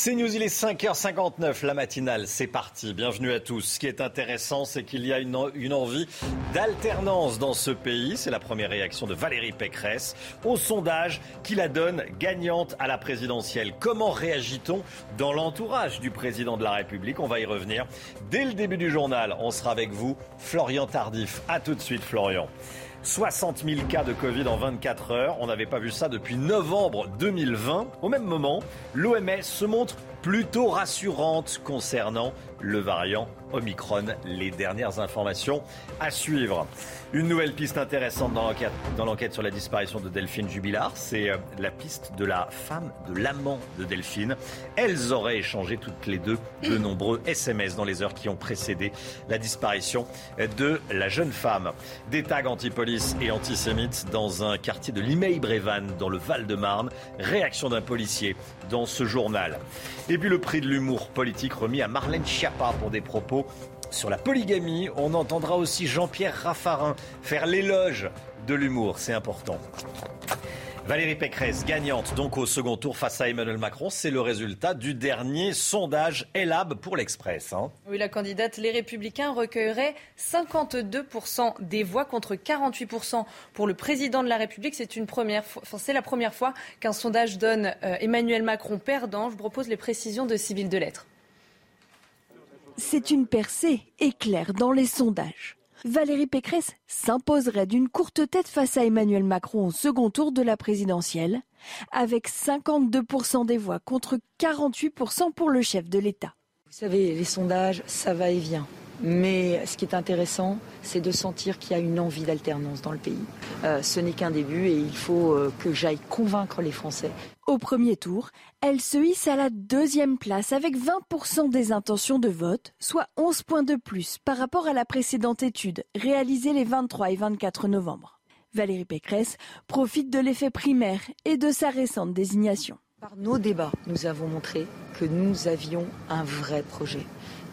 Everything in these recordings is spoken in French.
C'est News, il est 5h59, la matinale, c'est parti. Bienvenue à tous. Ce qui est intéressant, c'est qu'il y a une, une envie d'alternance dans ce pays. C'est la première réaction de Valérie Pécresse au sondage qui la donne gagnante à la présidentielle. Comment réagit-on dans l'entourage du président de la République? On va y revenir. Dès le début du journal, on sera avec vous, Florian Tardif. A tout de suite, Florian. 60 000 cas de Covid en 24 heures. On n'avait pas vu ça depuis novembre 2020. Au même moment, l'OMS se montre plutôt rassurante concernant le variant Omicron. Les dernières informations à suivre. Une nouvelle piste intéressante dans l'enquête sur la disparition de Delphine Jubilard, c'est euh, la piste de la femme de l'amant de Delphine. Elles auraient échangé toutes les deux de nombreux SMS dans les heures qui ont précédé la disparition de la jeune femme. Des tags anti-police et antisémites dans un quartier de Limay-Brévannes dans le Val-de-Marne. Réaction d'un policier dans ce journal. Et puis le prix de l'humour politique remis à Marlène Schiappa pour des propos sur la polygamie. On entendra aussi Jean-Pierre Raffarin faire l'éloge de l'humour, c'est important. Valérie Pécresse, gagnante donc au second tour face à Emmanuel Macron, c'est le résultat du dernier sondage ELAB pour l'Express. Hein. Oui, la candidate Les Républicains recueillerait 52% des voix contre 48% pour le président de la République. C'est la première fois qu'un sondage donne euh, Emmanuel Macron perdant. Je propose les précisions de Sybille Delettre. C'est une percée éclair dans les sondages. Valérie Pécresse s'imposerait d'une courte tête face à Emmanuel Macron au second tour de la présidentielle, avec 52% des voix contre 48% pour le chef de l'État. Vous savez, les sondages, ça va et vient. Mais ce qui est intéressant, c'est de sentir qu'il y a une envie d'alternance dans le pays. Euh, ce n'est qu'un début et il faut euh, que j'aille convaincre les Français. Au premier tour, elle se hisse à la deuxième place avec 20% des intentions de vote, soit 11 points de plus par rapport à la précédente étude réalisée les 23 et 24 novembre. Valérie Pécresse profite de l'effet primaire et de sa récente désignation. Par nos débats, nous avons montré que nous avions un vrai projet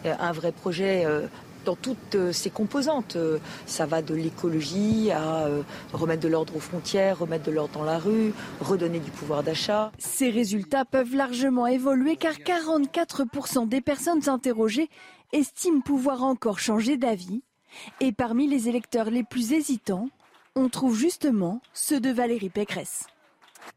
euh, un vrai projet euh, dans toutes euh, ses composantes. Ça va de l'écologie à remettre de l'ordre aux frontières, remettre de l'ordre dans la rue, redonner du pouvoir d'achat. Ces résultats peuvent largement évoluer car 44% des personnes interrogées estiment pouvoir encore changer d'avis. Et parmi les électeurs les plus hésitants, on trouve justement ceux de Valérie Pécresse.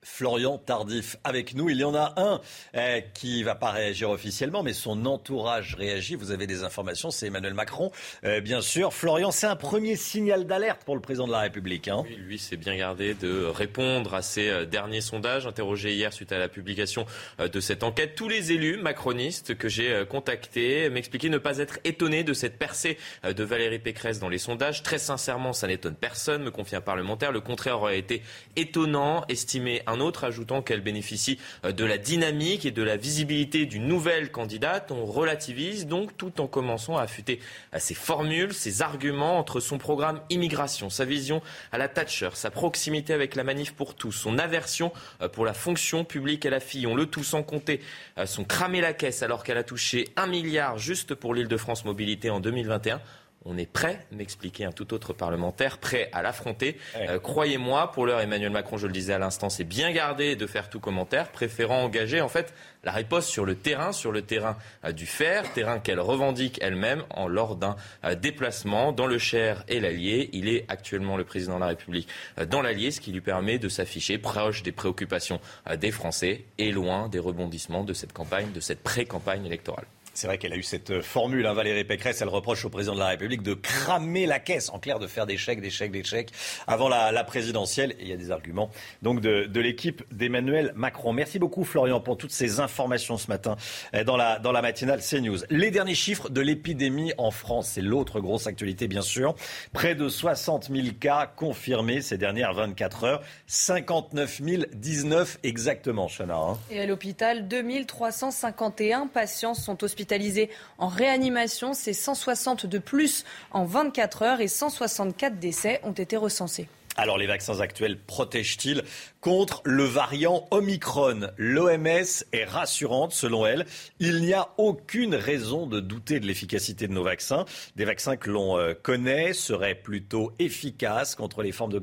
Florian Tardif avec nous. Il y en a un eh, qui va pas réagir officiellement, mais son entourage réagit. Vous avez des informations, c'est Emmanuel Macron, eh, bien sûr. Florian, c'est un premier signal d'alerte pour le président de la République. Hein. Oui, lui s'est bien gardé de répondre à ces euh, derniers sondages interrogés hier suite à la publication euh, de cette enquête. Tous les élus macronistes que j'ai euh, contactés m'expliquaient ne pas être étonnés de cette percée de Valérie Pécresse dans les sondages. Très sincèrement, ça n'étonne personne, me confie un parlementaire. Le contraire aurait été étonnant, estimé un autre ajoutant qu'elle bénéficie euh, de la dynamique et de la visibilité d'une nouvelle candidate. On relativise donc tout en commençant à affûter euh, ses formules, ses arguments entre son programme immigration, sa vision à la Thatcher, sa proximité avec la manif pour tous, son aversion euh, pour la fonction publique à la Fillon, le tout sans compter son cramer la caisse alors qu'elle a touché un milliard juste pour l'île de France Mobilité en 2021 on est prêt, m'expliquait un tout autre parlementaire, prêt à l'affronter. Euh, croyez-moi, pour l'heure, Emmanuel Macron, je le disais à l'instant, c'est bien gardé de faire tout commentaire, préférant engager en fait la riposte sur le terrain, sur le terrain euh, du fer, terrain qu'elle revendique elle-même en lors d'un euh, déplacement dans le Cher et l'Allier. Il est actuellement le président de la République dans l'Allier, ce qui lui permet de s'afficher proche des préoccupations des Français et loin des rebondissements de cette campagne, de cette pré-campagne électorale. C'est vrai qu'elle a eu cette formule, hein, Valérie Pécresse. Elle reproche au président de la République de cramer la caisse, en clair, de faire des chèques, des chèques, des chèques avant la, présidentielle. Il y a des arguments donc de, l'équipe d'Emmanuel Macron. Merci beaucoup, Florian, pour toutes ces informations ce matin euh, dans la, dans la matinale CNews. Les derniers chiffres de l'épidémie en France, c'est l'autre grosse actualité, bien sûr. Près de 60 000 cas confirmés ces dernières 24 heures. 59 019 exactement, Chana. Hein. Et à l'hôpital, 2351 patients sont hospitalisés hospitalisés en réanimation. C'est 160 de plus en 24 heures et 164 décès ont été recensés. Alors les vaccins actuels protègent-ils contre le variant Omicron? L'OMS est rassurante selon elle. Il n'y a aucune raison de douter de l'efficacité de nos vaccins. Des vaccins que l'on euh, connaît seraient plutôt efficaces contre les formes,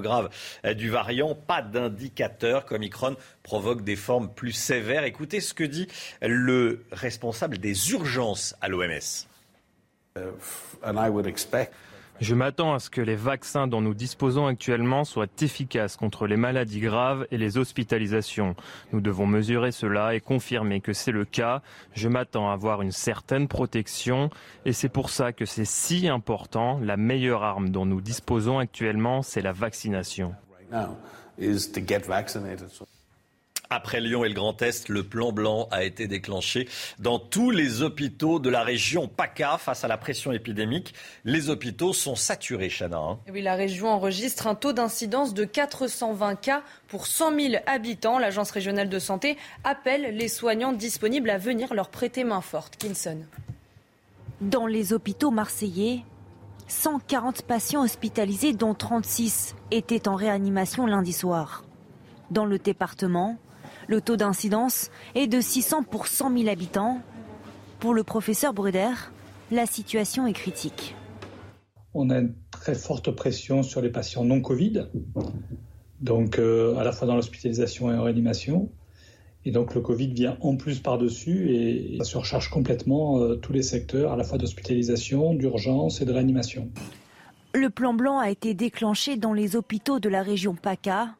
graves euh, du variant. Pas d'indicateur qu'Omicron provoque des formes plus sévères. Écoutez ce que dit le responsable des urgences à l'OMS. Uh, je m'attends à ce que les vaccins dont nous disposons actuellement soient efficaces contre les maladies graves et les hospitalisations. Nous devons mesurer cela et confirmer que c'est le cas. Je m'attends à avoir une certaine protection et c'est pour ça que c'est si important. La meilleure arme dont nous disposons actuellement, c'est la vaccination. Après Lyon et le Grand Est, le plan blanc a été déclenché dans tous les hôpitaux de la région PACA face à la pression épidémique. Les hôpitaux sont saturés, Chana. Hein. Oui, la région enregistre un taux d'incidence de 420 cas pour 100 000 habitants. L'Agence régionale de santé appelle les soignants disponibles à venir leur prêter main forte. Kinson. Dans les hôpitaux marseillais, 140 patients hospitalisés, dont 36 étaient en réanimation lundi soir. Dans le département, le taux d'incidence est de 600 pour 100 000 habitants. Pour le professeur Bruder, la situation est critique. On a une très forte pression sur les patients non Covid, donc euh, à la fois dans l'hospitalisation et en réanimation. Et donc le Covid vient en plus par-dessus et ça surcharge complètement euh, tous les secteurs, à la fois d'hospitalisation, d'urgence et de réanimation. Le plan blanc a été déclenché dans les hôpitaux de la région PACA.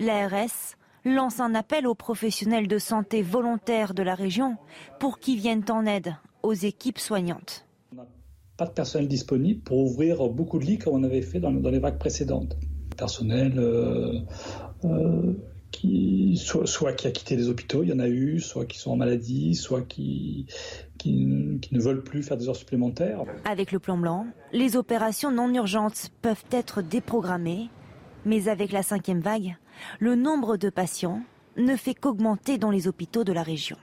L'ARS lance un appel aux professionnels de santé volontaires de la région pour qu'ils viennent en aide aux équipes soignantes. On n'a pas de personnel disponible pour ouvrir beaucoup de lits comme on avait fait dans, les vagues précédentes. Personnel euh, euh, qui, soit, qui a quitté les hôpitaux, il y en a eu, soit qui sont en maladie, soit qui, qui, ne veulent plus faire des heures supplémentaires. Avec le plan blanc, les opérations non urgentes peuvent être déprogrammées, mais avec la cinquième vague, le nombre de patients ne fait qu'augmenter dans les hôpitaux de la région.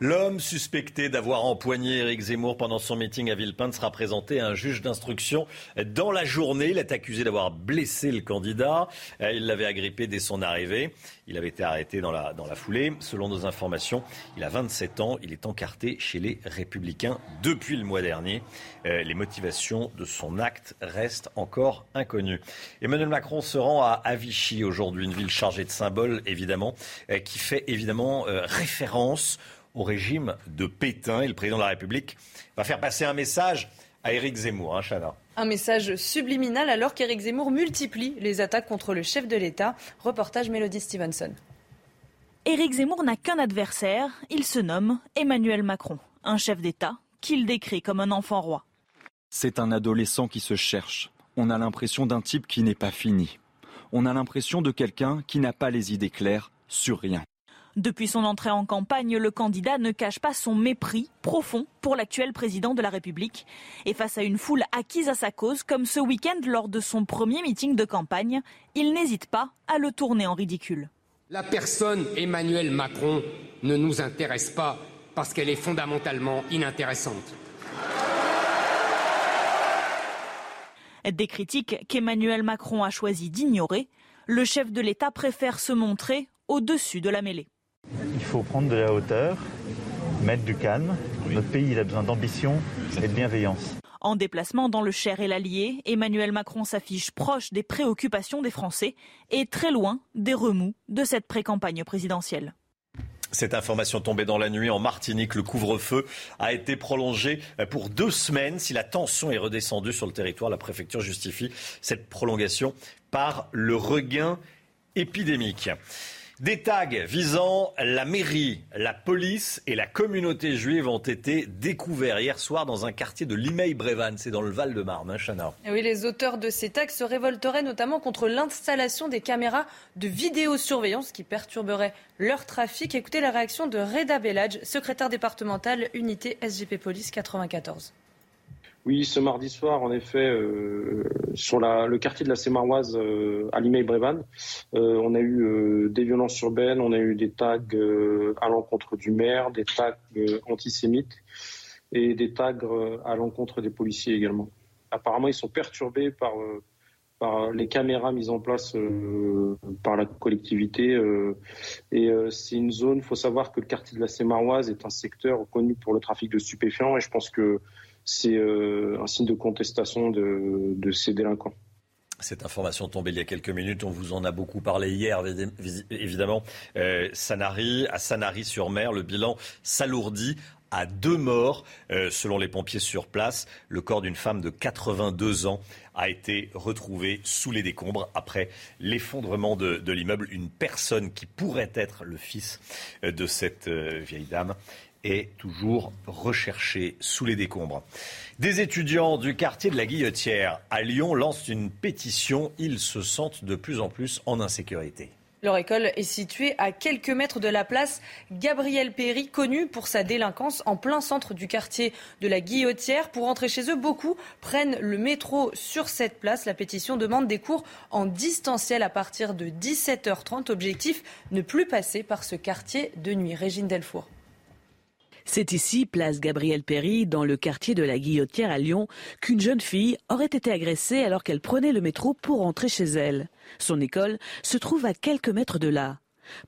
L'homme suspecté d'avoir empoigné Éric Zemmour pendant son meeting à Villepinte sera présenté à un juge d'instruction dans la journée. Il est accusé d'avoir blessé le candidat. Euh, il l'avait agrippé dès son arrivée. Il avait été arrêté dans la, dans la foulée. Selon nos informations, il a 27 ans. Il est encarté chez les Républicains depuis le mois dernier. Euh, les motivations de son acte restent encore inconnues. Emmanuel Macron se rend à Vichy aujourd'hui, une ville chargée de symboles, évidemment, euh, qui fait évidemment référence au régime de Pétain. Et le président de la République va faire passer un message à Éric Zemmour, hein, Chana. Un message subliminal alors qu'Éric Zemmour multiplie les attaques contre le chef de l'État. Reportage Mélodie Stevenson. Éric Zemmour n'a qu'un adversaire, il se nomme Emmanuel Macron, un chef d'État qu'il décrit comme un enfant roi. C'est un adolescent qui se cherche. On a l'impression d'un type qui n'est pas fini. On a l'impression de quelqu'un qui n'a pas les idées claires sur rien. Depuis son entrée en campagne, le candidat ne cache pas son mépris profond pour l'actuel président de la République. Et face à une foule acquise à sa cause, comme ce week-end lors de son premier meeting de campagne, il n'hésite pas à le tourner en ridicule. La personne Emmanuel Macron ne nous intéresse pas parce qu'elle est fondamentalement inintéressante. Des critiques qu'Emmanuel Macron a choisi d'ignorer, le chef de l'État préfère se montrer au-dessus de la mêlée. Il faut prendre de la hauteur, mettre du calme. Notre pays a besoin d'ambition et de bienveillance. En déplacement dans le Cher et l'Allier, Emmanuel Macron s'affiche proche des préoccupations des Français et très loin des remous de cette pré-campagne présidentielle. Cette information tombée dans la nuit en Martinique, le couvre-feu a été prolongé pour deux semaines. Si la tension est redescendue sur le territoire, la préfecture justifie cette prolongation par le regain épidémique. Des tags visant la mairie, la police et la communauté juive ont été découverts hier soir dans un quartier de Limeil-Brévannes. C'est dans le Val-de-Marne, hein, les auteurs de ces tags se révolteraient notamment contre l'installation des caméras de vidéosurveillance qui perturberaient leur trafic. Écoutez la réaction de Reda Belladj, secrétaire départemental unité SGP Police 94. Oui, ce mardi soir, en effet, euh, sur le quartier de la Sémaroise euh, à Limeil-Brévannes, euh, on a eu des violences urbaines, on a eu des tags à l'encontre du maire, des tags antisémites et des tags à l'encontre des policiers également. Apparemment, ils sont perturbés par, par les caméras mises en place par la collectivité. et c'est une zone, il faut savoir que le quartier de la Sémaroise est un secteur connu pour le trafic de stupéfiants et je pense que c'est euh, un signe de contestation de, ces délinquants. Cette information tombée il y a quelques minutes, on vous en a beaucoup parlé hier, évidemment. Euh, Sanary, à Sanary-sur-Mer, le bilan s'alourdit à deux morts. Euh, selon les pompiers sur place, le corps d'une femme de 82 ans a été retrouvé sous les décombres après l'effondrement de, de l'immeuble. Une personne qui pourrait être le fils de cette vieille dame est toujours recherché sous les décombres. Des étudiants du quartier de la Guillotière à Lyon lancent une pétition. Ils se sentent de plus en plus en insécurité. Leur école est située à quelques mètres de la place Gabriel Péry, connue pour sa délinquance en plein centre du quartier de la Guillotière. Pour rentrer chez eux, beaucoup prennent le métro sur cette place. La pétition demande des cours en distanciel à partir de 17h30. Objectif, ne plus passer par ce quartier de nuit. Régine Delfour. C'est ici, place Gabriel Péry, dans le quartier de la Guillotière à Lyon, qu'une jeune fille aurait été agressée alors qu'elle prenait le métro pour rentrer chez elle. Son école se trouve à quelques mètres de là.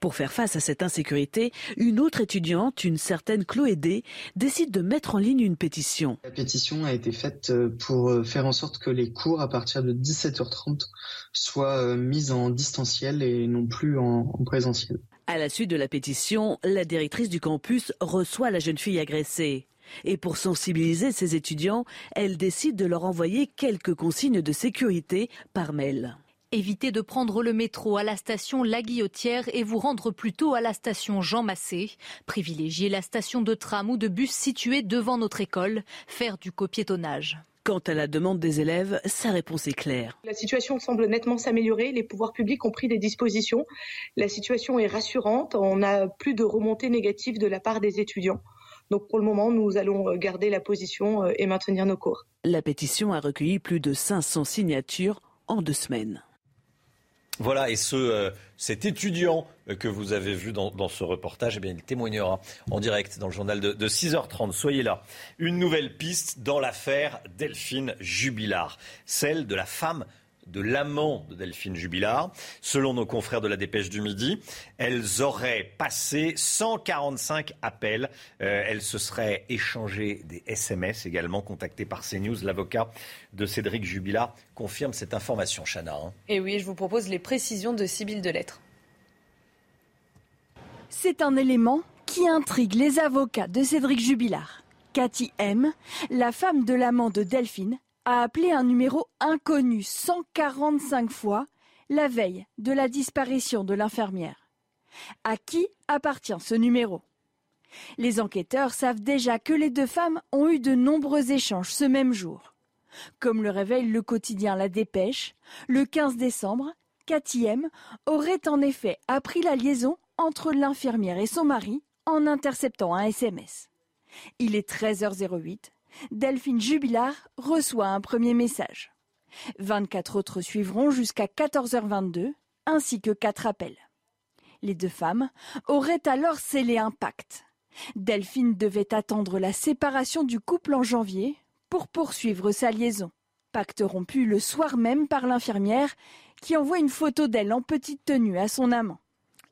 Pour faire face à cette insécurité, une autre étudiante, une certaine Chloé D, décide de mettre en ligne une pétition. La pétition a été faite euh, pour euh, faire en sorte que les cours à partir de 17h30 soient euh, mis en distanciel et non plus en présentiel. À la suite de la pétition, la directrice du campus reçoit la jeune fille agressée. Et pour sensibiliser ses étudiants, elle décide de leur envoyer quelques consignes de sécurité par mail. Évitez de prendre le métro à la station La Guillotière et vous rendre plutôt à la station Jean Massé. Privilégiez la station de tram ou de bus située devant notre école. Faire du copiétonnage. Quant à la demande des élèves, sa réponse est claire. La situation semble nettement s'améliorer. Les pouvoirs publics ont pris des dispositions. La situation est rassurante. On n'a plus de remontées négatives de la part des étudiants. Donc pour le moment, nous allons garder la position euh, et maintenir nos cours. La pétition a recueilli plus de 500 signatures en deux semaines. Voilà, et euh, cet étudiant que vous avez vu dans, ce reportage, eh bien, il témoignera en direct dans le journal de, de 6h30. Soyez là. Une nouvelle piste dans l'affaire Delphine Jubilard, celle de la femme de l'amant de Delphine Jubilard. Selon nos confrères de la dépêche du midi, elles auraient passé 145 appels. Euh, elles se seraient échangées des SMS également, contactées par CNews. L'avocat de Cédric Jubilard confirme cette information, Chana. Hein. Et oui, je vous propose les précisions de Sibylle Delettre. C'est un élément qui intrigue les avocats de Cédric Jubilard. Cathy M., la femme de l'amant de Delphine, a appelé un numéro inconnu 145 fois la veille de la disparition de l'infirmière. À qui appartient ce numéro? Les enquêteurs savent déjà que les deux femmes ont eu de nombreux échanges ce même jour. Comme le révèle le quotidien La Dépêche, le 15 décembre, Cathy M aurait en effet appris la liaison entre l'infirmière et son mari en interceptant un SMS. Il est 13h08 Delphine Jubilard reçoit un premier message. 24 autres suivront jusqu'à 14h22, ainsi que quatre appels. Les deux femmes auraient alors scellé un pacte. Delphine devait attendre la séparation du couple en janvier pour poursuivre sa liaison. Pacte rompu le soir même par l'infirmière qui envoie une photo d'elle en petite tenue à son amant.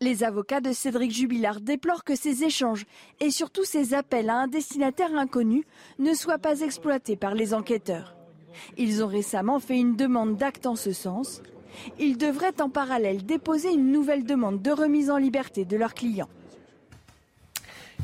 Les avocats de Cédric Jubilard déplorent que ces échanges et surtout ces appels à un destinataire inconnu ne soient pas exploités par les enquêteurs. Ils ont récemment fait une demande d'acte en ce sens. Ils devraient en parallèle déposer une nouvelle demande de remise en liberté de leurs clients.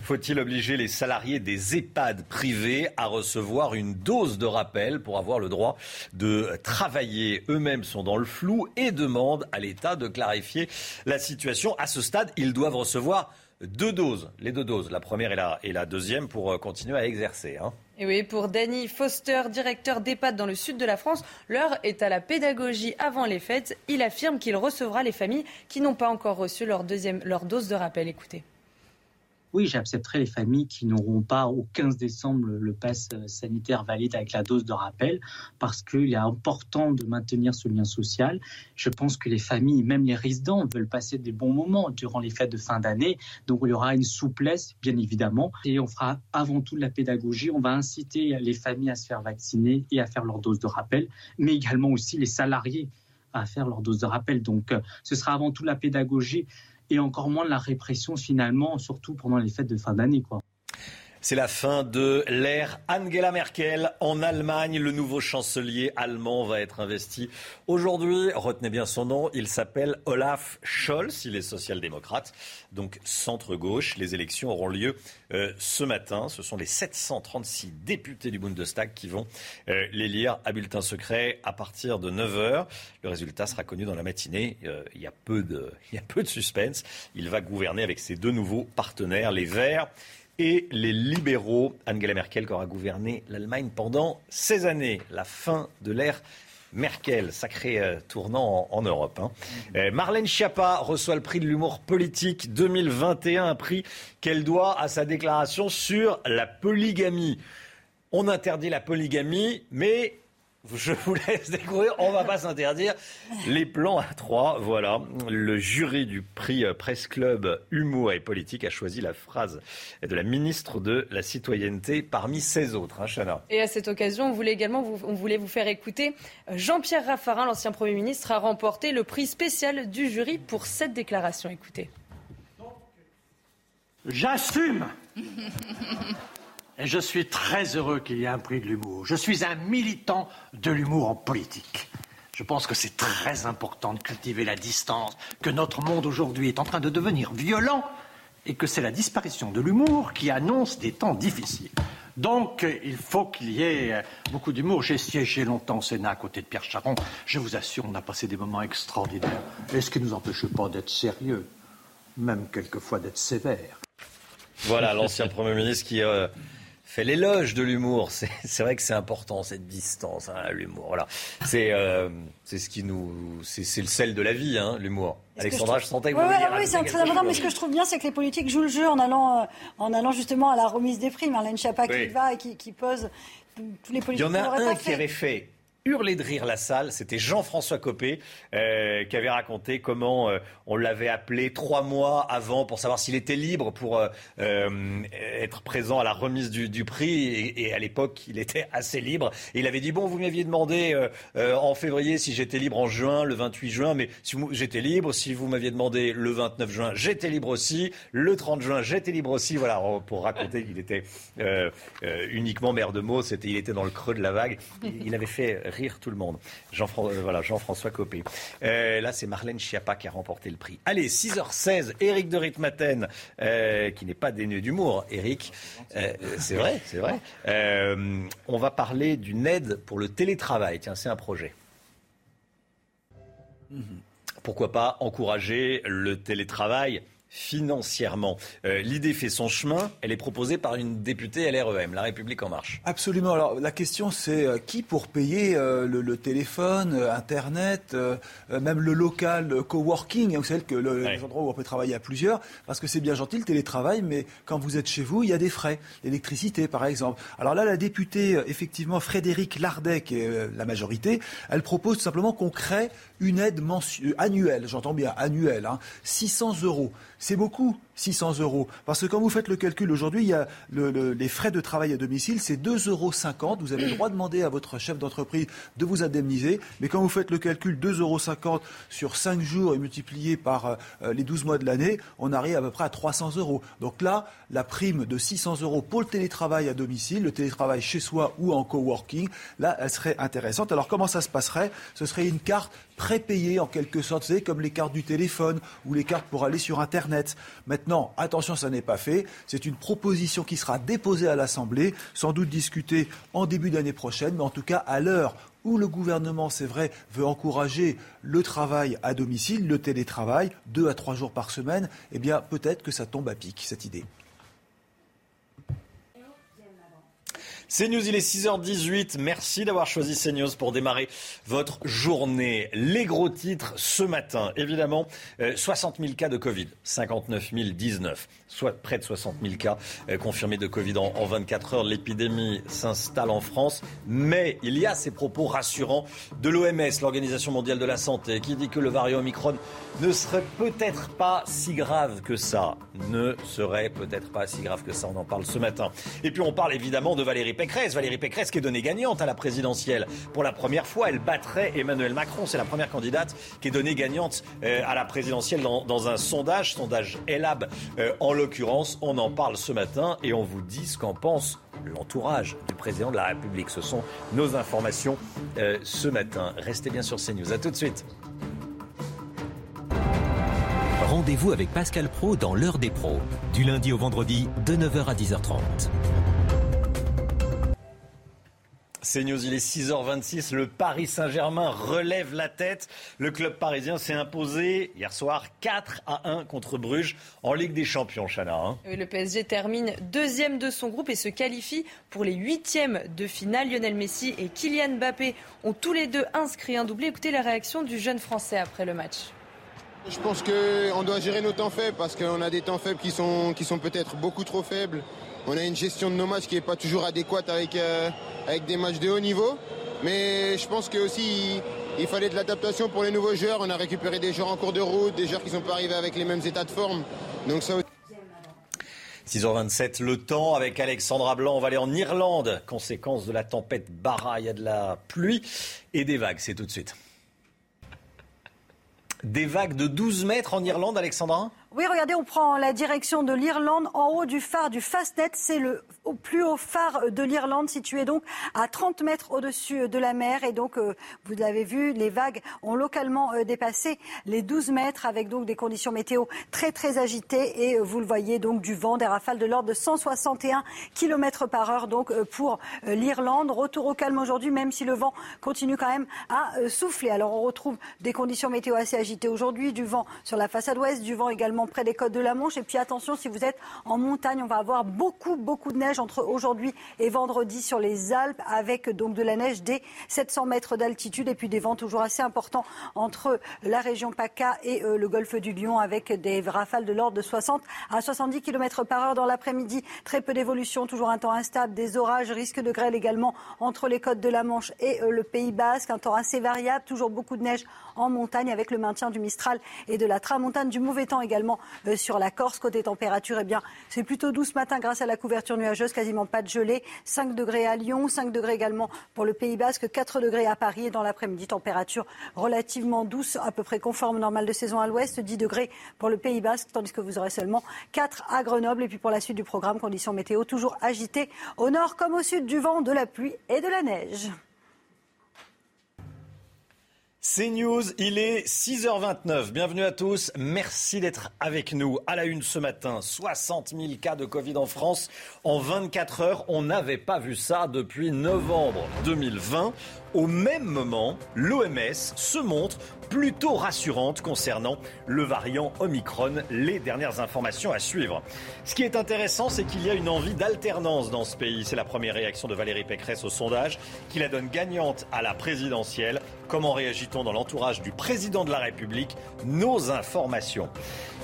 Faut-il obliger les salariés des EHPAD privés à recevoir une dose de rappel pour avoir le droit de travailler Eux-mêmes sont dans le flou et demandent à l'État de clarifier la situation. À ce stade, ils doivent recevoir deux doses, les deux doses, la première et la, et la deuxième pour euh, continuer à exercer. Hein. Et oui, pour Danny Foster, directeur d'EHPAD dans le sud de la France, l'heure est à la pédagogie avant les fêtes. Il affirme qu'il recevra les familles qui n'ont pas encore reçu leur, deuxième, leur dose de rappel. Écoutez oui, j'accepterai les familles qui n'auront pas au 15 décembre le pass euh, sanitaire valide avec la dose de rappel, parce qu'il est important de maintenir ce lien social. Je pense que les familles, même les résidents, veulent passer des bons moments durant les fêtes de fin d'année. Donc il y aura une souplesse, bien évidemment, et on fera avant tout de la pédagogie. On va inciter les familles à se faire vacciner et à faire leur dose de rappel, mais également aussi les salariés à faire leur dose de rappel. Donc euh, ce sera avant tout la pédagogie et encore moins de la répression finalement, surtout pendant les fêtes de fin d'année. quoi. C'est la fin de l'ère Angela Merkel en Allemagne. Le nouveau chancelier allemand va être investi aujourd'hui. Retenez bien son nom. Il s'appelle Olaf Scholz. Il est social-démocrate, donc centre-gauche. Les élections auront lieu euh, ce matin. Ce sont les 736 députés du Bundestag qui vont euh, l'élire à bulletin secret à partir de 9h. Le résultat sera connu dans la matinée. Euh, y il y a peu de suspense. Il va gouverner avec ses deux nouveaux partenaires, les Verts et les libéraux. Angela Merkel qui aura gouverné l'Allemagne pendant 16 années. La fin de l'ère Merkel, sacré euh, tournant en, Europe. Hein. Euh, Marlène Schiappa reçoit le prix de l'humour politique 2021, un prix qu'elle doit à sa déclaration sur la polygamie. On interdit la polygamie, mais je vous laisse découvrir. On ne va pas s'interdire les plans à trois. Voilà. Le jury du prix Presse Club Humour et Politique a choisi la phrase de la ministre de la Citoyenneté parmi 16 autres. Hein, et à cette occasion, on voulait également vous, on voulait vous faire écouter Jean-Pierre Raffarin, l'ancien Premier ministre, a remporté le prix spécial du jury pour cette déclaration. Écoutez. J'assume Et je suis très heureux qu'il y ait un prix de l'humour. Je suis un militant de l'humour en politique. Je pense que c'est très important de cultiver la distance, que notre monde aujourd'hui est en train de devenir violent et que c'est la disparition de l'humour qui annonce des temps difficiles. Donc, il faut qu'il y ait beaucoup d'humour. J'ai siégé longtemps au Sénat à côté de Pierre Charon. Je vous assure, on a passé des moments extraordinaires. Et ce qui ne nous empêche pas d'être sérieux, même quelquefois d'être sévère? Voilà, l'ancien Premier ministre qui euh, fait l'éloge de l'humour. C'est vrai que c'est important cette distance, hein, l'humour. Voilà, c'est euh, c'est ce qui nous, c'est le sel de la vie, hein, l'humour. Alexandra, je, sentais que vous Oui, c'est très important. Mais ce que je trouve bien, c'est que les politiques jouent le jeu en allant, euh, en allant justement à la remise des prix. Marlène Schiappa qui va et qui, qui pose tous les politiques. Il y en a un qui avait fait hurler de rire la salle. C'était Jean-François Copé euh, qui avait raconté comment euh, on l'avait appelé trois mois avant pour savoir s'il était libre pour euh, être présent à la remise du, prix. Et, à l'époque, il était assez libre. Il avait dit bon, vous m'aviez demandé en février si j'étais libre en juin, le 28 juin, mais si j'étais libre. Si vous m'aviez demandé le 29 juin, j'étais libre aussi. Le 30 juin, j'étais libre aussi. Voilà pour raconter qu'il était uniquement maire de mots. Il était dans le creux de la vague. Il avait fait rire tout le monde. Jean-François euh, voilà, Jean Copé. Euh, là, c'est Marlène Schiappa qui a remporté le prix. Allez, 6h16, Éric de Ritmaten, euh, qui n'est pas dénué d'humour, Éric. c'est vrai, c'est vrai. on va parler d'une aide pour le télétravail. Tiens, c'est un projet. Pourquoi pas encourager le télétravail financièrement. Euh, l'idée fait son chemin. Elle est proposée par une députée LREM, La République en marche. Absolument. Alors la question c'est euh, qui pour payer euh, le, téléphone, Internet, même le local coworking, vous savez que le, les endroits où on peut travailler à plusieurs, parce que c'est bien gentil le télétravail, mais quand vous êtes chez vous, il y a des frais, l'électricité par exemple. Alors là, la députée effectivement Frédéric Lardec, la majorité, elle propose tout simplement qu'on crée une aide annuelle, j'entends bien annuelle, 600 hein, euros. C'est beaucoup. 600 euros. Parce que quand vous faites le calcul aujourd'hui, il y a les frais de travail à domicile, c'est 2,50 euros. Vous avez le droit de demander à votre chef d'entreprise de vous indemniser. Mais quand vous faites le calcul 2,50 euros sur 5 jours et multiplié par euh, les 12 mois de l'année, on arrive à peu près à 300 euros. Donc là, la prime de 600 euros pour le télétravail à domicile, le télétravail chez soi ou en coworking, là, elle serait intéressante. Alors comment ça se passerait? Ce serait une carte prépayée en quelque sorte, vous savez, comme les cartes du téléphone ou les cartes pour aller sur Internet. Maintenant, Non, attention, ça n'est pas fait. C'est une proposition qui sera déposée à l'Assemblée, sans doute discutée en début d'année prochaine, mais en tout cas à l'heure où le gouvernement, c'est vrai, veut encourager le travail à domicile, le télétravail, deux à trois jours par semaine, eh bien peut-être que ça tombe à pic, cette idée. CNews, il est 6h18. Merci d'avoir choisi CNews pour démarrer votre journée. Les gros titres ce matin, évidemment, 60 euh, 000 cas de Covid, 59 019, soit près de 60 000 cas euh, confirmés de Covid en, en 24 heures. L'épidémie s'installe en France, mais il y a ces propos rassurants de l'OMS, l'Organisation mondiale de la santé, qui dit que le variant Omicron ne serait peut-être pas si grave que ça. Ne serait peut-être pas si grave que ça. On en parle ce matin. Et puis on parle évidemment de Valérie Valérie Pécresse qui est donnée gagnante à la présidentielle. Pour la première fois, elle battrait Emmanuel Macron. C'est la première candidate qui est donnée gagnante euh, à la présidentielle dans, dans, un sondage, sondage Elab euh, en l'occurrence. On en parle ce matin et on vous dit ce qu'en pense l'entourage du président de la République. Ce sont nos informations euh, ce matin. Restez bien sur CNews. À tout de suite. Rendez-vous avec Pascal Pro dans l'heure des pros, du lundi au vendredi de 9h à 10h30. C'est News, il est 6h26. Le Paris Saint-Germain relève la tête. Le club parisien s'est imposé hier soir 4 à 1 contre Bruges en Ligue des Champions, Chana. Hein. Le PSG termine deuxième de son groupe et se qualifie pour les huitièmes de finale. Lionel Messi et Kylian Mbappé ont tous les deux inscrit un doublé. Écoutez la réaction du jeune Français après le match. Je pense qu'on doit gérer nos temps faibles parce qu'on a des temps faibles qui sont, qui sont peut-être beaucoup trop faibles. On a une gestion de nos matchs qui n'est pas toujours adéquate avec, euh, avec des matchs de haut niveau. Mais je pense que aussi il, fallait de l'adaptation pour les nouveaux joueurs. On a récupéré des joueurs en cours de route, des joueurs qui ne sont pas arrivés avec les mêmes états de forme. Donc ça 6h27, le temps avec Alexandra Blanc. On va aller en Irlande. Conséquence de la tempête Barra, il y a de la pluie et des vagues. C'est tout de suite. Des vagues de 12 mètres en Irlande, Alexandra? Oui, regardez, on prend la direction de l'Irlande en haut du phare du Fastnet. C'est le plus haut phare de l'Irlande, situé donc à 30 mètres au-dessus de la mer. Et donc, euh, vous l'avez vu, les vagues ont localement euh, dépassé les 12 mètres avec donc des conditions météo très très agitées. Et euh, vous le voyez donc du vent, des rafales de l'ordre de 161 km par heure donc pour l'Irlande. Retour au calme aujourd'hui, même si le vent continue quand même à souffler. Alors, on retrouve des conditions météo assez agitées aujourd'hui, du vent sur la façade ouest, du vent également près des côtes de la Manche. Et puis attention, si vous êtes en montagne, on va avoir beaucoup, beaucoup de neige entre aujourd'hui et vendredi sur les Alpes, avec donc de la neige dès 700 mètres d'altitude et puis des vents toujours assez importants entre la région PACA et euh, le golfe du Lion, avec des rafales de l'ordre de 60 à 70 km par heure dans l'après-midi. Très peu d'évolution, toujours un temps instable, des orages, risque de grêle également entre les côtes de la Manche et euh, le Pays Basque, un temps assez variable, toujours beaucoup de neige en montagne avec le maintien du Mistral et de la tramontane, du mauvais temps également euh, sur la Corse. Côté température, eh bien, c'est plutôt doux ce matin grâce à la couverture nuageuse, quasiment pas de gelée. 5 degrés à Lyon, 5 degrés également pour le Pays Basque, 4 degrés à Paris et dans l'après-midi, température relativement douce, à peu près conforme normal de saison à l'ouest, 10 degrés pour le Pays Basque, tandis que vous aurez seulement 4 à Grenoble. Et puis pour la suite du programme, conditions météo toujours agitées au nord comme au sud, du vent, de la pluie et de la neige. C'est News, il est 6h29. Bienvenue à tous. Merci d'être avec nous. À la une ce matin, 60 000 cas de Covid en France en 24 heures. On n'avait pas vu ça depuis novembre 2020. Au même moment, l'OMS se montre plutôt rassurante concernant le variant Omicron. Les dernières informations à suivre. Ce qui est intéressant, c'est qu'il y a une envie d'alternance dans ce pays. C'est la première réaction de Valérie Pécresse au sondage qui la donne gagnante à la présidentielle. Comment réagit-on dans l'entourage du président de la République? Nos informations.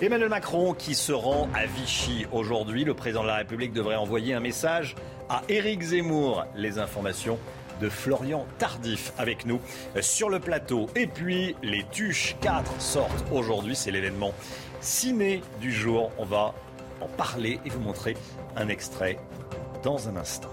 Emmanuel Macron qui se rend à Vichy aujourd'hui. Le président de la République devrait envoyer un message à Éric Zemmour. Les informations de Florian Tardif avec nous sur le plateau. Et puis les Tuches 4 sortent aujourd'hui, c'est l'événement ciné du jour. On va en parler et vous montrer un extrait dans un instant.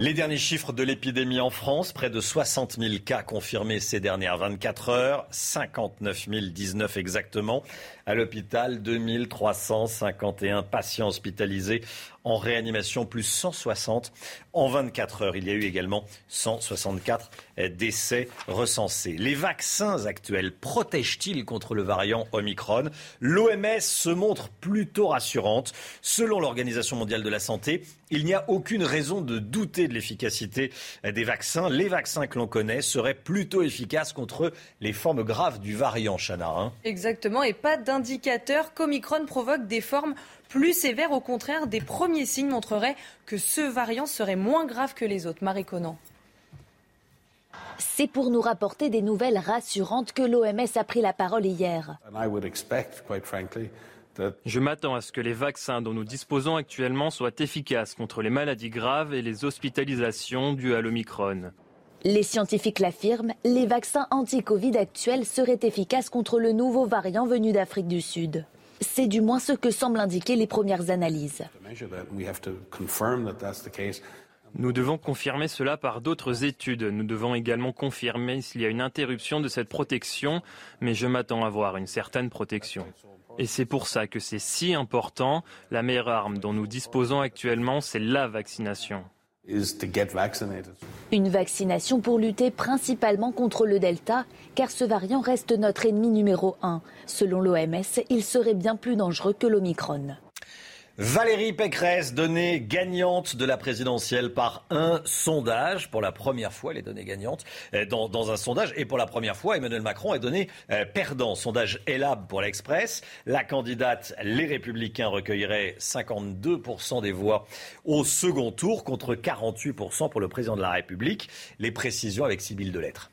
Les derniers chiffres de l'épidémie en France, près de 60 000 cas confirmés ces dernières 24 heures, 59 019 exactement. À l'hôpital, 2351 patients hospitalisés en réanimation, plus 160 en 24 heures. Il y a eu également 164 décès recensés. Les vaccins actuels protègent-ils contre le variant Omicron? L'OMS se montre plutôt rassurante. Selon l'Organisation mondiale de la santé, il n'y a aucune raison de douter de l'efficacité des vaccins. Les vaccins que l'on connaît seraient plutôt efficaces contre les formes graves du variant, Chana. Hein. Exactement, et pas d'indicateur qu'Omicron provoque des formes plus sévères. Au contraire, des premiers signes montreraient que ce variant serait moins grave que les autres. Marie Conan. C'est pour nous rapporter des nouvelles rassurantes que l'OMS a pris la parole hier. Je m'attends à ce que les vaccins dont nous disposons actuellement soient efficaces contre les maladies graves et les hospitalisations dues à l'Omicron. Les scientifiques l'affirment, les vaccins anti-Covid actuels seraient efficaces contre le nouveau variant venu d'Afrique du Sud. C'est du moins ce que semblent indiquer les premières analyses. Nous devons confirmer cela par d'autres études. Nous devons également confirmer s'il y a une interruption de cette protection, mais je m'attends à voir une certaine protection. Et c'est pour ça que c'est si important. La meilleure arme dont nous disposons actuellement, c'est la vaccination. Une vaccination pour lutter principalement contre le Delta, car ce variant reste notre ennemi numéro un. Selon l'OMS, il serait bien plus dangereux que l'Omicron. Valérie Pécresse, donnée gagnante de la présidentielle par un sondage. Pour la première fois, elle est donnée euh, dans, un sondage. Et pour la première fois, Emmanuel Macron est donné euh, perdant. Sondage ELAB pour l'Express. La candidate Les Républicains recueillerait 52% des voix au second tour contre 48% pour le président de la République. Les précisions avec Sybille Delettre.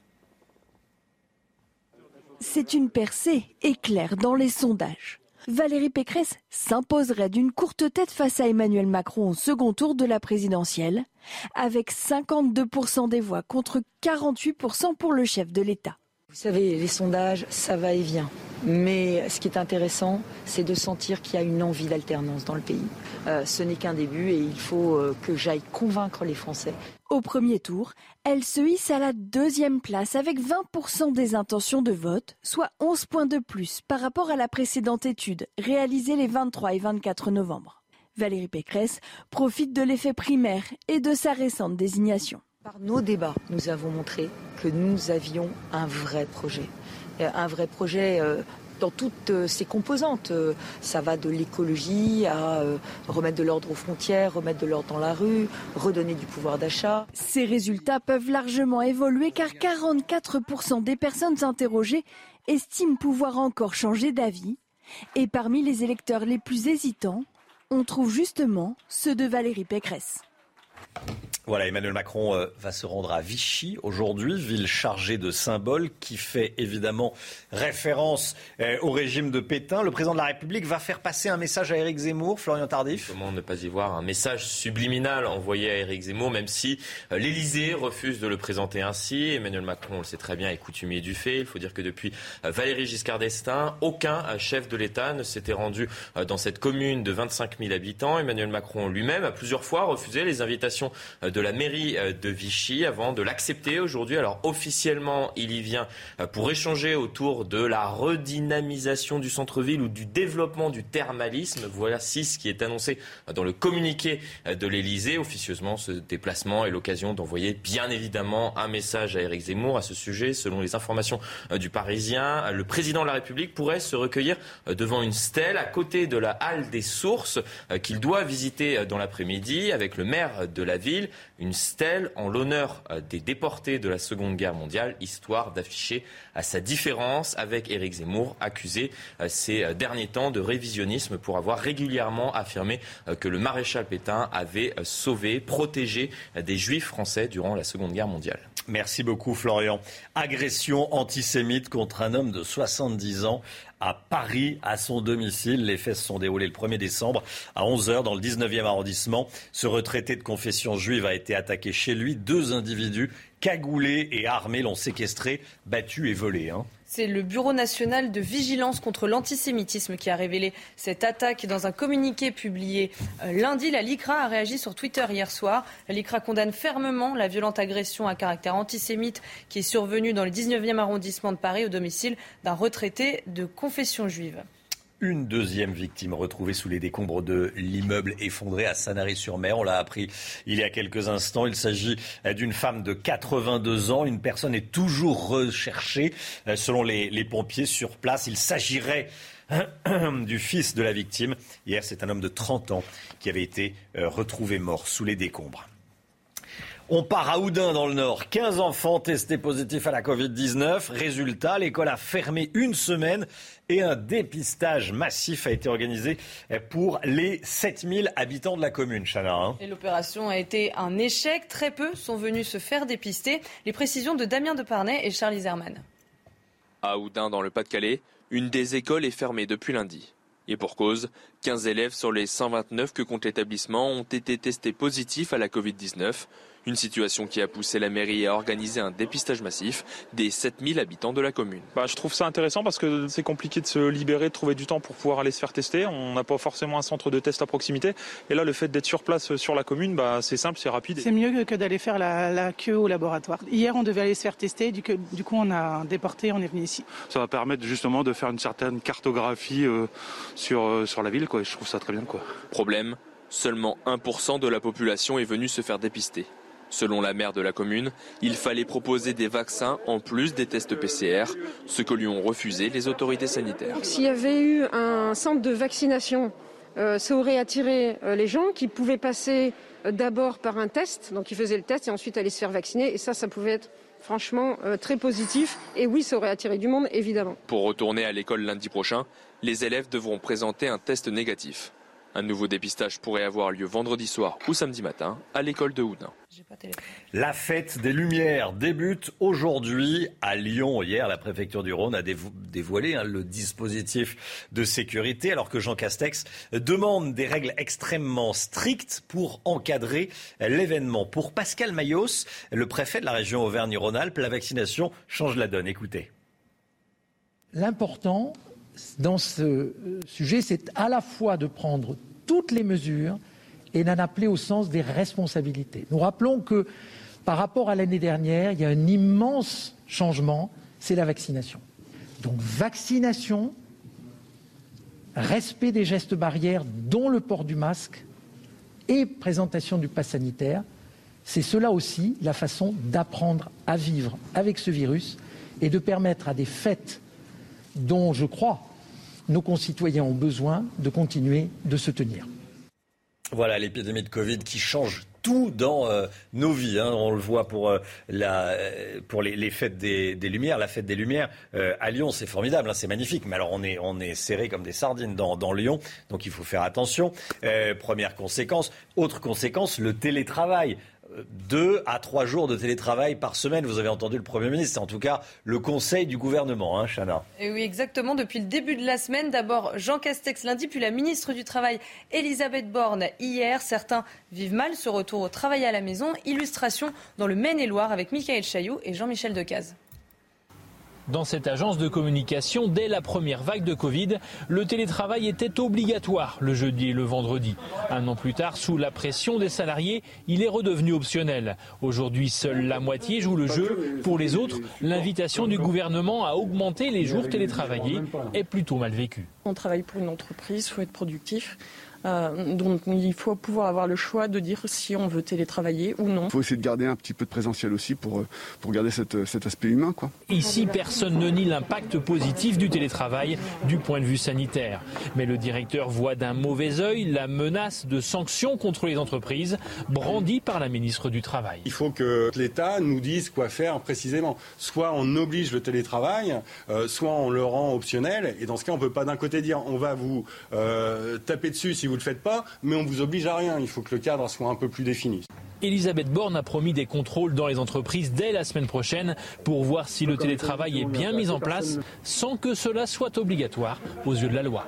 C'est une percée éclair dans les sondages. Valérie Pécresse s'imposerait d'une courte tête face à Emmanuel Macron au second tour de la présidentielle, avec 52% des voix contre 48% pour le chef de l'État. Vous savez, les sondages, ça va et vient. Mais ce qui est intéressant, c'est de sentir qu'il y a une envie d'alternance dans le pays. Euh, ce n'est qu'un début et il faut euh, que j'aille convaincre les Français. Au premier tour, elle se hisse à la deuxième place avec 20% des intentions de vote, soit 11 points de plus par rapport à la précédente étude réalisée les 23 et 24 novembre. Valérie Pécresse profite de l'effet primaire et de sa récente désignation. Par nos débats, nous avons montré que nous avions un vrai projet. Euh, un vrai projet euh, dans toutes euh, ses composantes. Ça va de l'écologie à remettre de l'ordre aux frontières, remettre de l'ordre dans la rue, redonner du pouvoir d'achat. Ces résultats peuvent largement évoluer car 44% des personnes interrogées estiment pouvoir encore changer d'avis. Et parmi les électeurs les plus hésitants, on trouve justement ceux de Valérie Pécresse. Voilà, Emmanuel Macron euh, va se rendre à Vichy aujourd'hui, ville chargée de symboles qui fait évidemment référence euh, au régime de Pétain. Le président de la République va faire passer un message à Éric Zemmour, Florian Tardif. Comment ne pas y voir un message subliminal envoyé à Éric Zemmour, même si euh, l'Élysée refuse de le présenter ainsi? Emmanuel Macron, on le sait très bien, est coutumier du fait. Il faut dire que depuis Valéry Giscard d'Estaing, aucun chef de l'État ne s'était rendu dans cette commune de 25 000 habitants. Emmanuel Macron lui-même a plusieurs fois refusé les invitations de la mairie euh, de Vichy avant de l'accepter aujourd'hui. Alors officiellement, il y vient euh, pour échanger autour de la redynamisation du centre-ville ou du développement du thermalisme. Voilà ce qui est annoncé dans le communiqué euh, de l'Elysée. Officieusement, ce déplacement est l'occasion d'envoyer bien évidemment un message à Éric Zemmour à ce sujet. Selon les informations du Parisien, le président de la République pourrait se recueillir devant une stèle à côté de la halle des sources qu'il doit visiter dans l'après-midi avec le maire de la ville une stèle en l'honneur euh, des déportés de la Seconde Guerre mondiale, histoire d'afficher à sa différence avec Éric Zemmour, accusé euh, ces euh, derniers temps de révisionnisme pour avoir régulièrement affirmé que le maréchal Pétain avait sauvé, protégé des juifs français durant la Seconde Guerre mondiale. Merci beaucoup Florian. Agression antisémite contre un homme de 70 ans à Paris, à son domicile. Les faits se sont déroulés le 1er décembre à 11h dans le 19e arrondissement. Ce retraité de confession juive a été attaqué chez lui. Deux individus cagoulés et armés l'ont séquestré, battu et volé. Hein. C'est le Bureau national de vigilance contre l'antisémitisme qui a révélé cette attaque dans un communiqué publié euh, lundi. La LICRA a réagi sur Twitter hier soir. La LICRA condamne fermement la violente agression à caractère antisémite qui est survenue dans le 19e arrondissement de Paris au domicile d'un retraité de confession juive. Une deuxième victime retrouvée sous les décombres de l'immeuble effondré à Sanary-sur-Mer. On l'a appris il y a quelques instants. Il s'agit d'une femme de 82 ans. Une personne est toujours recherchée euh, selon les, les pompiers sur place. Il s'agirait du fils de la victime. Hier, c'est un homme de 30 ans qui avait été euh, retrouvé mort sous les décombres. On part à Oudin dans le Nord. 15 enfants testés positifs à la Covid-19. Résultat, l'école a fermé une semaine et un dépistage massif a été organisé pour les 7000 habitants de la commune, Chana. Hein. Et l'opération a été un échec. Très peu sont venus se faire dépister. Les précisions de Damien Deparnay et Charlie Zerman. À Oudin, dans le Pas-de-Calais, une des écoles est fermée depuis lundi. Et pour cause, 15 élèves sur les 129 que compte l'établissement ont été testés positifs à la Covid-19. Une situation qui a poussé la mairie à organiser un dépistage massif des 7000 habitants de la commune. Bah, je trouve ça intéressant parce que c'est compliqué de se libérer, de trouver du temps pour pouvoir aller se faire tester. On n'a pas forcément un centre de test à proximité. Et là, le fait d'être sur place sur la commune, bah, c'est simple, c'est rapide. C'est mieux que d'aller faire la, queue au laboratoire. Hier, on devait aller se faire tester. Du, coup, on a déporté, on est venu ici. Ça va permettre justement de faire une certaine cartographie euh, sur, euh, sur la ville. Quoi. je trouve ça très bien. Quoi. Problème, seulement 1% de la population est venue se faire dépister. Selon la maire de la commune, il fallait proposer des vaccins en plus des tests PCR, ce que lui ont refusé les autorités sanitaires. S'il y avait eu un centre de vaccination, euh, ça aurait attiré euh, les gens qui pouvaient passer euh, d'abord par un test, donc ils faisaient le test et ensuite aller se faire vacciner, et ça, ça pouvait être franchement très positif. Et oui, ça aurait attiré du monde, évidemment. Pour retourner à l'école lundi prochain, les élèves devront présenter un test négatif. Un nouveau dépistage pourrait avoir lieu vendredi soir ou samedi matin à l'école de Houdin. La fête des Lumières débute aujourd'hui à Lyon. Hier, la préfecture du Rhône a dévoilé hein, le dispositif de sécurité alors que Jean Castex demande des règles extrêmement strictes pour encadrer l'événement. Pour Pascal Mayos, le préfet de la région Auvergne-Rhône-Alpes, la vaccination change la donne. Écoutez. L'important dans ce euh, sujet, c'est à la fois de prendre toutes les mesures et d'en appeler au sens des responsabilités. Nous rappelons que par rapport à l'année dernière, il y a un immense changement, c'est la vaccination. Donc vaccination, respect des gestes barrières, dont le port du masque, et présentation du pass sanitaire, c'est cela aussi la façon d'apprendre à vivre avec ce virus et de permettre à des fêtes dont je crois nos concitoyens ont besoin de continuer de se tenir. Voilà l'épidémie de Covid qui change tout dans euh, nos vies. Hein. On le voit pour, euh, la, euh, pour les, fêtes des, Lumières. La fête des Lumières à Lyon, c'est formidable, hein, c'est magnifique. Mais alors on est, on est serré comme des sardines dans, dans Lyon, donc il faut faire attention. première conséquence. Autre conséquence, le télétravail deux à trois jours de télétravail par semaine. Vous avez entendu le Premier ministre, c'est en tout cas le conseil du gouvernement, hein, Chana. Oui, exactement. Depuis le début de la semaine, d'abord Jean Castex lundi, puis la ministre du Travail Elisabeth Borne hier. Certains vivent mal ce retour au travail à la maison. Illustration dans le Maine-et-Loire avec Michael Chaillot et Jean-Michel Decaze. Dans cette agence de communication, dès la première vague de Covid, le télétravail était obligatoire le jeudi et le vendredi. Un an plus tard, sous la pression des salariés, il est redevenu optionnel. Aujourd'hui, seule la moitié joue le jeu. Pour les autres, l'invitation du gouvernement à augmenter les jours télétravaillés est plutôt mal vécue. On travaille pour une entreprise, il faut être productif. Euh, donc il faut pouvoir avoir le choix de dire si on veut télétravailler ou non. Il faut essayer de garder un petit peu de présentiel aussi pour, euh, pour garder euh, cet aspect humain. Quoi. Ici, personne ne nie l'impact positif du télétravail du point de vue sanitaire. Mais le directeur voit d'un mauvais œil la menace de sanctions contre les entreprises brandie par la ministre du Travail. Il faut que l'État nous dise quoi faire précisément. Soit on oblige le télétravail, soit on le rend optionnel. Et dans ce cas, on ne peut pas d'un côté dire on va vous taper dessus si vous ne le faites pas, mais on ne vous oblige à rien. Il faut que le cadre soit un peu plus défini. Elisabeth Borne a promis des contrôles dans les entreprises dès la semaine prochaine pour voir si le télétravail est bien mis en place sans que cela soit obligatoire aux yeux de la loi.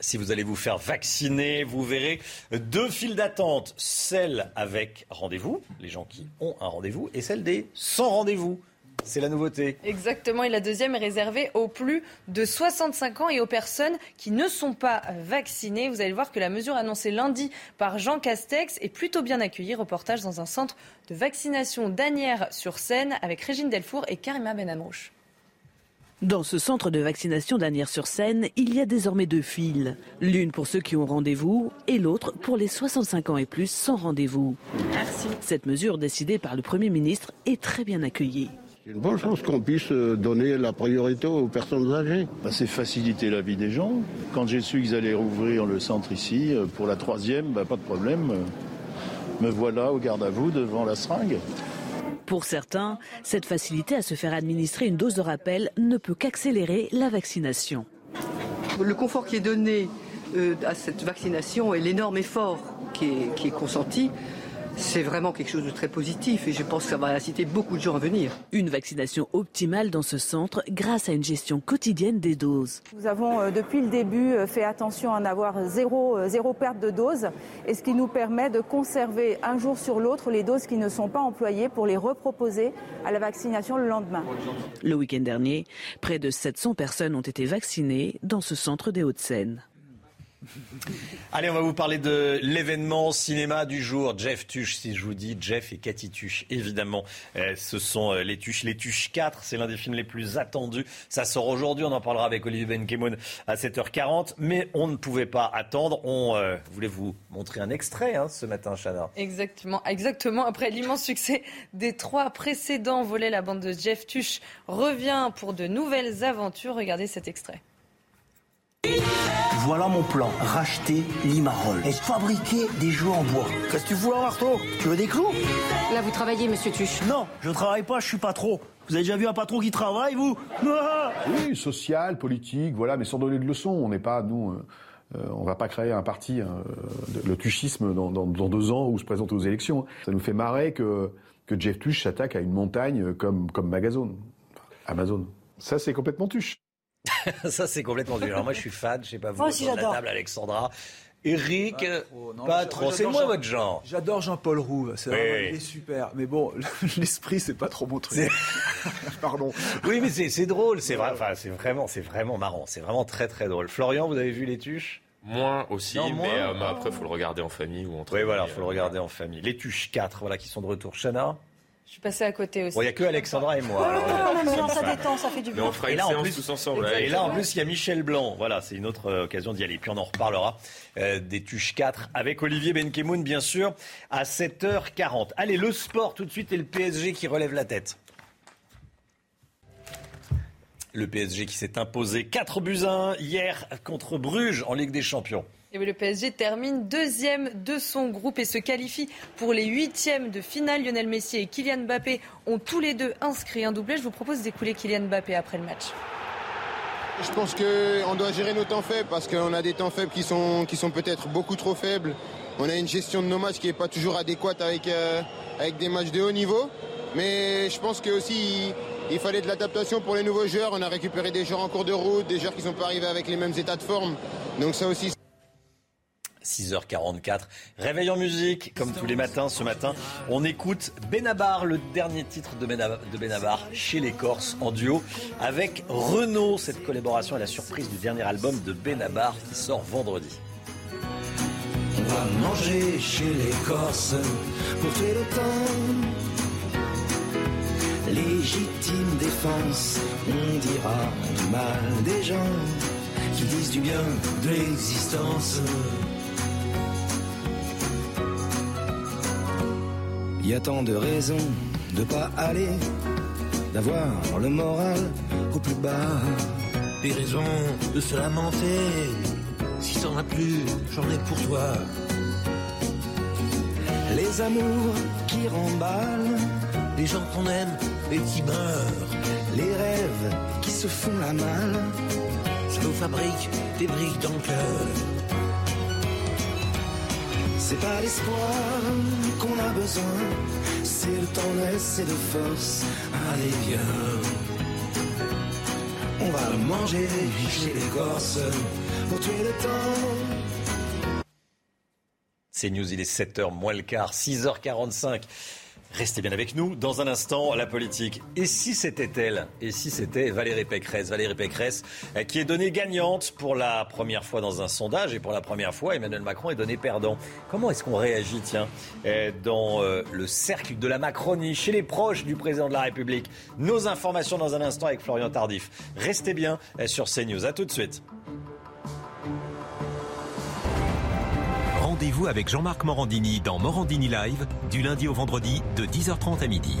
Si vous allez vous faire vacciner, vous verrez deux files d'attente, celle avec rendez-vous, les gens qui ont un rendez-vous, et celle des sans rendez-vous. C'est la nouveauté. Exactement. Et la deuxième est réservée aux plus de 65 ans et aux personnes qui ne sont pas vaccinées. Vous allez voir que la mesure annoncée lundi par Jean Castex est plutôt bien accueillie. Reportage dans un centre de vaccination d'Anières sur Seine avec Régine Delfour et Karima Benamrouche. Dans ce centre de vaccination d'Anières-sur-Seine, il y a désormais deux files. L'une pour ceux qui ont rendez-vous et l'autre pour les 65 ans et plus sans rendez-vous. Merci. Cette mesure décidée par le Premier ministre est très bien accueillie. C'est une bonne chose qu'on puisse euh, donner la priorité aux personnes âgées. Bah, c'est faciliter la vie des gens. Quand j'ai su qu'ils allaient rouvrir le centre ici, euh, pour la troisième, bah, pas de problème. Me voilà au garde à vous devant la seringue. Pour certains, cette facilité à se faire administrer une dose de rappel ne peut qu'accélérer la vaccination. Le confort qui est donné euh, à cette vaccination et l'énorme effort qui est, qui est consenti, c'est vraiment quelque chose de très positif et je pense que ça va inciter beaucoup de gens à venir. Une vaccination optimale dans ce centre grâce à une gestion quotidienne des doses. Nous avons euh, depuis le début euh, fait attention à n'avoir zéro, euh, zéro perte de doses et ce qui nous permet de conserver un jour sur l'autre les doses qui ne sont pas employées pour les reproposer à la vaccination le lendemain. Le week-end dernier, près de 700 personnes ont été vaccinées dans ce centre des Hauts-de-Seine. Allez, on va vous parler de l'événement cinéma du jour. Jeff Tuche, si je vous dis Jeff et Cathy Tuche, évidemment, euh, ce sont euh, les Tuches. Les Tuches 4, c'est l'un des films les plus attendus. Ça sort aujourd'hui, on en parlera avec Olivier Benkemoun à 7h40. Mais on ne pouvait pas attendre. On euh, voulait vous montrer un extrait hein, ce matin, Chana. Exactement, exactement. Après l'immense succès des trois précédents volets, la bande de Jeff Tuche revient pour de nouvelles aventures. Regardez cet extrait. Voilà mon plan. Racheter Limarol et fabriquer des jeux en bois. Qu'est-ce que tu fous là, Marteau Tu veux des clous? Là, vous travaillez, monsieur Tuche Non, je travaille pas, je suis patron. Vous avez déjà vu un patron qui travaille, vous? Ah Oui, social, politique, voilà, mais sans donner de leçons. On n'est pas, nous, euh, euh, on va pas créer un parti, hein, de- le tuchisme, dans, dans- dans deux ans ou se présenter aux élections. Ça nous fait marrer que, que Jeff Tuche s'attaque à une montagne comme, comme Magazone, Amazon. Ça, c'est complètement tuche. Ça, c'est complètement dur. Alors, moi, je suis fan, je sais pas vous, Moi aussi, de la table, Alexandra. Eric, pas mais trop. C'est moi Jean- votre genre. J'adore Jean-Paul Roux, c'est Oui, vraiment- oui. il est super. Mais bon, l'esprit, c'est pas trop mon truc. Pardon. Oui, mais c'est c'est drôle. C'est vrai, enfin, c'est vraiment, c'est vraiment marrant. C'est vraiment très, très drôle. Florian, vous avez vu les tuches? Moins aussi, Non, mais, moins. euh, mais après, il faut le regarder en famille ou entre Oui, voilà, faut euh, le regarder en famille. Les tuches 4, voilà, qui sont de retour. Chana? Je suis passée à côté aussi. Bon, il n'y a que Alexandra et moi. alors, on aime bien, nous ça détend, ça fait du Mais bien. on fera Et une là, en séance plus, tous ensemble. et là, en plus, il y a Michel Blanc. Voilà, c'est une autre euh, occasion d'y aller. Puis on en reparlera euh, des Tuches 4 avec Olivier Benkemoun, bien sûr, à 7h40. Allez, le sport tout de suite et le PSG qui relève la tête. Le PSG qui s'est imposé 4 buts à 1 hier contre Bruges en Ligue des Champions. Le PSG termine deuxième de son groupe et se qualifie pour les huitièmes de finale. Lionel Messi et Kylian Mbappé ont tous les deux inscrit un doublé. Je vous propose d'écouler Kylian Mbappé après le match. Je pense qu'on doit gérer nos temps faibles parce qu'on a des temps faibles qui sont, qui sont peut-être beaucoup trop faibles. On a une gestion de nos matchs qui n'est pas toujours adéquate avec, euh, avec des matchs de haut niveau. Mais je pense que il fallait de l'adaptation pour les nouveaux joueurs. On a récupéré des joueurs en cours de route, des joueurs qui ne sont pas arrivés avec les mêmes états de forme. Donc ça aussi. 6h44. Réveil en musique, comme tous les matins. Ce matin, on écoute Benabar, le dernier titre de Benabar, chez les Corses en duo avec Renault. Cette collaboration est la surprise du dernier album de Benabar qui sort vendredi. On va manger chez les Corses pour tuer le temps. Légitime défense, on dira du mal des gens qui disent du bien de l'existence. Y a tant de raisons de pas aller, d'avoir le moral au plus bas. Des raisons de se lamenter, si t'en as plus, j'en ai pour toi. Les amours qui remballent, les gens qu'on aime et qui meurent, les rêves qui se font la malle, ça nous fabrique des briques dans le cœur. C'est pas l'espoir qu'on a besoin, c'est le tendresse et de force. Allez viens, on va le manger chez les Corses pour tuer le temps. C'est News, il est 7h moins le quart, 6h45. Restez bien avec nous. Dans un instant, la politique. Et si c'était elle Et si c'était Valérie Pécresse Valérie Pécresse euh, qui est donnée gagnante pour la première fois dans un sondage et pour la première fois, Emmanuel Macron est donné perdant. Comment est-ce qu'on réagit, tiens, euh, dans euh, le cercle de la Macronie, chez les proches du président de la République? Nos informations dans un instant avec Florian Tardif. Restez bien sur CNews. À tout de suite. Rendez-vous avec Jean-Marc Morandini dans Morandini Live du lundi au vendredi de 10h30 à midi.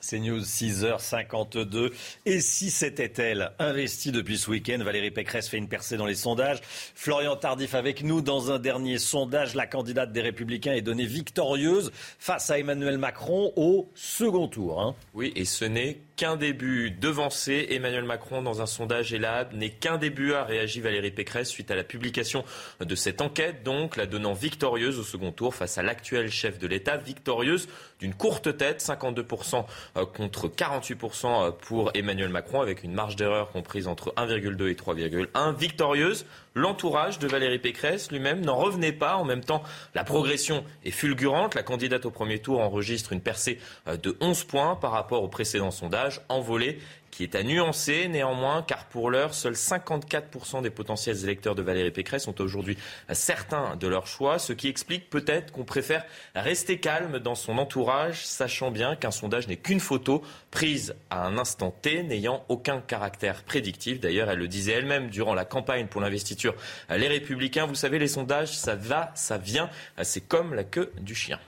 C'est News 6h52. Et si c'était elle, investie depuis ce week-end, Valérie Pécresse fait une percée dans les sondages. Florian Tardif avec nous dans un dernier sondage. La candidate des Républicains est donnée victorieuse face à Emmanuel Macron au second tour. Hein. Oui, et ce n'est qu'un début. Devancé, Emmanuel Macron dans un sondage ELAB n'est qu'un début, a réagi Valérie Pécresse suite à la publication de cette enquête, donc la donnant victorieuse au second tour face à l'actuel chef de l'État, victorieuse d'une courte tête, 52% euh, contre 48% pour Emmanuel Macron, avec une marge d'erreur comprise entre 1,2 et 3,1. Victorieuse L'entourage de Valérie Pécresse lui-même n'en revenait pas. En même temps, la progression est fulgurante. La candidate au premier tour enregistre une percée euh, de 11 points par rapport au précédent sondage, envolé qui est à nuancer néanmoins, car pour l'heure, seuls 54% des potentiels électeurs de Valérie Pécresse sont aujourd'hui certains de leur choix, ce qui explique peut-être qu'on préfère rester calme dans son entourage, sachant bien qu'un sondage n'est qu'une photo prise à un instant T, n'ayant aucun caractère prédictif. D'ailleurs, elle le disait elle-même durant la campagne pour l'investiture Les Républicains. Vous savez, les sondages, ça va, ça vient, c'est comme la queue du chien.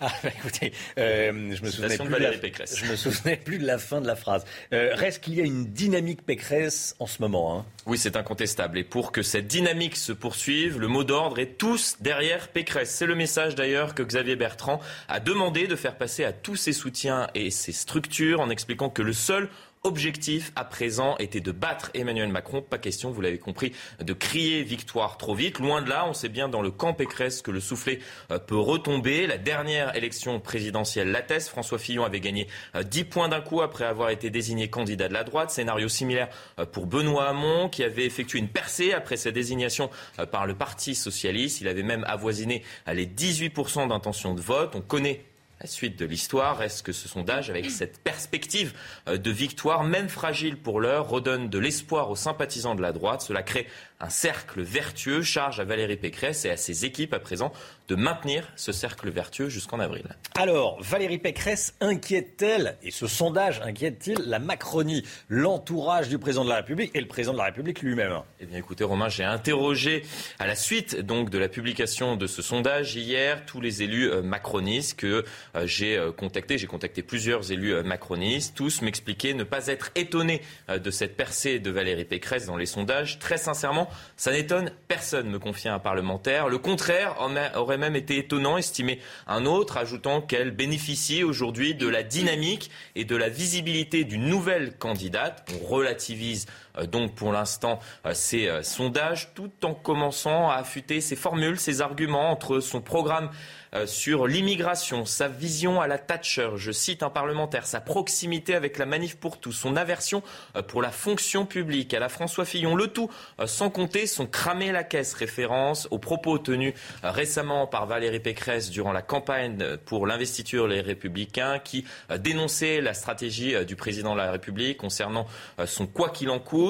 Ah, bah, écoutez, euh, je me souvenais plus de, la, je me souvenais plus de la fin de la phrase. Euh, reste qu'il y a une dynamique Pécresse en ce moment. Hein. Oui, c'est incontestable. Et pour que cette dynamique se poursuive, le mot d'ordre est tous derrière Pécresse. C'est le message d'ailleurs que Xavier Bertrand a demandé de faire passer à tous ses soutiens et ses structures en expliquant que le seul objectif à présent était de battre Emmanuel Macron. Pas question, vous l'avez compris, de crier victoire trop vite. Loin de là, on sait bien dans le camp Pécresse que le soufflet euh, peut retomber. La dernière élection présidentielle l'atteste. François Fillon avait gagné 10 euh, points d'un coup après avoir été désigné candidat de la droite. Scénario similaire euh, pour Benoît Hamon qui avait effectué une percée après sa désignation par le Parti socialiste. Il avait même avoisiné les 18% d'intention de vote. On connaît la suite de l'histoire reste que ce sondage, avec cette perspective euh, de victoire, même fragile pour l'heure, redonne de l'espoir aux sympathisants de la droite? Cela crée un cercle vertueux, charge à Valérie Pécresse et à ses équipes à présent de maintenir ce cercle vertueux jusqu'en avril. Alors, Valérie Pécresse inquiète-t-elle, et ce sondage inquiète-t-il la Macronie, l'entourage du président de la République et le président de la République lui-même? Eh bien écoutez Romain, j'ai interrogé à la suite donc de la publication de ce sondage hier tous les élus euh, macronistes que euh, j'ai euh, contactés. J'ai contacté plusieurs élus macronistes. Tous m'expliquaient ne pas être étonnés de cette percée de Valérie Pécresse dans les sondages. Très sincèrement, ça n'étonne personne, me confie un parlementaire. Le contraire aurait même été étonnant, estimé un autre, ajoutant qu'elle bénéficie aujourd'hui de la dynamique et de la visibilité d'une nouvelle candidate. On relativise donc pour l'instant euh, ces euh, sondages tout en commençant à affûter ses formules, ses arguments entre son programme euh, sur l'immigration, sa vision à la Thatcher, je cite un parlementaire, sa proximité avec la manif pour tous, son aversion euh, pour la fonction publique. À la François Fillon, le tout euh, sans compter son cramer la caisse, référence aux propos tenus récemment par Valérie Pécresse durant la campagne pour l'investiture Les Républicains qui dénonçait la stratégie du président de la République concernant son quoi qu'il en coûte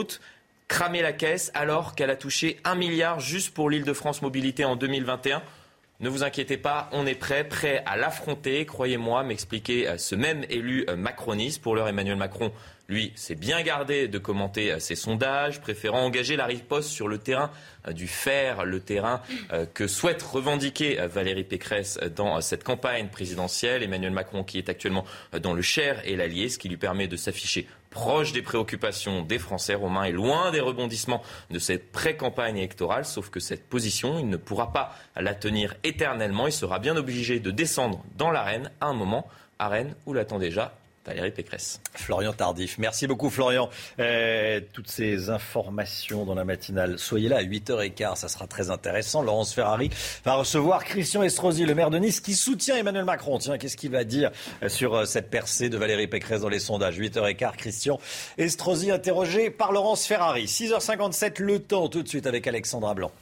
cramer la caisse alors qu'elle a touché un milliard juste pour l'île de France Mobilité en 2021. Ne vous inquiétez pas, on est prêt, prêt à l'affronter, croyez-moi, m'expliquer euh, ce même élu euh, macroniste. Pour l'heure, Emmanuel Macron, lui, s'est bien gardé de commenter euh, ces sondages, préférant engager la riposte sur le terrain du fer, le terrain que souhaite revendiquer Valérie Pécresse dans cette campagne présidentielle. Emmanuel Macron, qui est actuellement dans le Cher et l'Allier, ce qui lui permet de s'afficher proche des préoccupations des Français romains et loin des rebondissements de cette pré-campagne électorale, sauf que cette position, il ne pourra pas la tenir éternellement. Il sera bien obligé de descendre dans l'arène à un moment, arène où l'attend déjà Valérie Pécresse. Florian Tardif. Merci beaucoup, Florian. Euh, toutes ces informations dans la matinale. Soyez là à 8h15, ça sera très intéressant. Laurence Ferrari va recevoir Christian Estrosi, le maire de Nice, qui soutient Emmanuel Macron. Tiens, qu'est-ce qu'il va dire euh, sur euh, cette percée de Valérie Pécresse dans les sondages? 8h15, Christian Estrosi interrogé par Laurence Ferrari. 6h57, le temps tout de suite avec Alexandra Blanc.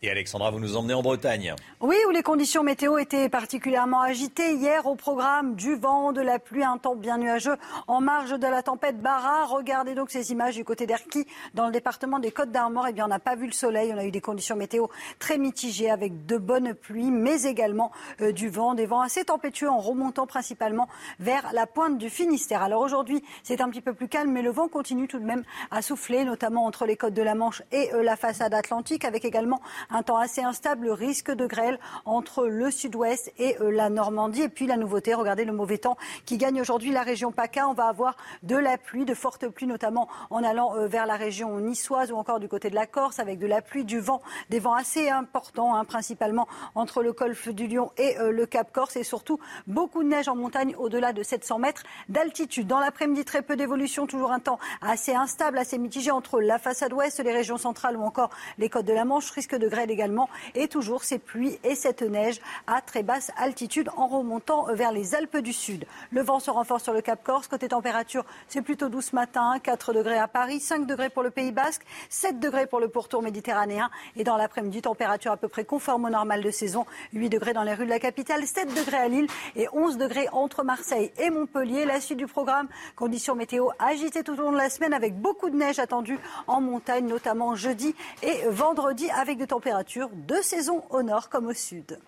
Et Alexandra, vous nous emmenez en Bretagne. Oui, où les conditions météo étaient particulièrement agitées. Hier, au programme du vent, de la pluie, un temps bien nuageux en marge de la tempête Barra. Regardez donc ces images du côté d'Erquy, dans le département des Côtes d'Armor. Eh bien, on n'a pas vu le soleil. On a eu des conditions météo très mitigées avec de bonnes pluies, mais également euh, du vent, des vents assez tempétueux en remontant principalement vers la pointe du Finistère. Alors aujourd'hui, c'est un petit peu plus calme, mais le vent continue tout de même à souffler, notamment entre les côtes de la Manche et euh, la façade atlantique, avec également un temps assez instable, risque de grêle entre le sud-ouest et euh, la Normandie. Et puis la nouveauté, regardez le mauvais temps qui gagne aujourd'hui la région PACA. On va avoir de la pluie, de fortes pluies, notamment en allant euh, vers la région niçoise ou encore du côté de la Corse, avec de la pluie, du vent, des vents assez importants, hein, principalement entre le golfe du Lion et euh, le Cap Corse, et surtout beaucoup de neige en montagne au-delà de 700 mètres d'altitude. Dans l'après-midi, très peu d'évolution, toujours un temps assez instable, assez mitigé entre la façade ouest, les régions centrales ou encore les côtes de la Manche, risque de grêle également et toujours ces pluies et cette neige à très basse altitude en remontant vers les Alpes du Sud. Le vent se renforce sur le Cap Corse. Côté température, c'est plutôt doux ce matin. 4 degrés à Paris, 5 degrés pour le Pays Basque, 7 degrés pour le pourtour méditerranéen. Et dans l'après-midi, température à peu près conforme au normal de saison. 8 degrés dans les rues de la capitale, 7 degrés à Lille et 11 degrés entre Marseille et Montpellier. La suite du programme, conditions météo agitées tout au long de la semaine avec beaucoup de neige attendue en montagne, notamment jeudi et vendredi avec des températures de saison au nord comme au sud.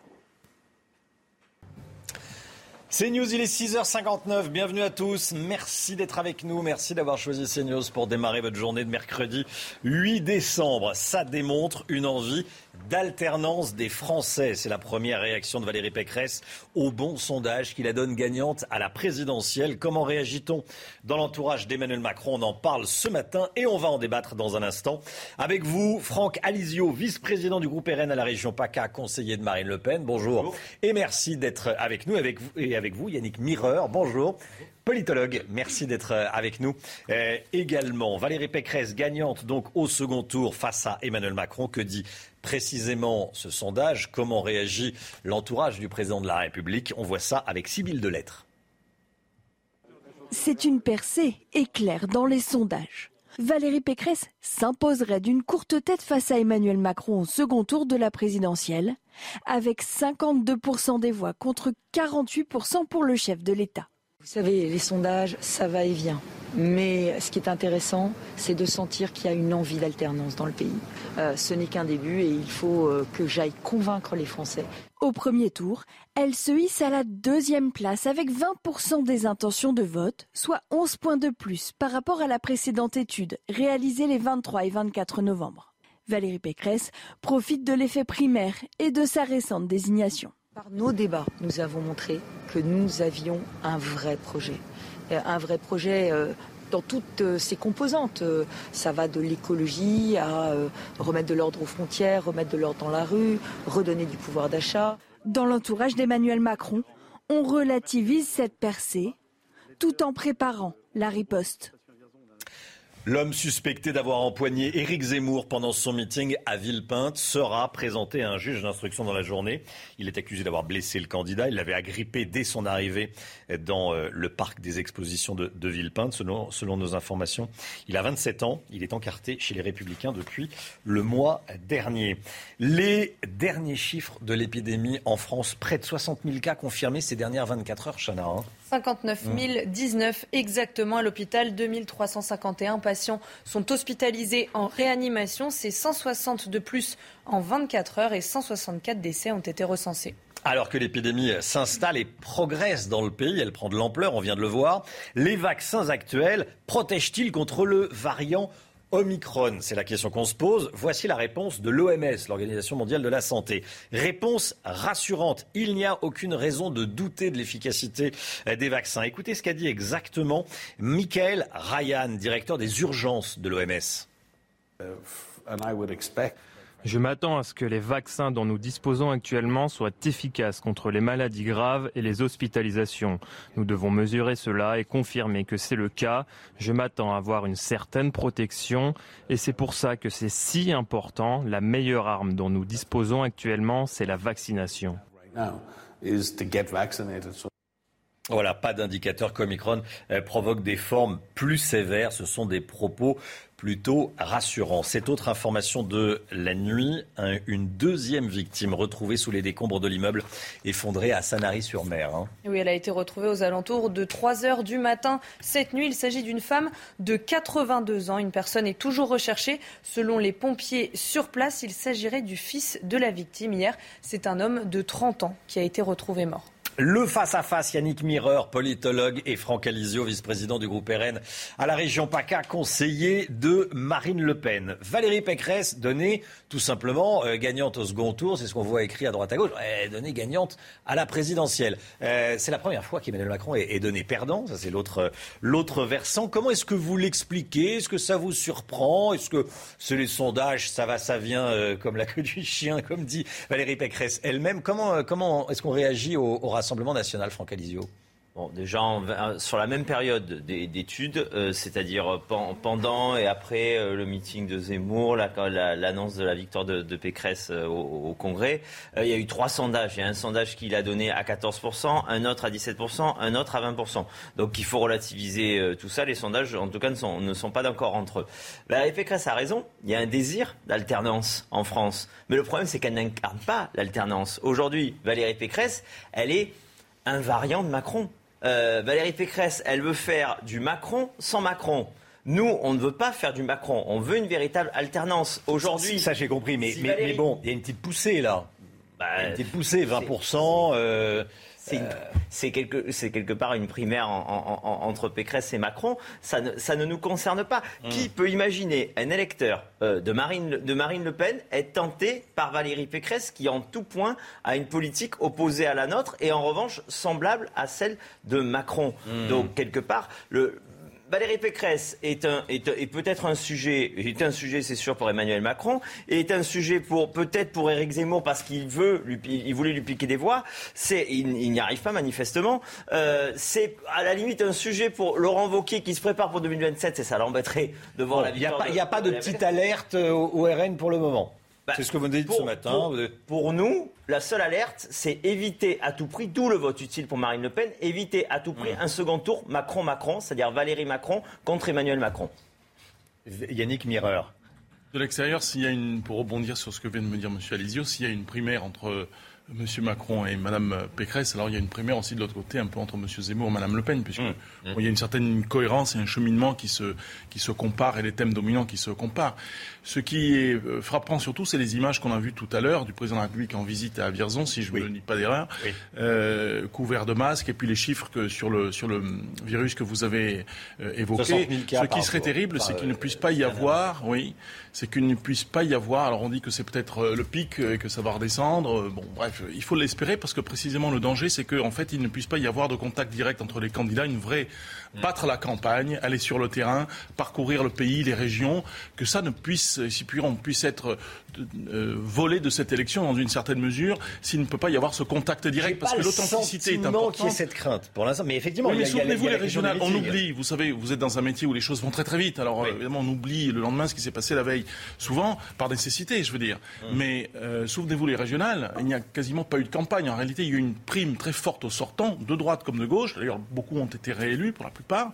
C'est News, il est 6h59. Bienvenue à tous. Merci d'être avec nous. Merci d'avoir choisi CNews pour démarrer votre journée de mercredi 8 décembre. Ça démontre une envie d'alternance des Français. C'est la première réaction de Valérie Pécresse au bon sondage qui la donne gagnante à la présidentielle. Comment réagit-on dans l'entourage d'Emmanuel Macron? On en parle ce matin et on va en débattre dans un instant. Avec vous, Franck Alizio, vice-président du groupe RN à la région PACA, conseiller de Marine Le Pen. Bonjour. Et merci d'être avec nous avec vous, et avec vous, Yannick Mireur. Bonjour politologue. Merci d'être euh, avec nous euh, également. Valérie Pécresse, gagnante donc au second tour face à Emmanuel Macron. Que dit précisément ce sondage? Comment réagit l'entourage du président de la République? On voit ça avec Sybille Delettre. C'est une percée éclair dans les sondages. Valérie Pécresse s'imposerait d'une courte tête face à Emmanuel Macron au second tour de la présidentielle, avec 52% des voix contre 48% pour le chef de l'État. Vous savez, les sondages, ça va et vient. Mais ce qui est intéressant, c'est de sentir qu'il y a une envie d'alternance dans le pays. Euh, ce n'est qu'un début et il faut euh, que j'aille convaincre les Français. Au premier tour, elle se hisse à la deuxième place avec 20% des intentions de vote, soit 11 points de plus par rapport à la précédente étude réalisée les 23 et 24 novembre. Valérie Pécresse profite de l'effet primaire et de sa récente désignation. Par nos débats, nous avons montré que nous avions un vrai projet. Euh, un vrai projet euh, dans toutes euh, ses composantes. Ça va de l'écologie à remettre de l'ordre aux frontières, remettre de l'ordre dans la rue, redonner du pouvoir d'achat. Dans l'entourage d'Emmanuel Macron, on relativise cette percée tout en préparant la riposte. L'homme suspecté d'avoir empoigné Éric Zemmour pendant son meeting à Villepinte sera présenté à un juge d'instruction dans la journée. Il est accusé d'avoir blessé le candidat. Il l'avait agrippé dès son arrivée dans euh, le parc des expositions de, Villepinte, selon, nos informations. Il a 27 ans. Il est encarté chez les Républicains depuis le mois dernier. Les derniers chiffres de l'épidémie en France, près de 60 000 cas confirmés ces dernières 24 heures, Chana. Hein. 59 019 exactement à l'hôpital. 2351 patients sont hospitalisés en réanimation. C'est 160 de plus en 24 heures et 164 décès ont été recensés. Alors que l'épidémie s'installe et progresse dans le pays, elle prend de l'ampleur, on vient de le voir, les vaccins actuels protègent-ils contre le variant Omicron C'est la question qu'on se pose. Voici la réponse de l'OMS, l'Organisation mondiale de la santé. Réponse rassurante. Il n'y a aucune raison de douter de l'efficacité des vaccins. Écoutez ce qu'a dit exactement Michael Ryan, directeur des urgences de l'OMS. Je m'attends à ce que les vaccins dont nous disposons actuellement soient efficaces contre les maladies graves et les hospitalisations. Nous devons mesurer cela et confirmer que c'est le cas. Je m'attends à avoir une certaine protection et c'est pour ça que c'est si important. La meilleure arme dont nous disposons actuellement, c'est la vaccination. Voilà, pas d'indicateur qu'Omicron euh, provoque des formes plus sévères. Ce sont des propos plutôt rassurants. Cette autre information de la nuit, une deuxième victime retrouvée sous les décombres de l'immeuble effondré à Sanary-sur-Mer. Hein. Oui, elle a été retrouvée aux alentours de 3 heures du matin cette nuit. Il s'agit d'une femme de 82 ans. Une personne est toujours recherchée. Selon les pompiers sur place, il s'agirait du fils de la victime. Hier, c'est un homme de 30 ans qui a été retrouvé mort. Le face-à-face, Yannick Mireur, politologue, et Franck Alizio, vice-président du groupe RN à la région PACA, conseiller de Marine Le Pen. Valérie Pécresse donnée tout simplement euh, gagnante au second tour, c'est ce qu'on voit écrit à droite à gauche, donnée gagnante à la présidentielle. Euh, c'est la première fois qu'Emmanuel Macron est, est, donné perdant, ça c'est l'autre, l'autre versant. Comment est-ce que vous l'expliquez? Est-ce que ça vous surprend? Est-ce que c'est les sondages, ça va, ça vient, euh, comme la queue du chien, comme dit Valérie Pécresse elle-même? Comment, comment est-ce qu'on réagit au, au Rassemblement? National, Franck Alizio Bon, déjà euh, sur la même période d'études, euh, c'est-à-dire pendant et après euh, le meeting de Zemmour, l'annonce de la victoire de, Pécresse au, Congrès, il y a eu trois sondages. Il y a un sondage qui l'a donné à 14%, un autre à 17%, un autre à 20%. Donc il faut relativiser tout ça. Les sondages, en tout cas, ne sont, pas d'accord entre eux. La Pécresse a raison. Il y a un désir d'alternance en France. Mais le problème, c'est qu'elle n'incarne pas l'alternance. Aujourd'hui, Valérie Pécresse, elle est un variant de Macron. Euh, Valérie Pécresse, elle veut faire du Macron sans Macron. Nous, on ne veut pas faire du Macron. On veut une véritable alternance. Aujourd'hui. Ça, j'ai compris. Mais, mais, bon, il y a une petite poussée, là. Bah, une petite poussée, 20%. Euh, c'est quelque, quelque, part une primaire entre Pécresse et Macron. Ça ne, ça ne nous concerne pas. Hmm. Qui peut imaginer un électeur euh, de, Marine, de Marine Le Pen être tenté par Valérie Pécresse qui en tout point a une politique opposée à la nôtre et en revanche semblable à celle de Macron. Hmm. Donc quelque part, le, Valérie Pécresse est, un, est, peut-être un sujet, est un sujet, c'est sûr, pour Emmanuel Macron, et est un sujet pour peut-être pour Éric Zemmour parce qu'il veut, lui, il voulait lui piquer des voix. C'est, il, n'y arrive pas manifestement. Euh, c'est à la limite un sujet pour Laurent Wauquiez qui se prépare pour 2027, et ça l'embêterait de voir la victoire. Il n'y a, pas de, petite alerte au RN pour le moment. Bah, c'est ce que vous dites ce matin. Pour, nous, la seule alerte, c'est éviter à tout prix, d'où le vote utile pour Marine Le Pen, éviter à tout prix un second tour Macron-Macron, c'est-à-dire Valérie Macron contre Emmanuel Macron. Yannick Mireur. De l'extérieur, s'il y a une, pour rebondir sur ce que vient de me dire M. Alizio, s'il y a une primaire entre M. Macron et Mme Pécresse. Alors il y a une primaire aussi de l'autre côté, un peu entre M. Zemmour et Mme Le Pen, puisqu'il mmh. il y a une certaine cohérence et un cheminement qui se, qui se comparent et les thèmes dominants qui se comparent. Ce qui est euh, frappant surtout, c'est les images qu'on a vues tout à l'heure du président de la République en visite à Vierzon, si je ne dis pas d'erreur, euh, couvert de masques, et puis les chiffres que sur, le, sur le virus que vous avez euh, évoqué. Ce qui serait terrible, c'est qu'il ne puisse pas y avoir, oui, c'est qu'il ne puisse pas y avoir, alors on dit que c'est peut-être le pic et que ça va redescendre, bon bref, il faut l'espérer parce que précisément le danger, c'est qu'en en fait, il ne puisse pas y avoir de contact direct entre les candidats, une vraie battre la campagne, aller sur le terrain, parcourir le pays, les régions, que ça ne puisse, si on puisse être euh, volé de cette élection dans une certaine mesure, s'il ne peut pas y avoir ce contact direct, parce que l'authenticité est importante. qu'il y ait cette crainte pour l'instant, mais effectivement. mais souvenez-vous les régionales, on oublie. Vous savez, vous êtes dans un métier où les choses vont très très vite. Alors évidemment, on oublie le lendemain ce qui s'est passé la veille, souvent par nécessité, je veux dire. Hum. Mais euh, souvenez-vous les régionales, il n'y a quasiment pas eu de campagne. En réalité, il y a eu une prime très forte aux sortants, de droite comme de gauche. D'ailleurs, beaucoup ont été réélus pour la plupart,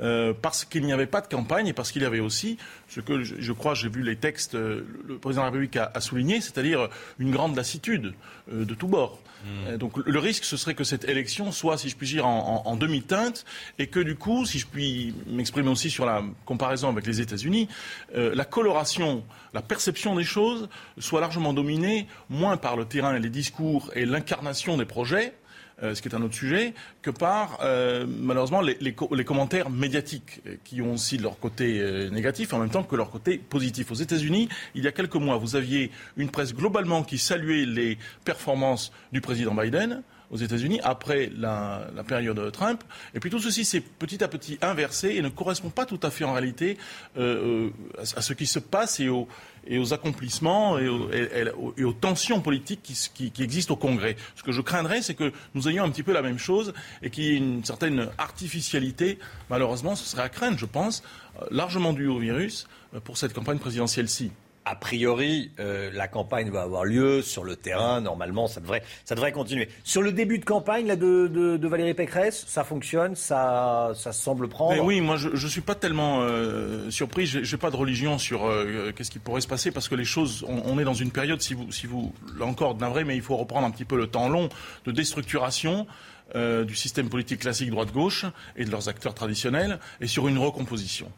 euh, parce qu'il n'y avait pas de campagne et parce qu'il y avait aussi ce que je, crois, j'ai vu les textes, euh, le président de la République a, souligné, c'est-à-dire une grande lassitude euh, de tous bords. Hmm. Donc le risque, ce serait que cette élection soit, si je puis dire, en, demi-teinte, et que du coup, si je puis m'exprimer aussi sur la comparaison avec les États-Unis, la coloration, la perception des choses soit largement dominée, moins par le terrain, les discours et l'incarnation des projets, euh, ce qui est un autre sujet, que par euh, malheureusement les, les, les, commentaires médiatiques euh, qui ont aussi leur côté négatif en même temps que leur côté positif. Aux États-Unis, il y a quelques mois, vous aviez une presse globalement qui saluait les performances du président Biden aux États-Unis après la, la, période Trump. Et puis tout ceci s'est petit à petit inversé et ne correspond pas tout à fait en réalité euh, à, ce qui se passe et aux, et aux accomplissements et aux, tensions politiques qui, existent au Congrès. Ce que je craindrais, c'est que nous ayons un petit peu la même chose et qu'il y ait une certaine artificialité. Malheureusement, ce serait à craindre, je pense, euh, largement dû au virus, euh, pour cette campagne présidentielle-ci. A priori, euh, la campagne va avoir lieu sur le terrain. Normalement, ça devrait, ça devrait continuer. Sur le début de campagne là, de, de, Valérie Pécresse, ça fonctionne, ça, ça semble prendre. oui, moi, je ne suis pas tellement euh, surpris. Je n'ai pas de religion sur euh, qu'est-ce qui pourrait se passer parce que les choses, on, est dans une période, si vous, si vous, encore, vrai, mais il faut reprendre un petit peu le temps long de déstructuration. du système politique classique droite-gauche et de leurs acteurs traditionnels et sur une recomposition.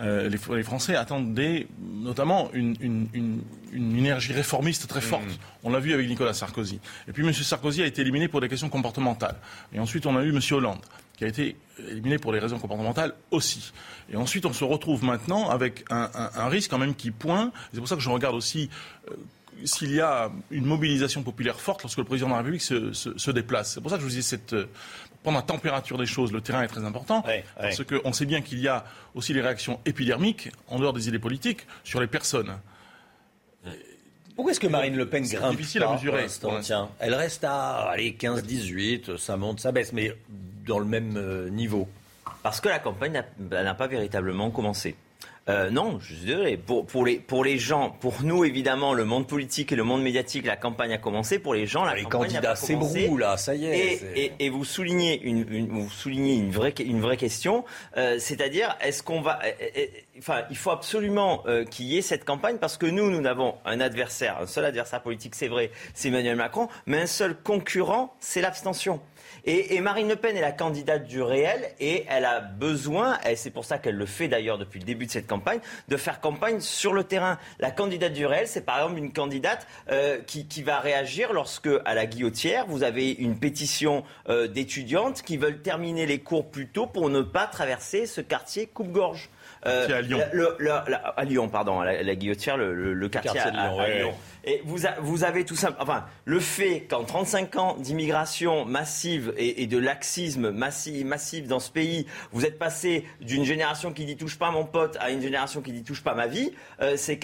Euh, les, Français attendaient notamment une, énergie réformiste très forte. Mm. On l'a vu avec Nicolas Sarkozy. Et puis M. Sarkozy a été éliminé pour des questions comportementales. Et ensuite, on a eu M. Hollande, qui a été éliminé pour des raisons comportementales aussi. Et ensuite, on se retrouve maintenant avec un, risque quand même qui pointe. C'est pour ça que je regarde aussi. Euh, s'il y a une mobilisation populaire forte lorsque le président de la République se, déplace. C'est pour ça que je vous dis cette, prendre la température des choses, le terrain est très important, parce qu'on sait bien qu'il y a aussi les réactions épidermiques, en dehors des idées politiques, sur les personnes. Pourquoi est-ce que Marine Le Pen grimpe difficile à mesurer. Tiens, elle reste à 15-18, ça monte, ça baisse, mais dans le même euh, niveau. Parce que la campagne n'a pas véritablement commencé. Euh, non, je suis désolé. Pour, pour, les, pour les gens, pour nous évidemment, le monde politique et le monde médiatique, la campagne a commencé. Pour les gens, la les campagne candidats s'ébrouent là, ça y est. Et, et, vous soulignez une, une, vous soulignez une vraie, une vraie question, euh, c'est-à-dire est-ce qu'on va, euh, euh, enfin, il faut absolument euh, qu'il y ait cette campagne parce que nous, nous avons un adversaire, un seul adversaire politique, c'est vrai, c'est Emmanuel Macron, mais un seul concurrent, c'est l'abstention. Et, Marine Le Pen est la candidate du réel et elle a besoin, et c'est pour ça qu'elle le fait d'ailleurs depuis le début de cette campagne, de faire campagne sur le terrain. La candidate du réel, c'est par exemple une candidate euh, qui, va réagir lorsque, à la guillotière, vous avez une pétition euh, d'étudiantes qui veulent terminer les cours plus tôt pour ne pas traverser ce quartier coupe-gorge. Euh, à Lyon. à Lyon, pardon, à la, guillotière, le, quartier, à, Lyon. Et vous, vous avez tout ça, enfin, le fait qu'en 35 ans d'immigration massive et, de laxisme massif, massif dans ce pays, vous êtes passé d'une génération qui dit touche pas mon pote à une génération qui dit touche pas ma vie, euh, c'est,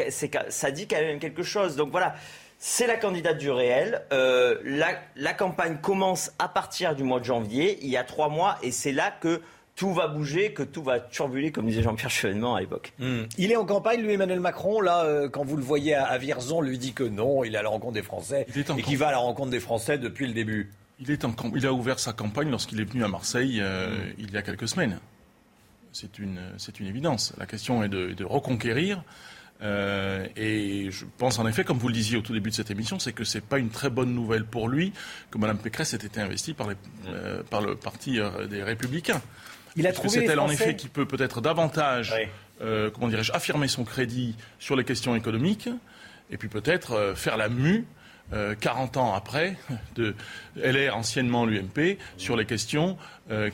ça dit quand même quelque chose. Donc voilà. C'est la candidate du réel. Euh, la, la campagne commence à partir du mois de janvier, il y a trois mois, et c'est là que tout va bouger, que tout va turbuler, comme disait Jean-Pierre Chevènement à l'époque. Hmm. Il est en campagne, lui, Emmanuel Macron. Là, euh, quand vous le voyez à, Vierzon, lui dit que non, il est à la rencontre des Français et qu'il va à la rencontre des Français depuis le début. Il, est en, il a ouvert sa campagne lorsqu'il est venu à Marseille euh, hmm. il y a quelques semaines. C'est une, une évidence. La question est de, reconquérir. Euh, et je pense en effet, comme vous le disiez au tout début de cette émission, c'est que ce n'est pas une très bonne nouvelle pour lui que Mme Pécresse ait été investie par, les, hmm. par le parti des Républicains. Il a trouvé. C'est elle, en effet, qui peut peut-être davantage, euh, comment dirais-je, affirmer son crédit sur les questions économiques, et puis peut-être euh, faire la mue. 40 euh, ans après, de LR, anciennement l'UMP, sur les questions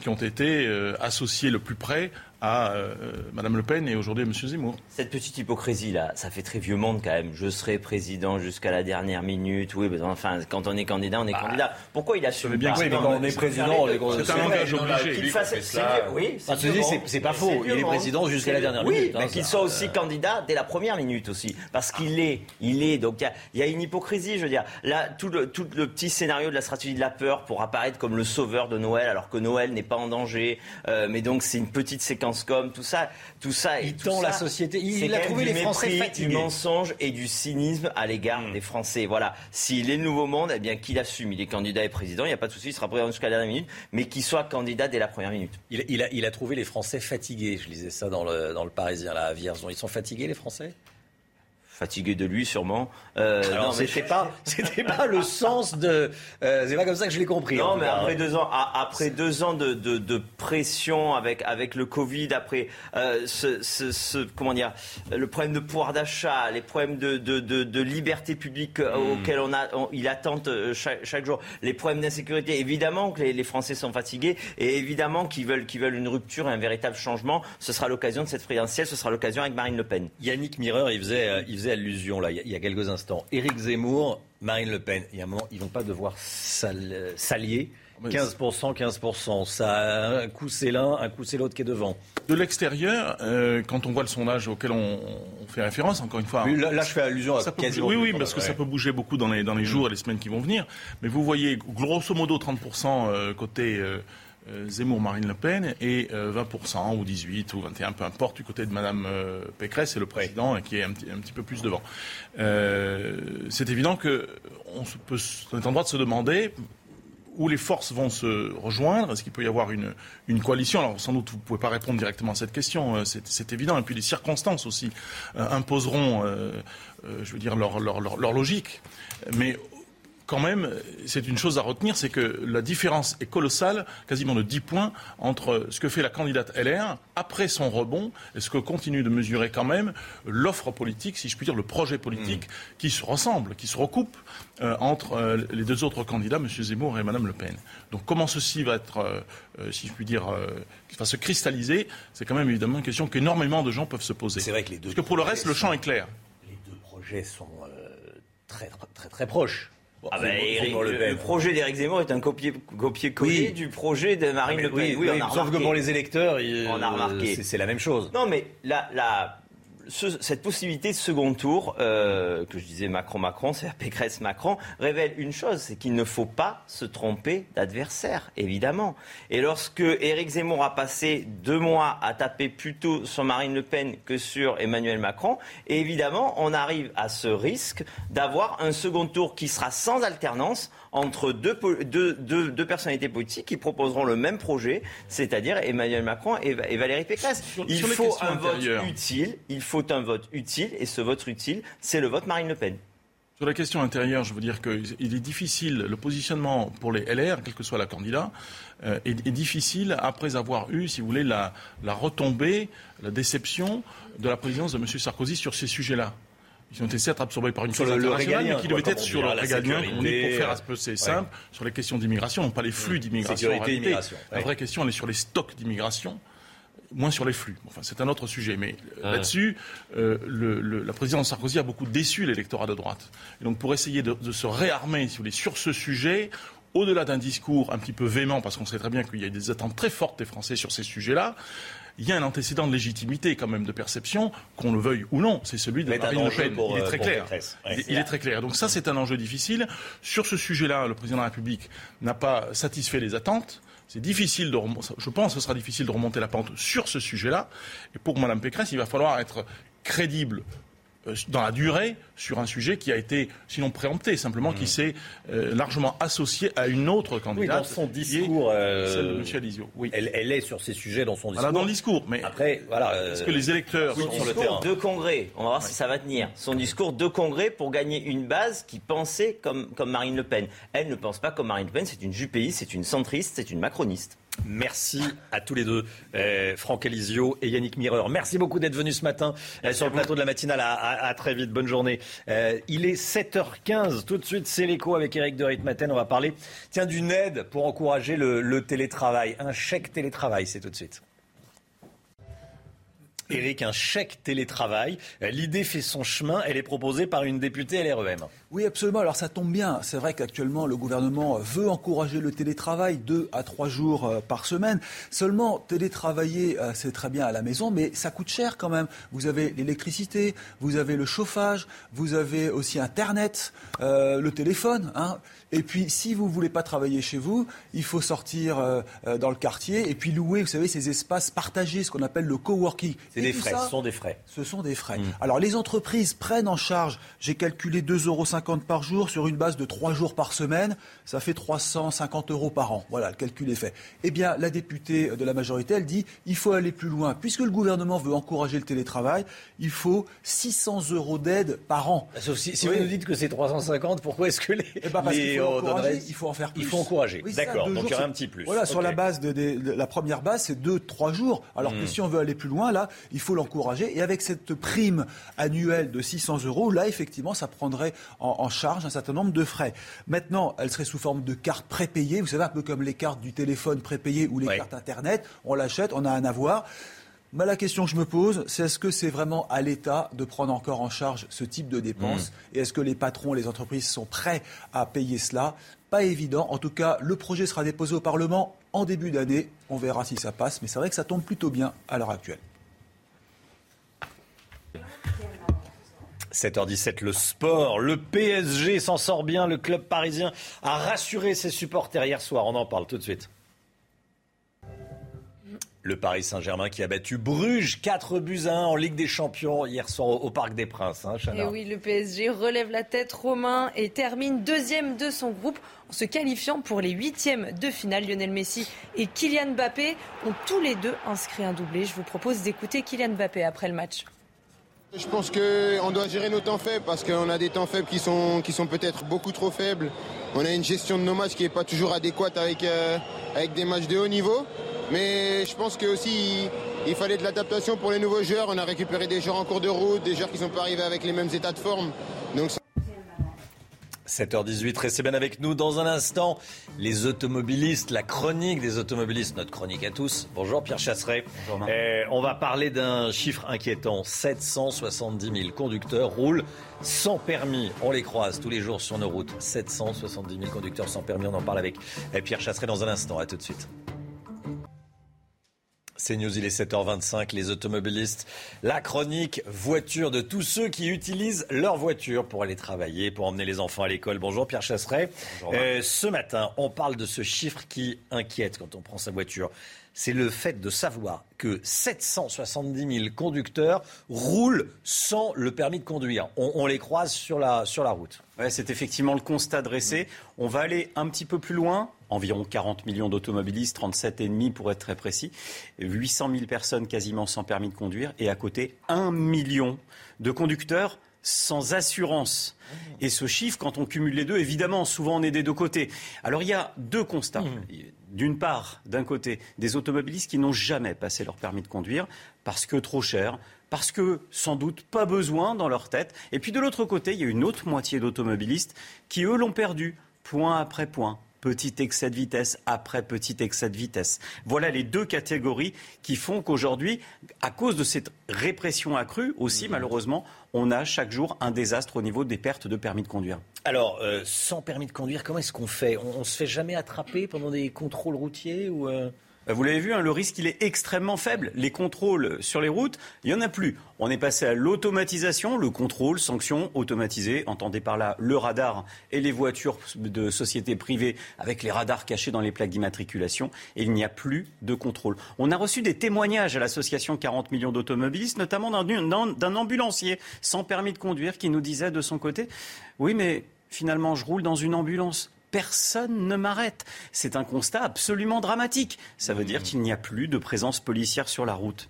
qui ont été associées le plus près à euh, Madame Le Pen et aujourd'hui à Monsieur Zemmour. Cette petite hypocrisie là, ça fait très vieux monde quand même. Je serai président jusqu'à la dernière minute. Oui, mais enfin, quand on est candidat, on est bah, candidat. Pourquoi il assume bien oui, mais quand on est président, c'est un langage obligé. Qu'il fasse, oui, c'est pas faux. Il est président jusqu'à la dernière minute. Oui, mais qu'il soit aussi candidat dès la première minute aussi, parce qu'il est, il est. Donc il y, a une hypocrisie, je veux dire. Là, tout le, tout le petit scénario de la stratégie de la peur pour apparaître comme le sauveur de Noël, alors que Noël n'est pas en danger. Euh, mais donc c'est une petite séquence comme tout ça, tout ça. Il tend la société. Il, a trouvé les Français fatigués. Du mensonge et du cynisme à l'égard mm. des Français. Voilà. S'il est le nouveau monde, eh bien qu'il assume. Il est candidat et président. Il n'y a pas de souci. Il sera président jusqu'à la dernière minute, mais qu'il soit candidat dès la première minute. Il, a, il a trouvé les Français fatigués. Je lisais ça dans le, dans le Parisien là à Vierzon. Ils sont fatigués les Français? Fatigué de lui sûrement. Euh, non, c'était pas, c'était pas le sens de. Euh, c'est pas comme ça que je l'ai compris. Non, mais après deux ans, après deux ans de, de, de, pression avec avec le Covid, après euh, ce, ce, ce, comment dire, le problème de pouvoir d'achat, les problèmes de, de, de, liberté publique euh, hmm. auxquels on a, il attente euh, chaque, chaque, jour, les problèmes d'insécurité. Évidemment que les, les, Français sont fatigués et évidemment qu'ils veulent qu'ils veulent une rupture et un véritable changement. Ce sera l'occasion de cette présidentielle, ce sera l'occasion avec Marine Le Pen. Yannick Mireur, il faisait, il faisait allusion là, il y a quelques instants. Éric Zemmour, Marine Le Pen. Il y a un moment, ils vont pas devoir s'allier. 15%, 15%. Ça, un coup c'est l'un, un coup c'est l'autre qui est devant. De l'extérieur, euh, quand on voit le sondage auquel on, fait référence, encore une fois. là, je fais allusion à ça Oui, oui, parce que ça peut bouger beaucoup dans les, dans les mm. jours et les semaines qui vont venir. Mais vous voyez, grosso modo, 30% euh, côté. Euh, Zemmour, Marine Le Pen et 20% ou 18 ou 21, peu importe, du côté de Madame Pécresse, c'est le président qui est un petit, peu plus devant. c'est évident que on, est en droit de se demander où les forces vont se rejoindre Est-ce qu'il peut y avoir une, coalition? Alors sans doute vous ne pouvez pas répondre directement à cette question, c'est évident. Et puis les circonstances aussi imposeront, je veux dire, leur, leur logique. Mais quand même, c'est une chose à retenir, c'est que la différence est colossale, quasiment de 10 points, entre ce que fait la candidate LR après son rebond et ce que continue de mesurer quand même l'offre politique, si je puis dire, le projet politique hmm. qui se ressemble, qui se recoupe euh, entre euh, les deux autres candidats, M. Zemmour et Mme Le Pen. Donc comment ceci va être, euh, si je puis dire, va se cristalliser, c'est quand même évidemment une question qu'énormément de gens peuvent se poser. C'est vrai que les deux. Parce que pour le reste, le champ est clair. Les deux projets sont très, très, très proches. Ah bah, le, projet d'Éric Zemmour est un copier-coller du projet de Marine Le Pen. Oui, sauf que pour les électeurs, on a remarqué. C'est la même chose. Non, mais la, la, cette possibilité de second tour, euh, que je disais Macron-Macron, c'est Pécresse-Macron, révèle une chose, c'est qu'il ne faut pas se tromper d'adversaire, évidemment. Et lorsque Éric Zemmour a passé deux mois à taper plutôt sur Marine Le Pen que sur Emmanuel Macron, évidemment, on arrive à ce risque d'avoir un second tour qui sera sans alternance entre deux, deux, personnalités politiques qui proposeront le même projet, c'est-à-dire Emmanuel Macron et, Valérie Pécresse. il faut un vote utile, il faut un vote utile, et ce vote utile, c'est le vote Marine Le Pen. Sur la question intérieure, je veux dire qu'il est difficile, le positionnement pour les LR, quel que soit la candidat, euh, est, difficile après avoir eu, si vous voulez, la, la retombée, la déception de la présidence de M. Sarkozy sur ces sujets-là. Ils ont été certes absorbés par une chose internationale, mais qui devait être sur le régalien, pour faire un peu c'est simple, sur les questions d'immigration, non pas les flux d'immigration. La vraie question, elle est sur les stocks d'immigration moins sur les flux. Enfin, c'est un autre sujet. Mais euh, là-dessus, euh, le, la présidence Sarkozy a beaucoup déçu l'électorat de droite. Et donc, pour essayer de, de se réarmer, si vous voulez, sur ce sujet, au-delà d'un discours un petit peu véhément, parce qu'on sait très bien qu'il y a des attentes très fortes des Français sur ces sujets-là, il y a un antécédent de légitimité quand même de perception, qu'on le veuille ou non, c'est celui de Marine Le Pen. il est euh, très clair. Il est très clair. Donc ça, c'est un enjeu difficile. Sur ce sujet-là, le président de la République n'a pas satisfait les attentes. C'est difficile de je pense que ce sera difficile de remonter la pente sur ce sujet-là. Et pour Mme Pécresse, il va falloir être crédible dans la durée sur un sujet qui a été, sinon préempté, simplement qui mmh. s'est euh, largement associé à une autre candidate. dans son discours, euh, Oui. Elle, elle, est sur ces sujets dans son discours. Voilà, dans le discours. Mais après, voilà. Est-ce que les électeurs sont sur le terrain de congrès. On va voir si ça va tenir. Son discours de congrès pour gagner une base qui pensait comme, comme Marine Le Pen. Elle ne pense pas comme Marine Le Pen. C'est une jupéiste, c'est une centriste, c'est une macroniste. Merci à tous les deux, euh, Franck Elisio et Yannick Mireur. Merci beaucoup d'être venus ce matin euh, sur le plateau de la matinale. À, très vite, bonne journée. Euh, il est 7h15. Tout de suite, c'est l'écho avec Eric de Ritmaten. On va parler tiens, d'une aide pour encourager le télétravail. Un chèque télétravail, c'est tout de suite. Eric, un chèque télétravail. L'idée fait son chemin. Elle est proposée par une députée LREM. Oui, absolument. Alors ça tombe bien. C'est vrai qu'actuellement, le gouvernement veut encourager le télétravail deux à trois jours euh, par semaine. Seulement, télétravailler, euh, c'est très bien à la maison, mais ça coûte cher quand même. Vous avez l'électricité, vous avez le chauffage, vous avez aussi Internet, euh, le téléphone. Hein. Et puis, si vous ne voulez pas travailler chez vous, il faut sortir euh, euh, dans le quartier et puis louer, vous savez, ces espaces partagés, ce qu'on appelle le coworking. C'est des frais, ce sont des frais. Ce sont des frais. Mm. Alors, les entreprises prennent en charge, j'ai calculé 2,50 euros par jour sur une base de 3 jours par semaine, ça fait 350 euros par an. Voilà, le calcul est fait. Eh bien, la députée de la majorité, elle dit, il faut aller plus loin. Puisque le gouvernement veut encourager le télétravail, il faut 600 euros d'aide par an. Sauf si, si vous nous dites que c'est 350, pourquoi est-ce que les, eh ben, il faut en faire plus. Il faut encourager. D'accord, donc il y aura un petit plus. Voilà, sur la base de, la première base, c'est 2-3 jours. Alors que hmm. si on veut aller plus loin, là, il faut l'encourager. Et avec cette prime annuelle de 600 euros, là, effectivement, ça prendrait en, charge un certain nombre de frais. Maintenant, elle serait sous forme de carte prépayée. Vous savez, un peu comme les cartes du téléphone prépayées ou les cartes Internet. On l'achète, on a un avoir. Mais la question que je me pose, c'est est-ce que c'est vraiment à l'État de prendre encore en charge ce type de dépenses mmh. Et est-ce que les patrons, les entreprises sont prêts à payer cela? Pas évident. En tout cas, le projet sera déposé au Parlement en début d'année. On verra si ça passe. Mais c'est vrai que ça tombe plutôt bien à l'heure actuelle. 7h17, le sport. Le PSG s'en sort bien. Le club parisien a rassuré ses supporters hier soir. On en parle tout de suite. Le Paris Saint-Germain qui a battu Bruges 4 buts à 1 en Ligue des Champions hier soir au, Parc des Princes. Hein, et oui, le PSG relève la tête romain et termine deuxième de son groupe en se qualifiant pour les huitièmes de finale. Lionel Messi et Kylian Mbappé ont tous les deux inscrit un doublé. Je vous propose d'écouter Kylian Mbappé après le match. Je pense qu'on doit gérer nos temps faibles parce qu'on a des temps faibles qui sont, peut-être beaucoup trop faibles. On a une gestion de nos matchs qui n'est pas toujours adéquate avec, euh, avec des matchs de haut niveau. Mais je pense que aussi il, fallait de l'adaptation pour les nouveaux joueurs. On a récupéré des joueurs en cours de route, des joueurs qui ne sont pas arrivés avec les mêmes états de forme. 7h18, restez bien avec nous dans un instant. Les automobilistes, la chronique des automobilistes, notre chronique à tous. Bonjour Pierre Chasseret. Bonjour eh, on va parler d'un chiffre inquiétant. 770 000 conducteurs roulent sans permis. On les croise tous les jours sur nos routes. 770 000 conducteurs sans permis. On en parle avec eh, Pierre Chasseret dans un instant. À tout de suite. C'est News, il est 7h25, les automobilistes, la chronique voiture de tous ceux qui utilisent leur voiture pour aller travailler, pour emmener les enfants à l'école. Bonjour Pierre Chasseret. Euh, ce matin, on parle de ce chiffre qui inquiète quand on prend sa voiture. C'est le fait de savoir que 770 000 conducteurs roulent sans le permis de conduire. On, les croise sur la, sur la route. Ouais, c'est effectivement le constat dressé. On va aller un petit peu plus loin environ 40 millions d'automobilistes, 37,5 pour être très précis, 800 000 personnes quasiment sans permis de conduire et à côté 1 million de conducteurs sans assurance. Et ce chiffre, quand on cumule les deux, évidemment, souvent on est des deux côtés. Alors il y a deux constats. Mmh. D'une part, d'un côté, des automobilistes qui n'ont jamais passé leur permis de conduire parce que trop cher, parce que sans doute pas besoin dans leur tête. Et puis de l'autre côté, il y a une autre moitié d'automobilistes qui, eux, l'ont perdu, point après point, petit excès de vitesse après petit excès de vitesse. Voilà les deux catégories qui font qu'aujourd'hui, à cause de cette répression accrue aussi, mmh. malheureusement, on a chaque jour un désastre au niveau des pertes de permis de conduire. Alors, euh, sans permis de conduire, comment est-ce qu'on fait? On, ne se fait jamais attraper pendant des contrôles routiers ou euh, vous l'avez vu, hein, le risque il est extrêmement faible. Les contrôles sur les routes, il n'y en a plus. On est passé à l'automatisation, le contrôle, sanction automatisé. Entendez par là le radar et les voitures de sociétés privées avec les radars cachés dans les plaques d'immatriculation. Et il n'y a plus de contrôle. On a reçu des témoignages à l'association 40 millions d'automobilistes, notamment d'un ambulancier sans permis de conduire qui nous disait de son côté, oui mais finalement je roule dans une ambulance personne ne m'arrête. C'est un constat absolument dramatique. Ça veut dire qu'il n'y a plus de présence policière sur la route.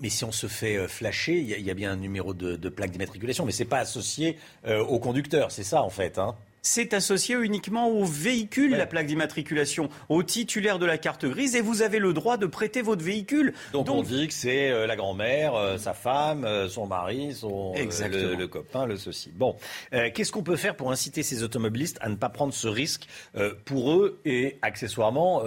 Mais si on se fait euh, flasher, il y, a bien un numéro de, plaque d'immatriculation, mais ce n'est pas associé euh, au conducteur, c'est ça en fait. Hein c'est associé uniquement au véhicule, la plaque d'immatriculation, au titulaire de la carte grise, et vous avez le droit de prêter votre véhicule. Donc, on dit que c'est euh, la grand-mère, euh, sa femme, euh, son mari, son le, copain, le ceci. Bon, qu'est-ce qu'on peut faire pour inciter ces automobilistes à ne pas prendre ce risque pour eux et accessoirement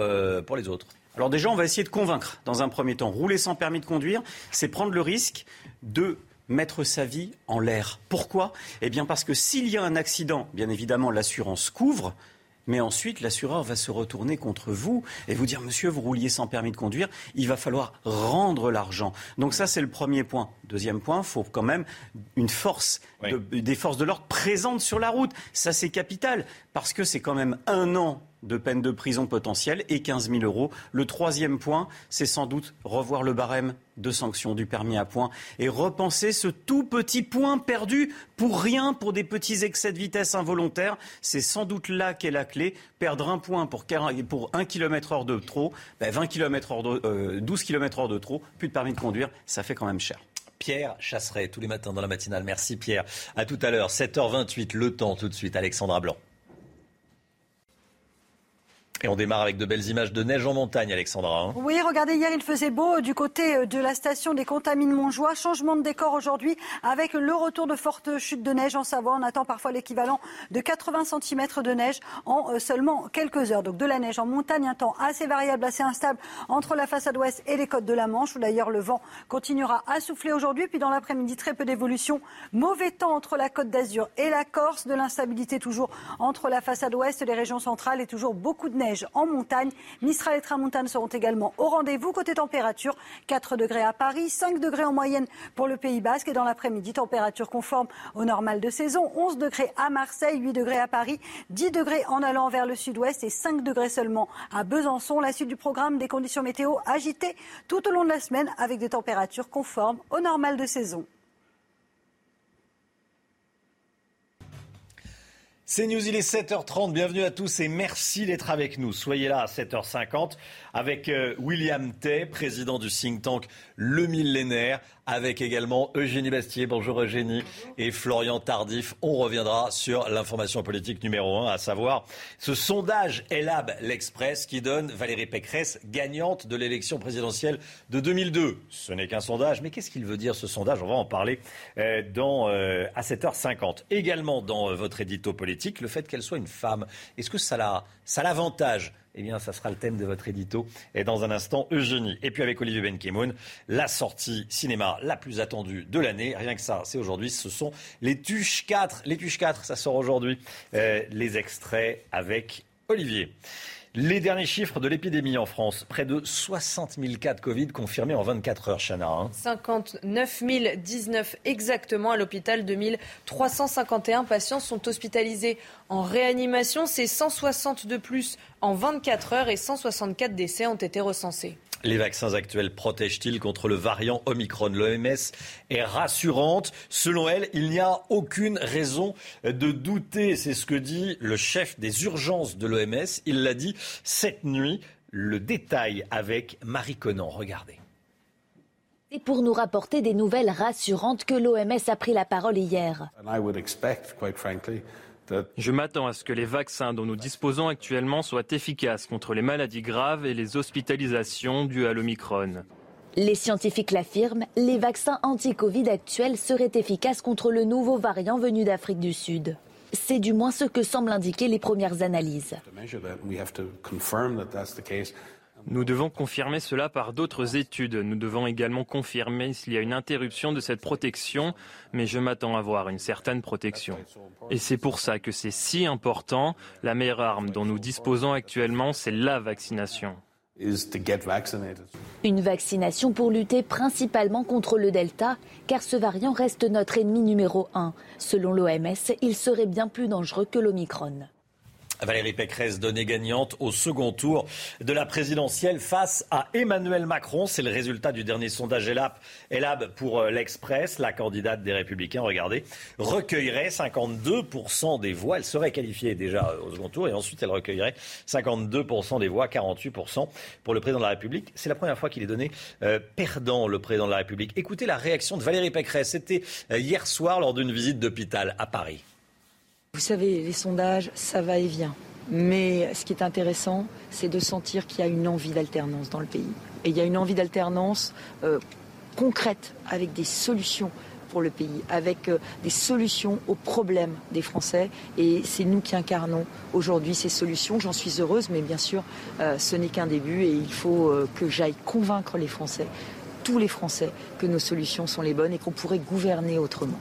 pour les autres? Alors déjà, on va essayer de convaincre dans un premier temps. Rouler sans permis de conduire, c'est prendre le risque de mettre sa vie en l'air. Pourquoi? Eh bien parce que s'il y a un accident, bien évidemment, l'assurance couvre. Mais ensuite, l'assureur va se retourner contre vous et vous dire, monsieur, vous rouliez sans permis de conduire, il va falloir rendre l'argent. Donc ça, c'est le premier point. Deuxième point, il faut quand même une force, des forces de l'ordre présentes sur la route. Ça, c'est capital, parce que c'est quand même un an de peine de prison potentielle et 15 000 euros. Le troisième point, c'est sans doute revoir le barème de sanctions du permis à points et repenser ce tout petit point perdu pour rien, pour des petits excès de vitesse involontaires. C'est sans doute là qu'est la clé. Perdre un point pour, pour 1 km heure de trop, 20 km heure de, 12 km heure de trop, plus de permis de conduire, ça fait quand même cher. Pierre Chasseret, tous les matins dans la matinale. Merci Pierre. À tout à l'heure, 7h28, le temps tout de suite, Alexandra Blanc. Et on démarre avec de belles images de neige en montagne, Alexandra. Hein. Oui, regardez, hier il faisait beau du côté euh, de la station des Contamines Montjoie. Changement de décor aujourd'hui avec le retour de fortes chutes de neige en Savoie. On attend parfois l'équivalent de 80 cm de neige en euh, seulement quelques heures. Donc de la neige en montagne, un temps assez variable, assez instable entre la façade ouest et les côtes de la Manche, où d'ailleurs le vent continuera à souffler aujourd'hui. Puis dans l'après-midi, très peu d'évolution. Mauvais temps entre la côte d'Azur et la Corse, de l'instabilité toujours entre la façade ouest, les régions centrales et toujours beaucoup de neige neige en montagne. Mistral et Tramontane seront également au rendez-vous. Côté température, 4 degrés à Paris, 5 degrés en moyenne pour le Pays Basque. Et dans l'après-midi, température conforme au normal de saison. 11 degrés à Marseille, 8 degrés à Paris, 10 degrés en allant vers le sud-ouest et 5 degrés seulement à Besançon. La suite du programme, des conditions météo agitées tout au long de la semaine avec des températures conformes au normal de saison. C'est News, il est 7h30. Bienvenue à tous et merci d'être avec nous. Soyez là à 7h50 avec euh, William Tay, président du think tank Le Millénaire, avec également Eugénie Bastier. Bonjour Eugénie. Et Florian Tardif. On reviendra sur l'information politique numéro 1, à savoir ce sondage Elab l'Express qui donne Valérie Pécresse gagnante de l'élection présidentielle de 2002. Ce n'est qu'un sondage, mais qu'est-ce qu'il veut dire ce sondage? On va en parler euh, dans, euh, à 7h50. Également dans votre édito politique, le fait qu'elle soit une femme. Est-ce que ça l'avantage eh bien, ça sera le thème de votre édito. Et dans un instant, Eugénie. Et puis avec Olivier Benkemoun, la sortie cinéma la plus attendue de l'année. Rien que ça, c'est aujourd'hui. Ce sont les Tuches 4. Les Tuches 4, ça sort aujourd'hui. Euh, les extraits avec Olivier. Les derniers chiffres de l'épidémie en France, près de 60 000 cas de Covid confirmés en 24 heures, Chana. 59 hein. 019 exactement à l'hôpital. 2351 patients sont hospitalisés en réanimation. C'est 160 de plus en 24 heures et 164 décès ont été recensés. Les vaccins actuels protègent-ils contre le variant Omicron? L'OMS est rassurante. Selon elle, il n'y a aucune raison de douter. C'est ce que dit le chef des urgences de l'OMS. Il l'a dit cette nuit. Le détail avec Marie Conan. Regardez. Et pour nous rapporter des nouvelles rassurantes que l'OMS a pris la parole hier. Je m'attends à ce que les vaccins dont nous disposons actuellement soient efficaces contre les maladies graves et les hospitalisations dues à l'Omicron. Les scientifiques l'affirment, les vaccins anti-Covid actuels seraient efficaces contre le nouveau variant venu d'Afrique du Sud. C'est du moins ce que semblent indiquer les premières analyses. Nous devons confirmer cela par d'autres études. Nous devons également confirmer s'il y a une interruption de cette protection, mais je m'attends à voir une certaine protection. Et c'est pour ça que c'est si important. La meilleure arme dont nous disposons actuellement, c'est la vaccination. Une vaccination pour lutter principalement contre le Delta, car ce variant reste notre ennemi numéro un. Selon l'OMS, il serait bien plus dangereux que l'Omicron. Valérie Pécresse donnée gagnante au second tour de la présidentielle face à Emmanuel Macron. C'est le résultat du dernier sondage ELAB, pour euh, l'Express. La candidate des Républicains, regardez, recueillerait 52% des voix. Elle serait qualifiée déjà euh, au second tour et ensuite elle recueillerait 52% des voix, 48% pour le président de la République. C'est la première fois qu'il est donné euh, perdant, le président de la République. Écoutez la réaction de Valérie Pécresse. C'était hier soir lors d'une visite d'hôpital à Paris. Vous savez, les sondages, ça va et vient. Mais ce qui est intéressant, c'est de sentir qu'il y a une envie d'alternance dans le pays. Et il y a une envie d'alternance euh, concrète, avec des solutions pour le pays, avec euh, des solutions aux problèmes des Français. Et c'est nous qui incarnons aujourd'hui ces solutions. J'en suis heureuse, mais bien sûr, euh, ce n'est qu'un début et il faut que j'aille convaincre les Français, tous les Français, que nos solutions sont les bonnes et qu'on pourrait gouverner autrement.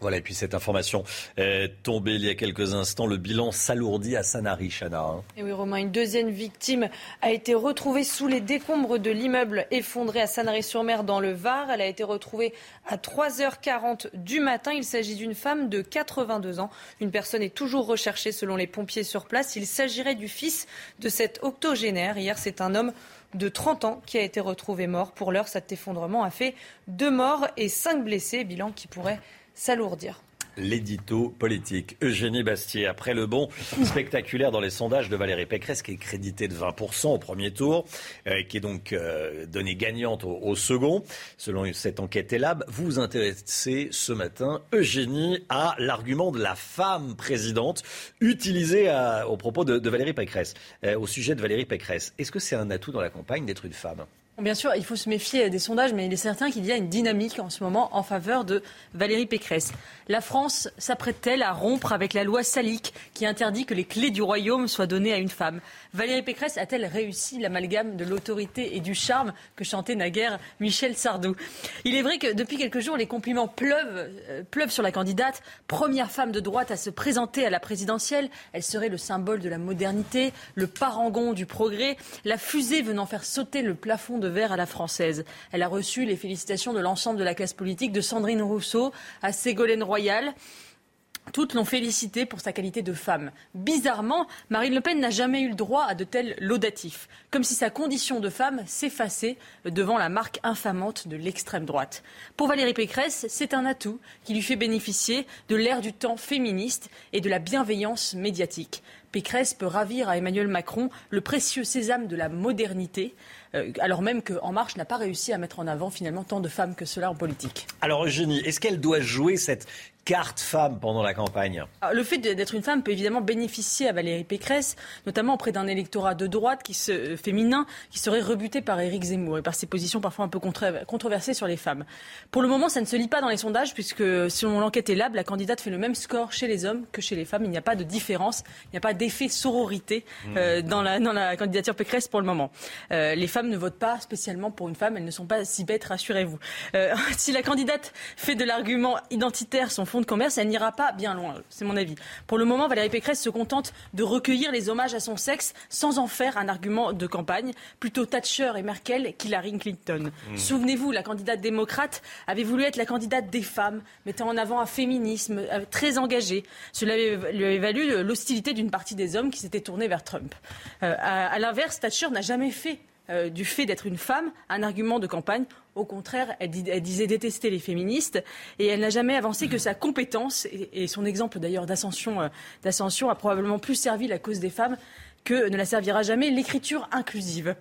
Voilà, et puis cette information est tombée il y a quelques instants. Le bilan s'alourdit à Sanary, Chana. Hein. Et oui, Romain, une deuxième victime a été retrouvée sous les décombres de l'immeuble effondré à Sanary-sur-Mer dans le Var. Elle a été retrouvée à 3h40 du matin. Il s'agit d'une femme de 82 ans. Une personne est toujours recherchée selon les pompiers sur place. Il s'agirait du fils de cet octogénaire. Hier, c'est un homme de 30 ans qui a été retrouvé mort. Pour l'heure, cet effondrement a fait deux morts et cinq blessés, bilan qui pourrait s'alourdir l'édito politique. Eugénie Bastier, après le bond spectaculaire dans les sondages de Valérie Pécresse, qui est crédité de 20% au premier tour, euh, qui est donc euh, donnée gagnante au, second, selon cette enquête ELAB, vous vous intéressez ce matin, Eugénie, à l'argument de la femme présidente utilisé au propos de, Valérie Pécresse, euh, au sujet de Valérie Pécresse. Est-ce que c'est un atout dans la campagne d'être une femme? Bien sûr, il faut se méfier des sondages, mais il est certain qu'il y a une dynamique en ce moment en faveur de Valérie Pécresse. La France s'apprête-t-elle à rompre avec la loi salique qui interdit que les clés du royaume soient données à une femme? Valérie Pécresse a-t-elle réussi l'amalgame de l'autorité et du charme que chantait naguère Michel Sardou? Il est vrai que depuis quelques jours, les compliments pleuvent, euh, pleuvent sur la candidate. Première femme de droite à se présenter à la présidentielle, elle serait le symbole de la modernité, le parangon du progrès, la fusée venant faire sauter le plafond de verre à la française. Elle a reçu les félicitations de l'ensemble de la classe politique, de Sandrine Rousseau à Ségolène Royal. Toutes l'ont félicité pour sa qualité de femme. Bizarrement, Marine Le Pen n'a jamais eu le droit à de tels laudatifs, comme si sa condition de femme s'effaçait devant la marque infamante de l'extrême droite. Pour Valérie Pécresse, c'est un atout qui lui fait bénéficier de l'ère du temps féministe et de la bienveillance médiatique. Pécresse peut ravir à Emmanuel Macron le précieux sésame de la modernité, alors même qu'En Marche n'a pas réussi à mettre en avant finalement tant de femmes que cela en politique. Alors Eugénie, est-ce qu'elle doit jouer cette carte femme pendant la campagne Le fait d'être une femme peut évidemment bénéficier à Valérie Pécresse, notamment auprès d'un électorat de droite qui se, euh, féminin qui serait rebuté par Éric Zemmour et par ses positions parfois un peu controversées sur les femmes. Pour le moment, ça ne se lit pas dans les sondages puisque selon l'enquête ELAB, la candidate fait le même score chez les hommes que chez les femmes. Il n'y a pas de différence, il n'y a pas d'effet sororité mmh. euh, dans, la, dans, la, candidature Pécresse pour le moment. Euh, les femmes ne votent pas spécialement pour une femme, elles ne sont pas si bêtes, rassurez-vous. si la candidate fait de l'argument identitaire son fond de commerce, elle n'ira pas bien loin, c'est mon avis. Pour le moment, Valérie Pécresse se contente de recueillir les hommages à son sexe sans en faire un argument de campagne. Plutôt Thatcher et Merkel qu'Hillary Clinton. Hmm. Souvenez-vous, la candidate démocrate avait voulu être la candidate des femmes, mettant en avant un féminisme euh, très engagé. Cela lui avait valu l'hostilité d'une partie des hommes qui s'étaient tournés vers Trump. Euh, à l'inverse, Thatcher n'a jamais fait euh, du fait d'être une femme un argument de campagne. Au contraire, elle, disait détester les féministes et elle n'a jamais avancé que sa compétence et, son exemple d'ailleurs d'ascension, euh, d'ascension a probablement plus servi la cause des femmes que ne la servira jamais l'écriture inclusive.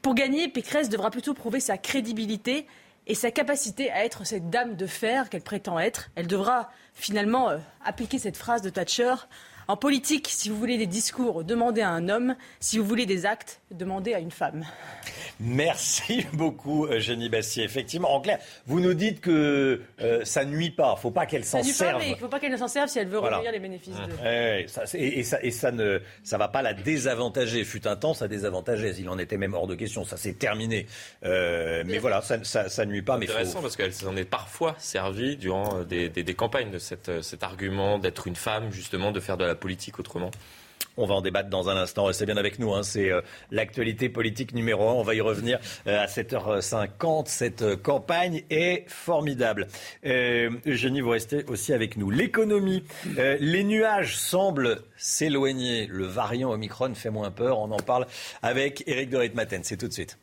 Pour gagner, Pécresse devra plutôt prouver sa crédibilité et sa capacité à être cette dame de fer qu'elle prétend être. Elle devra finalement euh, appliquer cette phrase de Thatcher en politique, si vous voulez des discours, demandez à un homme. Si vous voulez des actes, demandez à une femme. Merci beaucoup, Jenny Bassier. Effectivement, en clair, vous nous dites que euh, ça nuit pas. Faut pas qu'elle s'en serve. Il ne faut pas qu'elle s'en serve si elle veut voilà. les bénéfices. De... et, ça, et ça ne, ça va pas la désavantager. Fut un temps, ça désavantageait. Il en était même hors de question. Ça s'est terminé. Euh, mais voilà, ça, ça, nuit pas. C'est intéressant parce qu'elle s'en est parfois servie durant euh, des, des, des campagnes de cette, cet argument d'être une femme, justement, de faire de la politique autrement on va en débattre dans un instant. Restez bien avec nous. Hein. C'est euh, l'actualité politique numéro un. On va y revenir euh, à 7h50. Cette euh, campagne est formidable. Eugénie, vous restez aussi avec nous. L'économie. les nuages semblent s'éloigner. Le variant Omicron fait moins peur. On en parle avec Eric de Ritmaten. C'est tout de suite.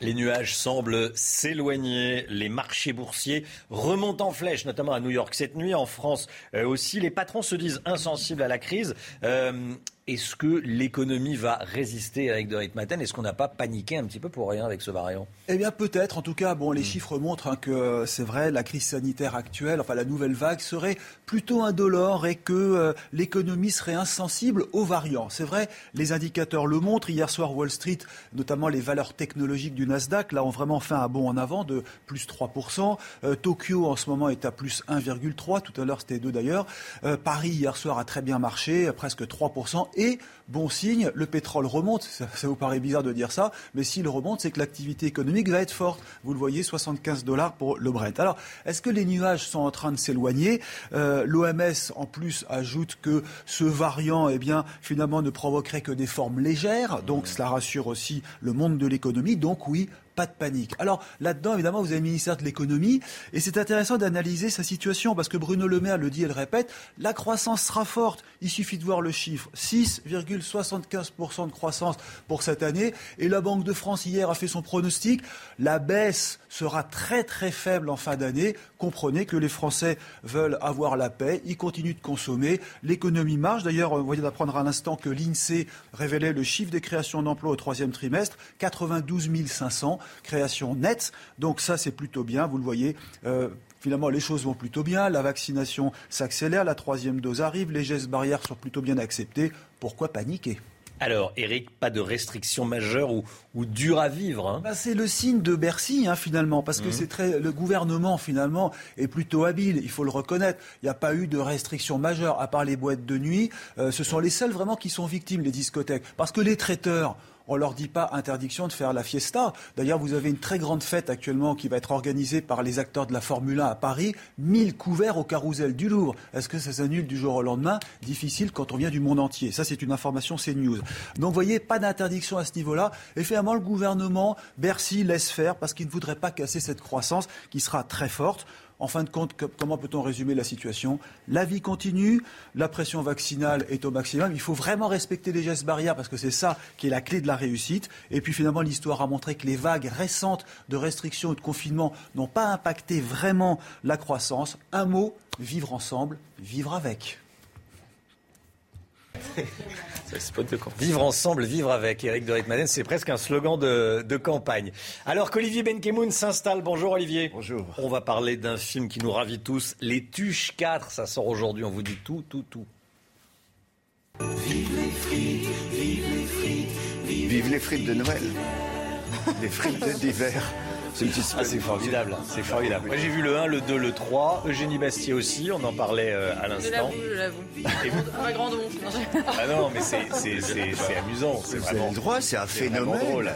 Les nuages semblent s'éloigner, les marchés boursiers remontent en flèche, notamment à New York cette nuit, en France euh, aussi. Les patrons se disent insensibles à la crise. Euh, est-ce que l'économie va résister avec de Ritmaten? Est-ce qu'on n'a pas paniqué un petit peu pour rien avec ce variant? Eh bien, peut-être. En tout cas, bon, les hmm. chiffres montrent hein, que c'est vrai, la crise sanitaire actuelle, enfin la nouvelle vague, serait plutôt indolore et que euh, l'économie serait insensible aux variants. C'est vrai, les indicateurs le montrent. Hier soir, Wall Street, notamment les valeurs technologiques du Nasdaq, là, ont vraiment fait un bond en avant de plus 3%. Euh, Tokyo, en ce moment, est à plus 1,3%. Tout à l'heure, c'était 2 d'ailleurs. Euh, Paris, hier soir, a très bien marché, presque 3%. Et bon signe, le pétrole remonte. Ça, vous paraît bizarre de dire ça, mais s'il remonte, c'est que l'activité économique va être forte. Vous le voyez, 75 dollars pour le Brent. Alors, est-ce que les nuages sont en train de s'éloigner? Euh, L'OMS, en plus, ajoute que ce variant, eh bien, finalement, ne provoquerait que des formes légères. Donc, cela rassure aussi le monde de l'économie. Donc, oui, pas de panique. Alors là-dedans, évidemment, vous avez le ministère de l'économie, et c'est intéressant d'analyser sa situation, parce que Bruno Le Maire le dit et le répète, la croissance sera forte. Il suffit de voir le chiffre, 6,75% de croissance pour cette année, et la Banque de France hier a fait son pronostic, la baisse sera très très faible en fin d'année. Comprenez que les Français veulent avoir la paix, ils continuent de consommer, l'économie marche. D'ailleurs, vous voyez d'apprendre à l'instant que l'INSEE révélait le chiffre des créations d'emplois au troisième trimestre, 92 500 création nette. Donc ça, c'est plutôt bien. Vous le voyez. Euh, finalement, les choses vont plutôt bien. La vaccination s'accélère, la troisième dose arrive, les gestes barrières sont plutôt bien acceptés. Pourquoi paniquer? Alors, Eric, pas de restrictions majeures ou, ou dures à vivre hein. bah, C'est le signe de Bercy, hein, finalement, parce que Mhm. c'est très, le gouvernement, finalement, est plutôt habile, il faut le reconnaître. Il n'y a pas eu de restrictions majeures, à part les boîtes de nuit. Euh, ce sont les seuls, vraiment, qui sont victimes, les discothèques. Parce que les traiteurs, on leur dit pas interdiction de faire la fiesta. D'ailleurs, vous avez une très grande fête actuellement qui va être organisée par les acteurs de la Formule 1 à Paris. 1000 couverts au carrousel du Louvre. Est-ce que ça s'annule du jour au lendemain? Difficile quand on vient du monde entier. Ça, c'est une information CNews. Donc, vous voyez, pas d'interdiction à ce niveau-là. Et finalement, le gouvernement, Bercy, laisse faire parce qu'il ne voudrait pas casser cette croissance qui sera très forte. En fin de compte, comment peut-on résumer la situation? La vie continue, la pression vaccinale est au maximum. Il faut vraiment respecter les gestes barrières parce que c'est ça qui est la clé de la réussite. Et puis finalement, l'histoire a montré que les vagues récentes de restrictions et de confinement n'ont pas impacté vraiment la croissance. Un mot, vivre ensemble, vivre avec. Vivre ensemble, vivre avec Eric de Ritmanen, c'est presque un slogan de, de campagne. Alors qu'Olivier Benkemoun s'installe. Bonjour Olivier. Bonjour. On va parler d'un film qui nous ravit tous, Les Tuches 4. Ça sort aujourd'hui, on vous dit tout, tout, tout. Vive les frites, vive les frites, vive, les frites de Noël. les frites d'hiver. C'est Ah, c'est formidable, c'est formidable. Moi j'ai vu le 1, le 2, le 3. Eugénie Bastier aussi, on en parlait euh, à Je l'instant. l'avoue, je l'avoue. Ma grande honte. Ah non, mais c'est- c'est c'est- c'est amusant. C'est le droit, c'est un vraiment phénomène.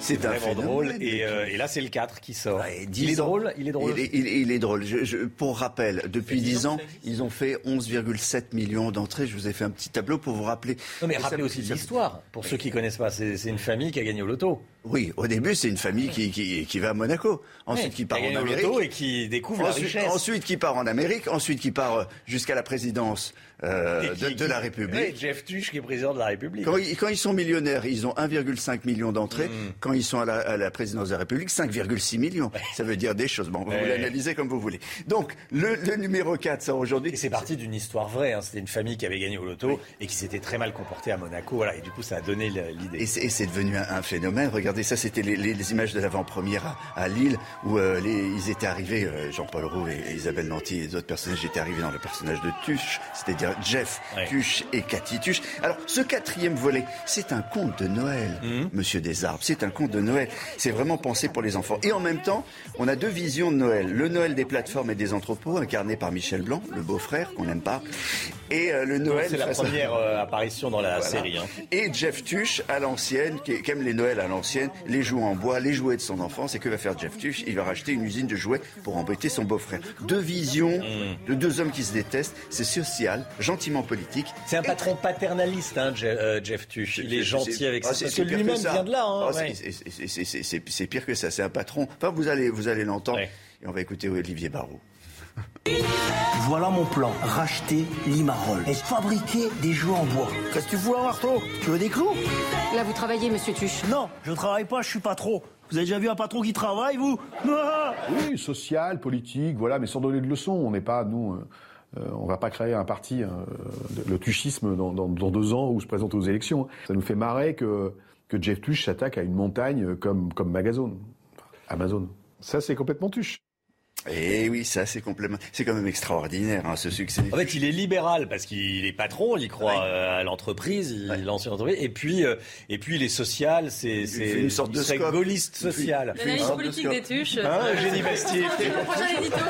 C'est un vraiment phénomène. drôle. Et, euh, et là, c'est le 4 qui sort. il est drôle Il est drôle Il est, il est- il est drôle. Je- je- pour rappel, depuis 10 ans, ils ont fait 11,7 millions d'entrées. Je vous ai fait un petit tableau pour vous rappeler. Non, mais rappelez aussi l'histoire. Pour ceux qui connaissent pas, c'est une famille qui a gagné au loto. Oui, au début, c'est une famille qui, qui, qui va à Monaco. Ensuite, Ouais, qui part en Amérique. et qui découvre la ensuite, richesse. ensuite, qui part en Amérique. Ensuite, qui part euh, jusqu'à la présidence euh, de, la République. Ouais, Jeff Tuch, qui est président de la République. Quand ils, quand ils sont millionnaires, ils ont 1,5 million d'entrées. Mm. Quand ils sont à la, à la présidence de la République, 5,6 millions. Ça veut dire des choses. Bon, vous Ouais. l'analysez comme vous voulez. Donc, le, le numéro 4 sort aujourd'hui. C'est parti d'une histoire vraie. hein. C'était une famille qui avait gagné au loto et qui s'était très mal comportée à Monaco. Voilà. Et du coup, ça a donné l'idée. Et c'est devenu un, un phénomène. Regardez, ça, c'était les, les- les images de l'avant-première à, à Lille, où euh, les, ils étaient arrivés, euh, Jean-Paul Roux et, et Isabelle Nanty et d'autres personnages étaient arrivés dans le personnage de Tuche, c'est-à-dire Jeff Tuche et Cathy Tuche. Alors, ce quatrième volet, c'est un conte de Noël, Mmh. Monsieur Desarbes. C'est un conte de Noël. C'est vraiment pensé pour les enfants. Et en même temps, on a deux visions de Noël. Le Noël des plateformes et des entrepôts, incarné par Michel Blanc, le beau-frère qu'on n'aime pas, et euh, le Noël. C'est la première euh, apparition dans la voilà. série. hein. Et Jeff Tuch à l'ancienne, qui, qui aime les Noëls à l'ancienne, les jouets en bois, les jouets de son enfance. Et que va faire Jeff Tuch Il va racheter une usine de jouets pour embêter son beau-frère. Deux visions Mm. de deux hommes qui se détestent. C'est social, gentiment politique. C'est un patron paternaliste, hein, Je- euh, Jeff Tuch. Il est gentil avec Ah, ça. Parce que pire lui-même vient de là. hein, Ah, c'est- ouais. pire que ça. C'est un patron. Enfin, vous allez, vous allez l'entendre. Et on va écouter Olivier Barrault. Voilà mon plan. Racheter Limarol et fabriquer des jouets en bois. Qu'est-ce que tu vois, Marteau Tu veux des clous? Là, vous travaillez, monsieur Tuche Non, je travaille pas, je suis patron. Vous avez déjà vu un patron qui travaille, vous? Ah Oui, social, politique, voilà, mais sans donner de leçons. On n'est pas, nous, euh, on va pas créer un parti, euh, de- le tuchisme, dans, deux ans où se présente aux élections. Ça nous fait marrer que, Jeff Tuch s'attaque à une montagne comme, comme Amazon. Amazon. Ça, c'est complètement Tuche. Et oui, ça, c'est complètement, c'est quand même extraordinaire, hein, ce succès. En fait, il est libéral parce qu'il est patron, il croit euh, à l'entreprise, il lance une entreprise. Et puis, euh, et puis, il est social, c'est une sorte il de serait gaulliste Il social. il L'analyse de politique des tuches. Hein, Eugénie Bastier. C'est le prochain édito.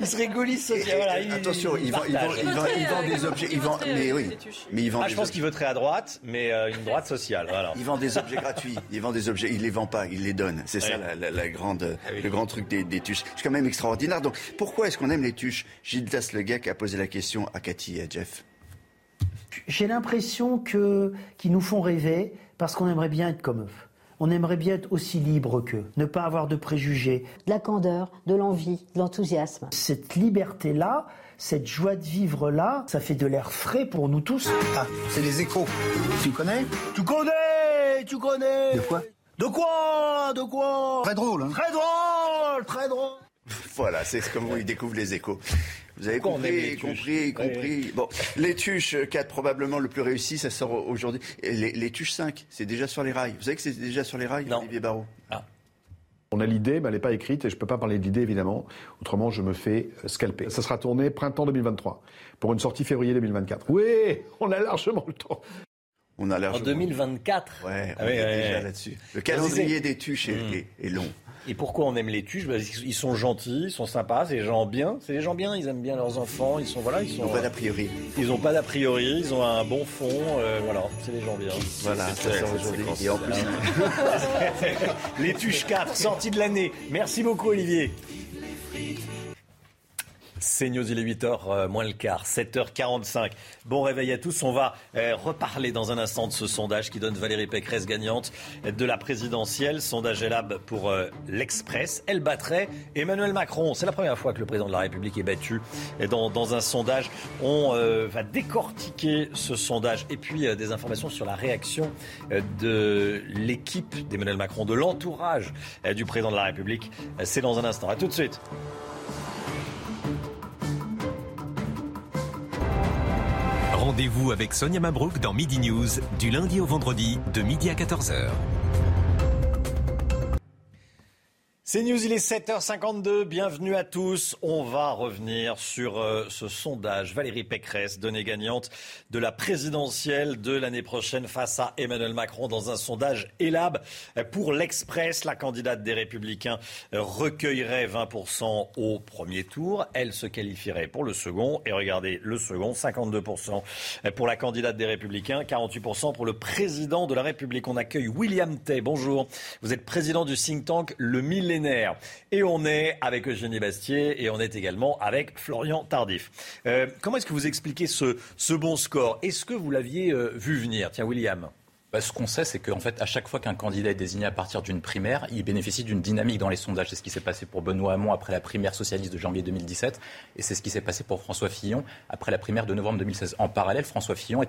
Il serait gaulliste social. Voilà, il- Attention, il vend, il vend, il vend, il vend des objets, il vend, mais oui, mais il vend Ah, je pense qu'il voterait à droite, mais euh, une droite sociale. Voilà. Il vend des objets gratuits. Il vend des objets. Il les vend pas. Il les donne. C'est ça la, la- la grande, Ah oui. le grand truc des, des tuches. C'est quand même extraordinaire. Donc, pourquoi est-ce qu'on aime les tuches? Gildas Le Gars qui a posé la question à Cathy et à Jeff. J'ai l'impression que qu'ils nous font rêver parce qu'on aimerait bien être comme eux. On aimerait bien être aussi libre qu'eux, ne pas avoir de préjugés. De la candeur, de l'envie, de l'enthousiasme. Cette liberté-là, cette joie de vivre-là, ça fait de l'air frais pour nous tous. Ah, c'est les échos. Tu connais? Tu connais, tu connais. De quoi? De quoi? De quoi? Très drôle, hein Très drôle, très drôle. Voilà, c'est comme on y découvre les échos. Vous avez Pourquoi compris, compris, compris. Bon, les tuches 4 probablement le plus réussi, ça sort aujourd'hui. Et Les, les tuches 5, c'est déjà sur les rails. Vous savez que c'est déjà sur les rails, Olivier Barrault? On a l'idée, mais elle n'est pas écrite et je ne peux pas parler de l'idée évidemment. Autrement, je me fais euh, scalper. Ça sera tourné printemps 2023 pour une sortie février 2024. Oui, on a largement le temps. On a En 2024 Ouais, Ah on oui, est ouais, déjà ouais. là-dessus. Le calendrier des tuches est, Mm. est- est long. Et pourquoi on aime les tuches? Parce qu'ils- Ils sont gentils, ils sont sympas, c'est des gens bien. C'est des gens bien, ils aiment bien leurs enfants, ils sont voilà, ils sont. Ils n'ont pas d'a priori. Ils n'ont pas d'a priori, ils ont un bon fond, euh, voilà, c'est des gens bien. Voilà, C'est- ça sort aujourd'hui. Et en plus, Les tuches 4, sorties de l'année. Merci beaucoup Olivier. C'est News, il est 8h moins le quart, 7h45. Bon réveil à tous. On va euh, reparler dans un instant de ce sondage qui donne Valérie Pécresse gagnante de la présidentielle. Sondage Elab pour euh, l'Express. Elle battrait Emmanuel Macron. C'est la première fois que le président de la République est battu dans, un sondage. On euh, va décortiquer ce sondage et puis euh, des informations sur la réaction euh, de l'équipe d'Emmanuel Macron, de l'entourage euh, du président de la République. Euh, C'est dans un instant. À tout de suite. Rendez-vous avec Sonia Mabrouk dans Midi News du lundi au vendredi de midi à 14h. C'est News, il est 7h52. Bienvenue à tous. On va revenir sur euh, ce sondage. Valérie Pécresse, donnée gagnante de la présidentielle de l'année prochaine face à Emmanuel Macron dans un sondage ELAB. Pour l'Express, la candidate des Républicains recueillerait 20% au premier tour. Elle se qualifierait pour le second. Et regardez, le second, 52% pour la candidate des Républicains, 48% pour le président de la République. On accueille William Tay. Bonjour. Vous êtes président du think tank Le Et on est avec Eugénie Bastier et on est également avec Florian Tardif. Euh, comment est-ce que vous expliquez ce, ce bon score? Est-ce que vous l'aviez euh, vu venir? Tiens, William. Bah, ce qu'on sait, c'est qu'en fait, à chaque fois qu'un candidat est désigné à partir d'une primaire, il bénéficie d'une dynamique dans les sondages. C'est ce qui s'est passé pour Benoît Hamon après la primaire socialiste de janvier 2017, et c'est ce qui s'est passé pour François Fillon après la primaire de novembre 2016. En parallèle, François Fillon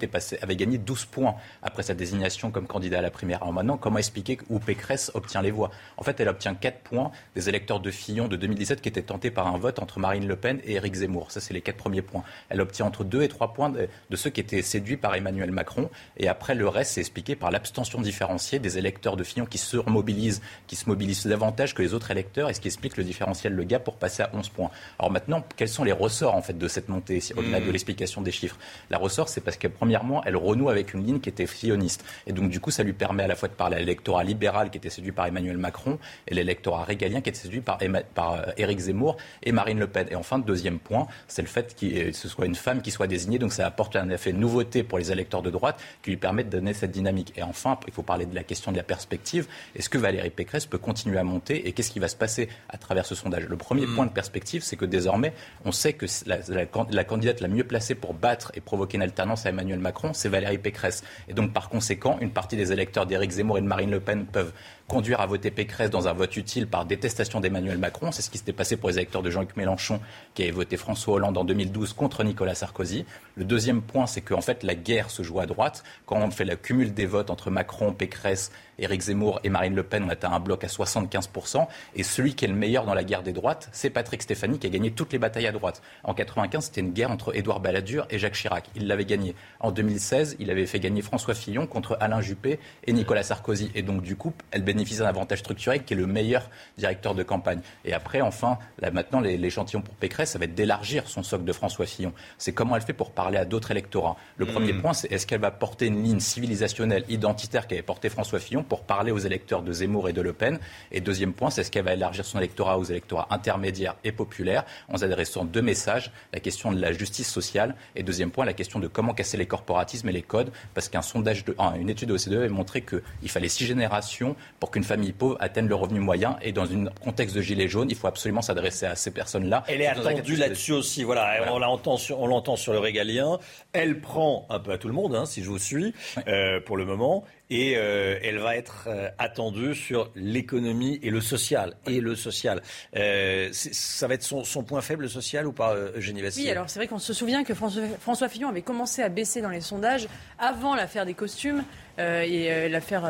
avait gagné 12 points après sa désignation comme candidat à la primaire. Alors maintenant, comment expliquer où Pécresse obtient les voix? En fait, elle obtient 4 points des électeurs de Fillon de 2017 qui étaient tentés par un vote entre Marine Le Pen et Éric Zemmour. Ça, c'est les 4 premiers points. Elle obtient entre 2 et 3 points de ceux qui étaient séduits par Emmanuel Macron, et après, le reste, c'est expliqué par l'abstention différenciée des électeurs de Fillon qui se mobilisent, qui se mobilisent davantage que les autres électeurs, et ce qui explique le différentiel Le Gap pour passer à 11 points. Alors maintenant, quels sont les ressorts en fait de cette montée, au-delà de l'explication des chiffres? La ressort, c'est parce que premièrement, elle renoue avec une ligne qui était filloniste, et donc du coup, ça lui permet à la fois de parler à l'électorat libéral qui était séduit par Emmanuel Macron et l'électorat régalien qui était séduit par, Emma- par euh, Éric Zemmour et Marine Le Pen. Et enfin, deuxième point, c'est le fait que ce soit une femme qui soit désignée, donc ça apporte un effet nouveauté pour les électeurs de droite qui lui permet de donner cette dynamique. Et enfin, il faut parler de la question de la perspective. Est-ce que Valérie Pécresse peut continuer à monter et qu'est-ce qui va se passer à travers ce sondage? Le premier point de perspective, c'est que désormais, on sait que la, la- la candidate la mieux placée pour battre et provoquer une alternance à Emmanuel Macron, c'est Valérie Pécresse. Et donc, par conséquent, une partie des électeurs d'Éric Zemmour et de Marine Le Pen peuvent conduire à voter Pécresse dans un vote utile par détestation d'Emmanuel Macron. C'est ce qui s'était passé pour les électeurs de Jean-Luc Mélenchon, qui avaient voté François Hollande en 2012 contre Nicolas Sarkozy. Le deuxième point, c'est qu'en fait, la guerre se joue à droite. Quand on fait le cumul des votes entre Macron, Pécresse, Éric Zemmour et Marine Le Pen, on atteint un bloc à 75%. Et celui qui est le meilleur dans la guerre des droites, c'est Patrick Stéphanie, qui a gagné toutes les batailles à droite. En 95, c'était une guerre entre Édouard Balladur et Jacques Chirac. Il l'avait gagné. En 2016, il avait fait gagner François Fillon contre Alain Juppé et Nicolas Sarkozy. Et donc, du coup, elle bénéficie d'un avantage structurel qui est le meilleur directeur de campagne. Et après, enfin, là, maintenant, l'échantillon pour Pécresse, ça va être d'élargir son socle de François Fillon. C'est comment elle fait pour parler à d'autres électorats. Le premier Mm. point, c'est est-ce qu'elle va porter une ligne civilisationnelle, identitaire qu'avait porté François Fillon pour parler aux électeurs de Zemmour et de Le Pen. Et deuxième point, c'est est-ce qu'elle va élargir son électorat aux électorats intermédiaires et populaires en s'adressant deux messages, la question de la justice sociale et deuxième point, la question de comment casser les corporatismes et les codes, parce qu'un sondage, de, une étude de OCDE a montré qu'il fallait six générations pour qu'une famille pauvre atteigne le revenu moyen et dans un contexte de gilet jaune, il faut absolument s'adresser à ces personnes-là. Elle est attendue là-dessus aussi. Voilà, on l'entend sur, on l'entend sur le régalien. Elle prend un peu à tout le monde, hein, si je vous suis, euh, pour le moment. Et euh, elle va être euh, attendue sur l'économie et le social. Et le social. Euh, ça va être son, son point faible, le social, ou pas, Eugénie Bastier Oui, alors c'est vrai qu'on se souvient que François, François Fillon avait commencé à baisser dans les sondages avant l'affaire des costumes et l'affaire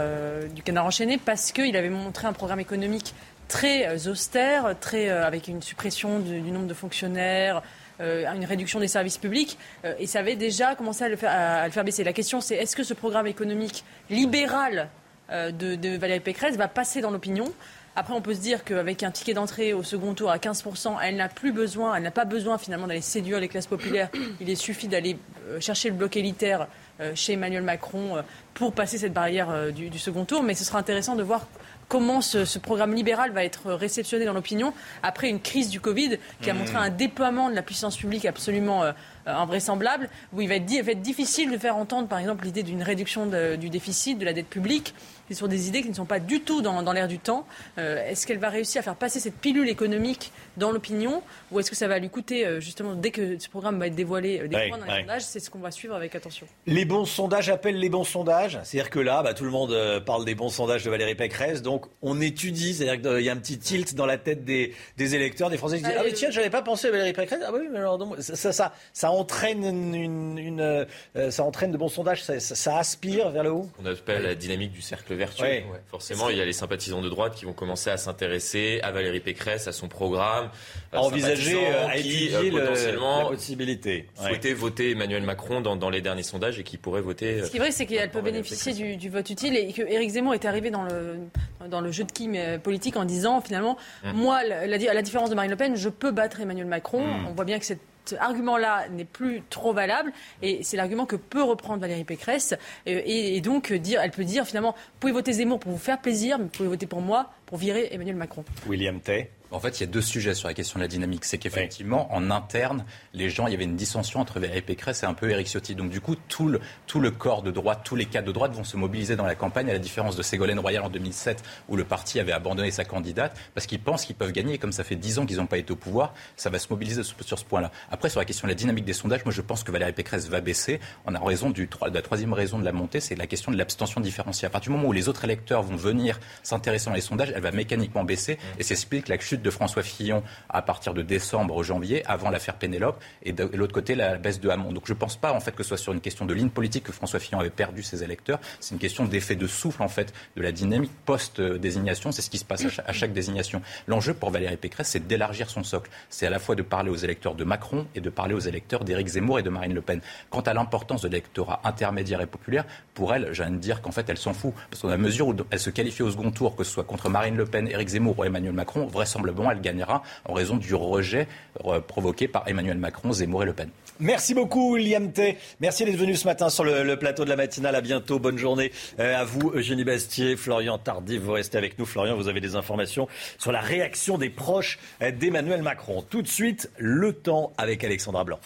du canard enchaîné parce qu'il avait montré un programme économique très austère, très, avec une suppression du, du nombre de fonctionnaires. Euh, une réduction des services publics, euh, et ça avait déjà commencé à le faire, à- le faire baisser. La question, c'est est-ce que ce programme économique libéral euh, de, de Valérie Pécresse va passer dans l'opinion? Après, on peut se dire qu'avec un ticket d'entrée au second tour à 15%, elle n'a plus besoin, elle n'a pas besoin finalement d'aller séduire les classes populaires. Il suffit d'aller euh, chercher le bloc élitaire chez Emmanuel Macron pour passer cette barrière du second tour. Mais ce sera intéressant de voir comment ce, programme libéral va être réceptionné dans l'opinion après une crise du Covid qui a mmh. montré un déploiement de la puissance publique absolument euh, invraisemblable, où il va, être, être, difficile de faire entendre, par exemple, l'idée d'une réduction du déficit, de la dette publique. Sont des idées qui ne sont pas du tout dans, l'air du temps. Euh, est-ce qu'elle va réussir à faire passer cette pilule économique dans l'opinion ou est-ce que ça va lui coûter, euh, justement, dès que ce programme va être dévoilé, des points dans les sondages C'est ce qu'on va suivre avec attention. Les bons sondages appellent les bons sondages. C'est-à-dire que là, bah, tout le monde parle des bons sondages de Valérie Pécresse. Donc, on étudie. C'est-à-dire qu'il y a un petit tilt dans la tête des, électeurs, des Français qui disent Ah, mais tiens, je n'avais pas pensé à Valérie Pécresse. Ah, oui, mais alors, ça, ça, ça entraîne, une, euh, ça entraîne de bons sondages, ça, aspire vers le haut On appelle la dynamique du cercle vertueux. Forcément, il y a les sympathisants de droite qui vont commencer à s'intéresser à Valérie Pécresse, à son programme. À envisager, euh, à étudier potentiellement la possibilité. Souhaiter voter Emmanuel Macron dans, les derniers sondages et qui pourrait voter. Ce qui est vrai, c'est qu'elle peut bénéficier du, vote utile et que Éric Zemmour est arrivé dans le, dans le jeu de qui politique en disant finalement, mmh. moi, la, à la différence de Marine Le Pen, je peux battre Emmanuel Macron. Mmh. On voit bien que cette argument-là n'est plus trop valable et c'est l'argument que peut reprendre Valérie Pécresse euh, et, donc dire, elle peut dire finalement, vous pouvez voter Zemmour pour vous faire plaisir, mais vous pouvez voter pour moi pour virer Emmanuel Macron. William Tay. En fait, il y a deux sujets sur la question de la dynamique. C'est qu'effectivement, en interne, les gens, il y avait une dissension entre Valérie Pécresse et un peu Éric Ciotti. Donc, du coup, tout le, tout le corps de droite, tous les cadres de droite vont se mobiliser dans la campagne, à la différence de Ségolène Royal en 2007, où le parti avait abandonné sa candidate, parce qu'ils pensent qu'ils peuvent gagner. Et comme ça fait dix ans qu'ils n'ont pas été au pouvoir, ça va se mobiliser sur ce point-là. Après, sur la question de la dynamique des sondages, moi, je pense que Valérie Pécresse va baisser. On a raison du, de la troisième raison de la montée, c'est la question de l'abstention différenciée. À partir du moment où les autres électeurs vont venir s'intéresser dans les sondages, elle va mécaniquement baisser. Et c'est explique la chute de François Fillon à partir de décembre, janvier, avant l'affaire Pénélope, et de, l'autre côté, la baisse de Hamon. Donc je ne pense pas en fait que ce soit sur une question de ligne politique que François Fillon avait perdu ses électeurs. C'est une question d'effet de souffle en fait de la dynamique post-désignation. C'est ce qui se passe à chaque, désignation. L'enjeu pour Valérie Pécresse, c'est d'élargir son socle. C'est à la fois de parler aux électeurs de Macron et de parler aux électeurs d'Éric Zemmour et de Marine Le Pen. Quant à l'importance de l'électorat intermédiaire et populaire, pour elle, j'ai de dire qu'en fait, elle s'en fout. Parce qu'à mesure où elle se qualifie au second tour, que ce soit contre Marine Le Pen, Éric Zemmour ou Emmanuel Macron, vraisemblablement, elle gagnera en raison du rejet euh, provoqué par Emmanuel Macron, Zemmour et Le Pen. Merci beaucoup, William T. Merci d'être venu ce matin sur le, plateau de la matinale. À bientôt. Bonne journée euh, à vous, Eugénie Bastier, Florian Tardif. Vous restez avec nous. Florian, vous avez des informations sur la réaction des proches euh, d'Emmanuel Macron. Tout de suite, le temps avec Alexandra Blanc.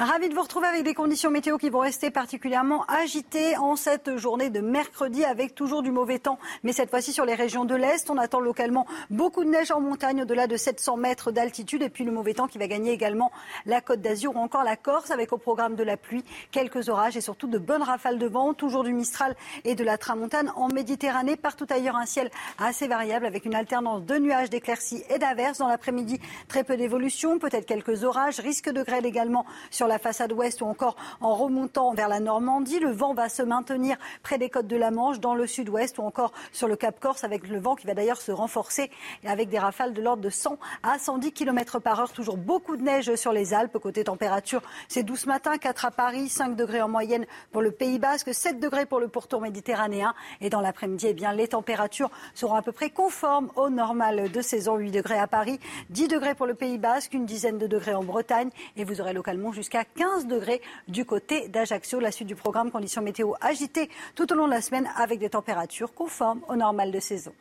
Ravi de vous retrouver avec des conditions météo qui vont rester particulièrement agitées en cette journée de mercredi avec toujours du mauvais temps. Mais cette fois-ci sur les régions de l'Est, on attend localement beaucoup de neige en montagne au-delà de 700 mètres d'altitude et puis le mauvais temps qui va gagner également la Côte d'Azur ou encore la Corse avec au programme de la pluie, quelques orages et surtout de bonnes rafales de vent, toujours du Mistral et de la Tramontane en Méditerranée. Partout ailleurs un ciel assez variable avec une alternance de nuages, d'éclaircies et d'averses. Dans l'après-midi, très peu d'évolution, peut-être quelques orages, risque de grêle également sur la façade ouest ou encore en remontant vers la Normandie. Le vent va se maintenir près des côtes de la Manche, dans le sud-ouest ou encore sur le Cap Corse, avec le vent qui va d'ailleurs se renforcer avec des rafales de l'ordre de 100 à 110 km par heure. Toujours beaucoup de neige sur les Alpes. Côté température, c'est 12 ce matin, 4 à Paris, 5 degrés en moyenne pour le Pays Basque, 7 degrés pour le pourtour méditerranéen. Et dans l'après-midi, eh bien, les températures seront à peu près conformes au normal de saison. 8 degrés à Paris, 10 degrés pour le Pays Basque, une dizaine de degrés en Bretagne. Et vous aurez localement jusqu'à 15 degrés du côté d'Ajaccio. La suite du programme, conditions météo agitées tout au long de la semaine avec des températures conformes au normal de saison.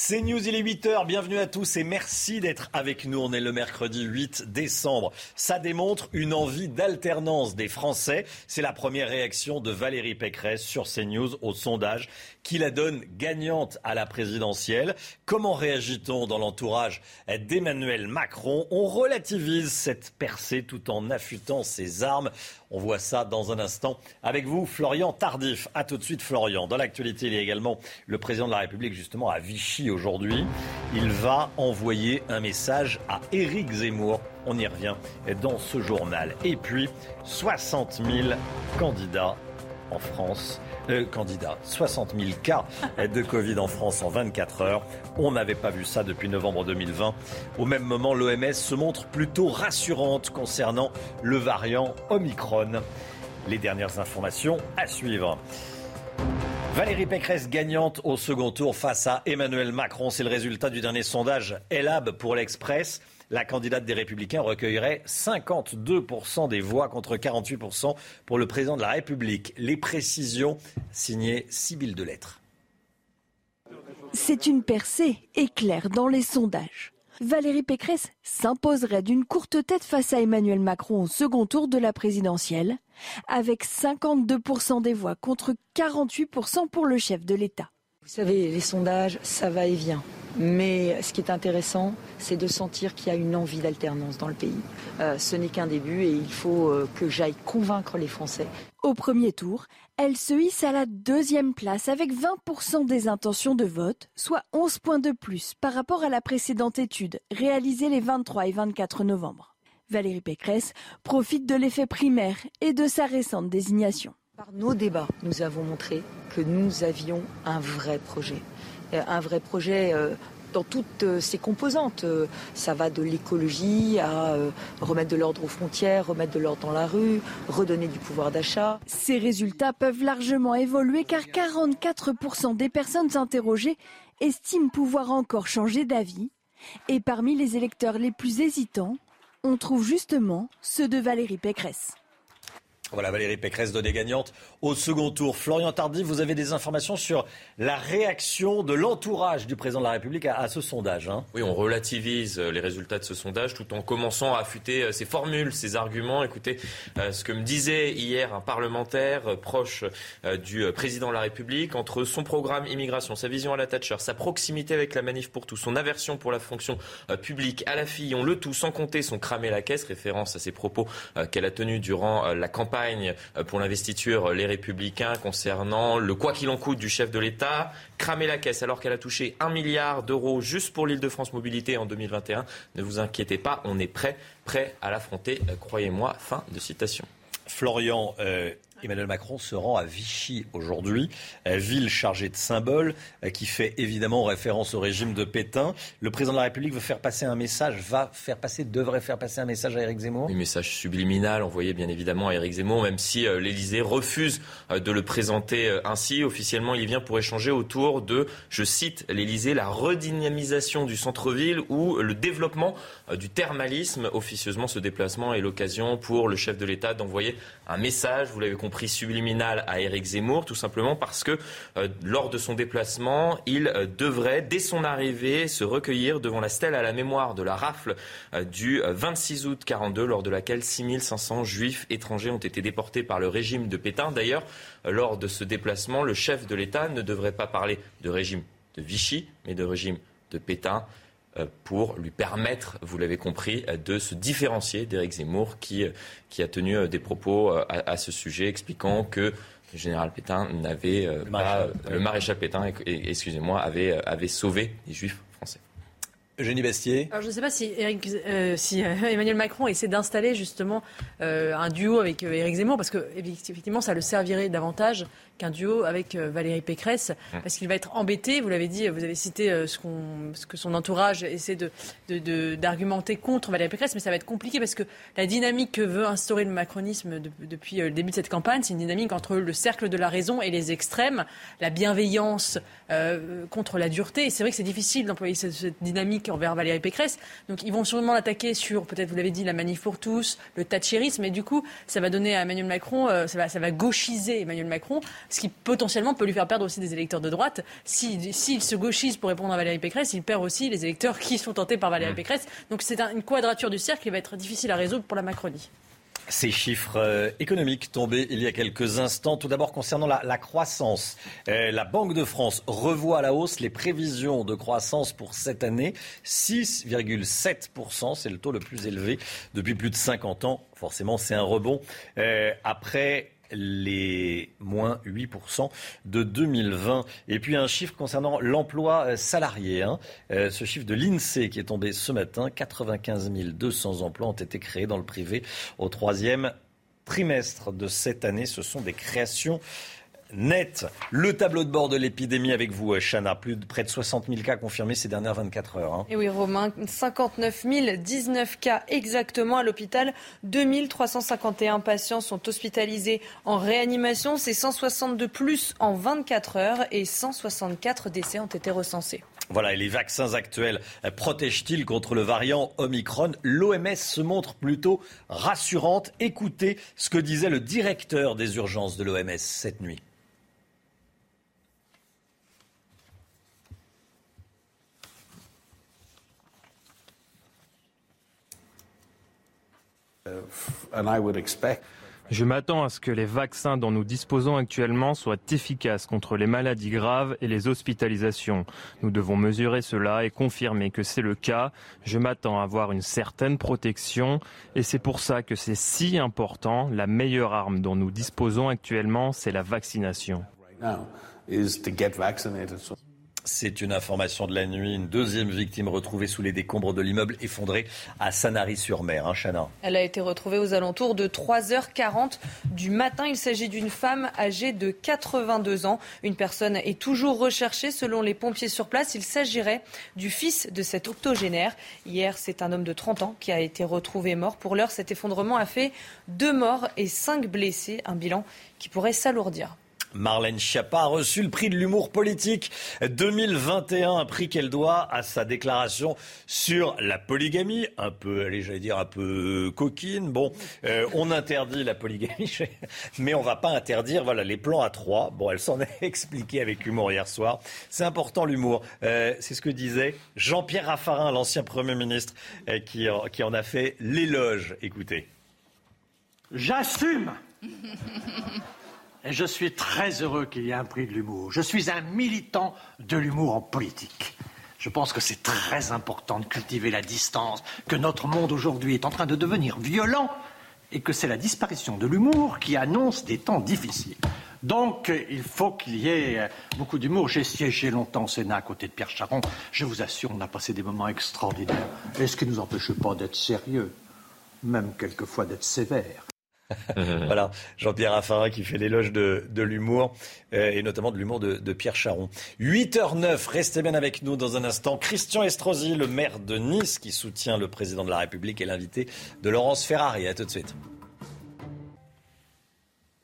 C'est News, il est 8h, bienvenue à tous et merci d'être avec nous. On est le mercredi 8 décembre. Ça démontre une envie d'alternance des Français. C'est la première réaction de Valérie Pécresse sur CNews au sondage qui la donne gagnante à la présidentielle. Comment réagit-on dans l'entourage d'Emmanuel Macron? On relativise cette percée tout en affûtant ses armes. On voit ça dans un instant avec vous, Florian Tardif. A tout de suite, Florian. Dans l'actualité, il y a également le président de la République, justement, à Vichy aujourd'hui. Il va envoyer un message à Éric Zemmour. On y revient dans ce journal. Et puis, 60 000 candidats en France euh, candidats. 60 000 cas de Covid en France en 24 heures. On n'avait pas vu ça depuis novembre 2020. Au même moment, l'OMS se montre plutôt rassurante concernant le variant Omicron. Les dernières informations à suivre. Valérie Pécresse gagnante au second tour face à Emmanuel Macron. C'est le résultat du dernier sondage Elab pour l'Express. La candidate des Républicains recueillerait 52% des voix contre 48% pour le président de la République. Les précisions signées Sybille de Lettres. C'est une percée éclair dans les sondages. Valérie Pécresse s'imposerait d'une courte tête face à Emmanuel Macron au second tour de la présidentielle, avec 52% des voix contre 48% pour le chef de l'État. Vous savez, les sondages, ça va et vient. Mais ce qui est intéressant, c'est de sentir qu'il y a une envie d'alternance dans le pays. Euh, ce n'est qu'un début et il faut euh, que j'aille convaincre les Français. Au premier tour, elle se hisse à la deuxième place avec 20% des intentions de vote, soit 11 points de plus par rapport à la précédente étude réalisée les 23 et 24 novembre. Valérie Pécresse profite de l'effet primaire et de sa récente désignation. Par nos débats, nous avons montré que nous avions un vrai projet. Euh, un vrai projet euh, dans toutes euh, ses composantes. Ça va de l'écologie à remettre de l'ordre aux frontières, remettre de l'ordre dans la rue, redonner du pouvoir d'achat. Ces résultats peuvent largement évoluer car 44% des personnes interrogées estiment pouvoir encore changer d'avis. Et parmi les électeurs les plus hésitants, on trouve justement ceux de Valérie Pécresse. Voilà, Valérie Pécresse donnée gagnante au second tour. Florian Tardif, vous avez des informations sur la réaction de l'entourage du président de la République à, ce sondage. Hein. oui, on relativise euh, les résultats de ce sondage tout en commençant à affûter euh, ses formules, ses arguments. Écoutez euh, ce que me disait hier un parlementaire proche du président de la République entre son programme immigration, sa vision à la Thatcher, sa proximité avec la manif pour tous, son aversion pour la fonction publique à la Fillon, le tout sans compter son cramer la caisse, référence à ses propos qu'elle a tenus durant la campagne euh, pour l'investiture Les Républicains concernant le quoi qu'il en coûte du chef de l'État, cramer la caisse alors qu'elle a touché un milliard d'euros juste pour l'Île-de-France Mobilité en 2021. Ne vous inquiétez pas, on est prêt, prêt à l'affronter, euh, croyez-moi. Fin de citation. Florian, euh, Emmanuel Macron se rend à Vichy aujourd'hui, ville chargée de symboles, euh, qui fait évidemment référence au régime de Pétain. Le président de la République veut faire passer un message, va faire passer, devrait faire passer un message à Éric Zemmour Un message subliminal envoyé bien évidemment à Éric Zemmour, même si euh, l'Élysée refuse euh, de le présenter ainsi. Officiellement, il vient pour échanger autour de, je cite l'Élysée, la redynamisation du centre-ville ou le développement du thermalisme. Officieusement, ce déplacement est l'occasion pour le chef de l'État d'envoyer un message, vous l'avez compris, subliminal à Éric Zemmour, tout simplement parce que euh, lors de son déplacement, il euh, devrait, dès son arrivée, se recueillir devant la stèle à la mémoire de la rafle euh, du 26 août 42, lors de laquelle 6500 juifs étrangers ont été déportés par le régime de Pétain. D'ailleurs, lors de ce déplacement, le chef de l'État ne devrait pas parler de régime de Vichy, mais de régime de Pétain. Euh, pour lui permettre, vous l'avez compris, euh, de se différencier d'Éric Zemmour qui, euh, qui a tenu des propos à, ce sujet expliquant que le général Pétain n'avait pas, le maréchal Pétain, excusez-moi, avait, avait sauvé les juifs français. Eugénie Bestier. Alors je ne sais pas si, si Emmanuel Macron essaie d'installer justement un duo avec Éric Zemmour, parce que effectivement ça le servirait davantage qu'un duo avec euh, Valérie Pécresse, mmh. parce qu'il va être embêté. Vous l'avez dit, vous avez cité euh, ce, ce, que son entourage essaie d'argumenter de, contre Valérie Pécresse, mais ça va être compliqué parce que la dynamique que veut instaurer le macronisme depuis euh, le début de cette campagne, c'est une dynamique entre le cercle de la raison et les extrêmes, la bienveillance contre la dureté. Et c'est vrai que c'est difficile d'employer cette, dynamique envers Valérie Pécresse. Donc ils vont sûrement l'attaquer sur, peut-être vous l'avez dit, la manif pour tous, le thatchérisme, et du coup, ça va donner à Emmanuel Macron, ça, va, ça va gauchiser Emmanuel Macron ce qui potentiellement peut lui faire perdre aussi des électeurs de droite. S'il se gauchise pour répondre à Valérie Pécresse, il perd aussi les électeurs qui sont tentés par Valérie mmh. Pécresse. Donc c'est une quadrature du cercle qui va être difficile à résoudre pour la Macronie. Ces chiffres euh, économiques tombés il y a quelques instants. Tout d'abord concernant la, croissance. Euh, la Banque de France revoit à la hausse les prévisions de croissance pour cette année. 6,7%, c'est le taux le plus élevé depuis plus de 50 ans. Forcément, c'est un rebond. Euh, après les moins 8% de 2020. Et puis un chiffre concernant l'emploi euh, salarié. Hein. Euh, ce chiffre de l'INSEE qui est tombé ce matin, 95 200 emplois ont été créés dans le privé au troisième trimestre de cette année. Ce sont des créations net. Le tableau de bord de l'épidémie avec vous, Chana. Plus de près de 60 000 cas confirmés ces dernières 24 heures. Hein. Et oui, Romain, 59 019 cas exactement à l'hôpital. 2351 patients sont hospitalisés en réanimation. C'est 162 plus en 24 heures et 164 décès ont été recensés. Voilà, et les vaccins actuels protègent-ils contre le variant Omicron? L'OMS se montre plutôt rassurante. Écoutez ce que disait le directeur des urgences de l'OMS cette nuit. Je m'attends à ce que les vaccins dont nous disposons actuellement soient efficaces contre les maladies graves et les hospitalisations. Nous devons mesurer cela et confirmer que c'est le cas. Je m'attends à avoir une certaine protection et c'est pour ça que c'est si important. La meilleure arme dont nous disposons actuellement, c'est la vaccination. C'est une information de la nuit. Une deuxième victime retrouvée sous les décombres de l'immeuble effondré à Sanary-sur-Mer. Hein, Chana Elle a été retrouvée aux alentours de 3h40 du matin. Il s'agit d'une femme âgée de 82 ans. Une personne est toujours recherchée selon les pompiers sur place. Il s'agirait du fils de cet octogénaire. Hier, c'est un homme de 30 ans qui a été retrouvé mort. Pour l'heure, cet effondrement a fait deux morts et cinq blessés. Un bilan qui pourrait s'alourdir. Marlène Schiappa a reçu le prix de l'humour politique 2021, un prix qu'elle doit à sa déclaration sur la polygamie, un peu, allez, j'allais dire un peu coquine. Bon, euh, on interdit la polygamie, mais on va pas interdire, voilà, les plans à trois. Bon, elle s'en est expliquée avec humour hier soir. C'est important l'humour. Euh, c'est ce que disait Jean-Pierre Raffarin, l'ancien Premier ministre, euh, qui, qui en a fait l'éloge. Écoutez. J'assume et je suis très heureux qu'il y ait un prix de l'humour. Je suis un militant de l'humour en politique. Je pense que c'est très important de cultiver la distance, que notre monde aujourd'hui est en train de devenir violent et que c'est la disparition de l'humour qui annonce des temps difficiles. Donc, il faut qu'il y ait beaucoup d'humour. J'ai siégé longtemps au Sénat à côté de Pierre Charon. Je vous assure, on a passé des moments extraordinaires. Et ce qui ne nous empêche pas d'être sérieux, même quelquefois d'être sévère. voilà, Jean-Pierre Raffarin qui fait l'éloge de, l'humour euh, et notamment de l'humour de, Pierre Charon. 8h09, restez bien avec nous dans un instant. Christian Estrosi, le maire de Nice qui soutient le président de la République et l'invité de Laurence Ferrari. À tout de suite.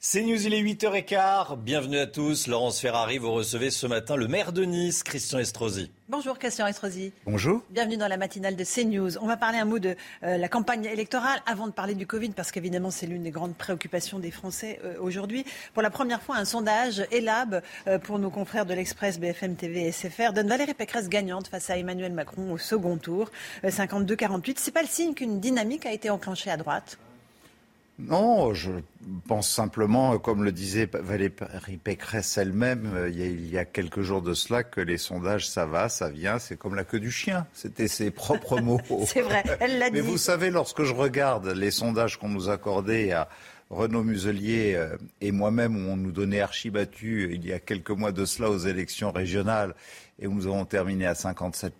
C'est News, il est 8h15. Bienvenue à tous. Laurence Ferrari, vous recevez ce matin le maire de Nice, Christian Estrosi. Bonjour Christian Estrosi. Bonjour. Bienvenue dans la matinale de CNews. On va parler un mot de euh, la campagne électorale avant de parler du Covid, parce qu'évidemment c'est l'une des grandes préoccupations des Français euh, aujourd'hui. Pour la première fois, un sondage ELAB euh, pour nos confrères de l'Express, BFM TV et SFR donne Valérie Pécresse gagnante face à Emmanuel Macron au second tour, 52-48. C'est pas le signe qu'une dynamique a été enclenchée à droite non, je pense simplement, comme le disait Valérie Pécresse elle-même euh, il, y a quelques jours de cela, que les sondages, ça va, ça vient, c'est comme la queue du chien. C'était ses propres mots. c'est vrai, elle l'a dit. Mais vous savez, lorsque je regarde les sondages qu'on nous accordait à Renaud Muselier euh, et moi-même, où on nous donnait archibattu il y a quelques mois de cela aux élections régionales, et où nous avons terminé à 57